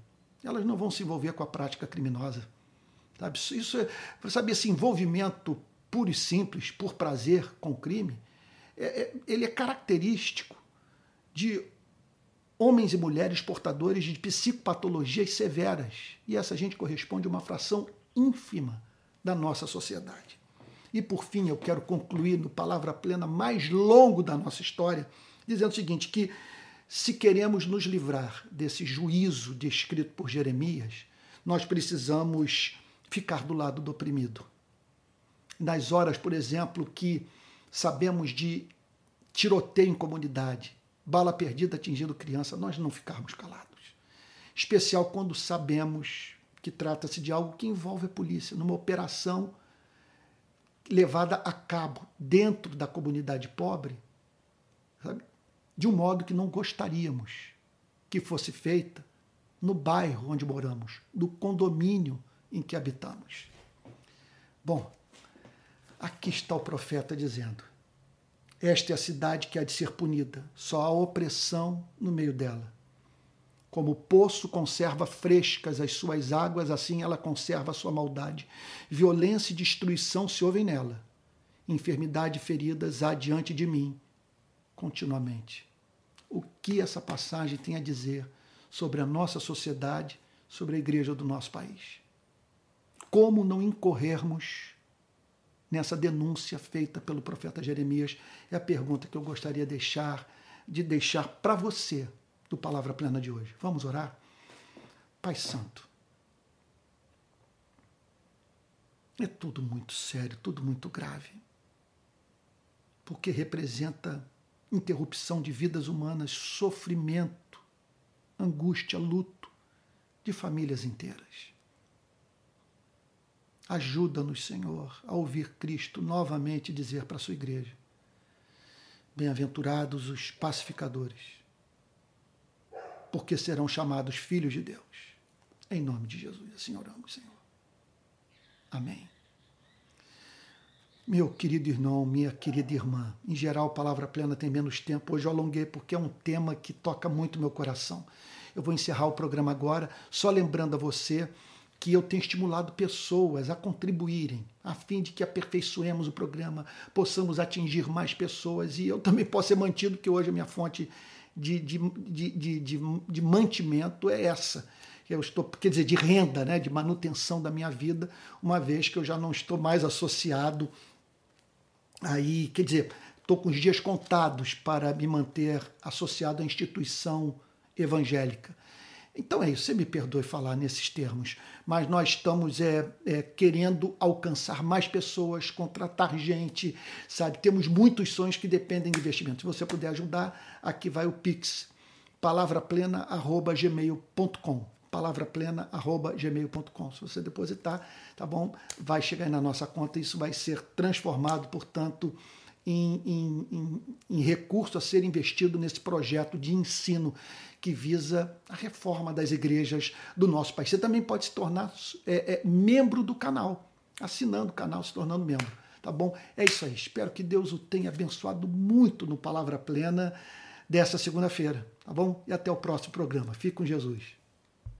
elas não vão se envolver com a prática criminosa. Sabe? Isso é, sabe, esse envolvimento puro e simples, por prazer com o crime, é, é, ele é característico de homens e mulheres portadores de psicopatologias severas. E essa gente corresponde a uma fração ínfima da nossa sociedade. E por fim, eu quero concluir no palavra plena mais longo da nossa história, dizendo o seguinte: que se queremos nos livrar desse juízo descrito por Jeremias, nós precisamos ficar do lado do oprimido. Nas horas, por exemplo, que sabemos de tiroteio em comunidade, bala perdida atingindo criança, nós não ficarmos calados. Especial quando sabemos que trata-se de algo que envolve a polícia, numa operação levada a cabo dentro da comunidade pobre, sabe? de um modo que não gostaríamos que fosse feita no bairro onde moramos, no condomínio em que habitamos. Bom, aqui está o profeta dizendo: Esta é a cidade que há de ser punida, só há opressão no meio dela. Como o poço conserva frescas as suas águas, assim ela conserva a sua maldade. Violência e destruição se ouvem nela, enfermidade e feridas há diante de mim continuamente. O que essa passagem tem a dizer sobre a nossa sociedade, sobre a igreja do nosso país? Como não incorrermos nessa denúncia feita pelo profeta Jeremias? É a pergunta que eu gostaria de deixar, de deixar para você do Palavra Plena de hoje. Vamos orar? Pai Santo, é tudo muito sério, tudo muito grave, porque representa interrupção de vidas humanas, sofrimento, angústia, luto de famílias inteiras. Ajuda-nos, Senhor, a ouvir Cristo novamente dizer para a sua igreja: Bem-aventurados os pacificadores, porque serão chamados filhos de Deus. Em nome de Jesus, assim oramos, Senhor. Amém. Meu querido irmão, minha querida irmã, em geral, Palavra Plena tem menos tempo. Hoje eu alonguei porque é um tema que toca muito meu coração. Eu vou encerrar o programa agora, só lembrando a você que eu tenho estimulado pessoas a contribuírem, a fim de que aperfeiçoemos o programa, possamos atingir mais pessoas e eu também posso ser mantido, que hoje a minha fonte de, de, de, de, de mantimento é essa eu estou, quer dizer, de renda, né, de manutenção da minha vida, uma vez que eu já não estou mais associado aí, quer dizer, estou com os dias contados para me manter associado à instituição evangélica. Então é isso, você me perdoe falar nesses termos, mas nós estamos é, é, querendo alcançar mais pessoas, contratar gente, sabe? Temos muitos sonhos que dependem de investimento. Se você puder ajudar, aqui vai o Pix, palavraplena.gmail.com palavraplena.gmail.com. Se você depositar, tá bom? Vai chegar na nossa conta, isso vai ser transformado, portanto, em, em, em, em, recurso a ser investido nesse projeto de ensino que visa a reforma das igrejas do nosso país. Você também pode se tornar é, é, membro do canal, assinando o canal, se tornando membro. Tá bom? É isso aí. Espero que Deus o tenha abençoado muito no Palavra Plena dessa segunda-feira. Tá bom? E até o próximo programa. Fique com Jesus.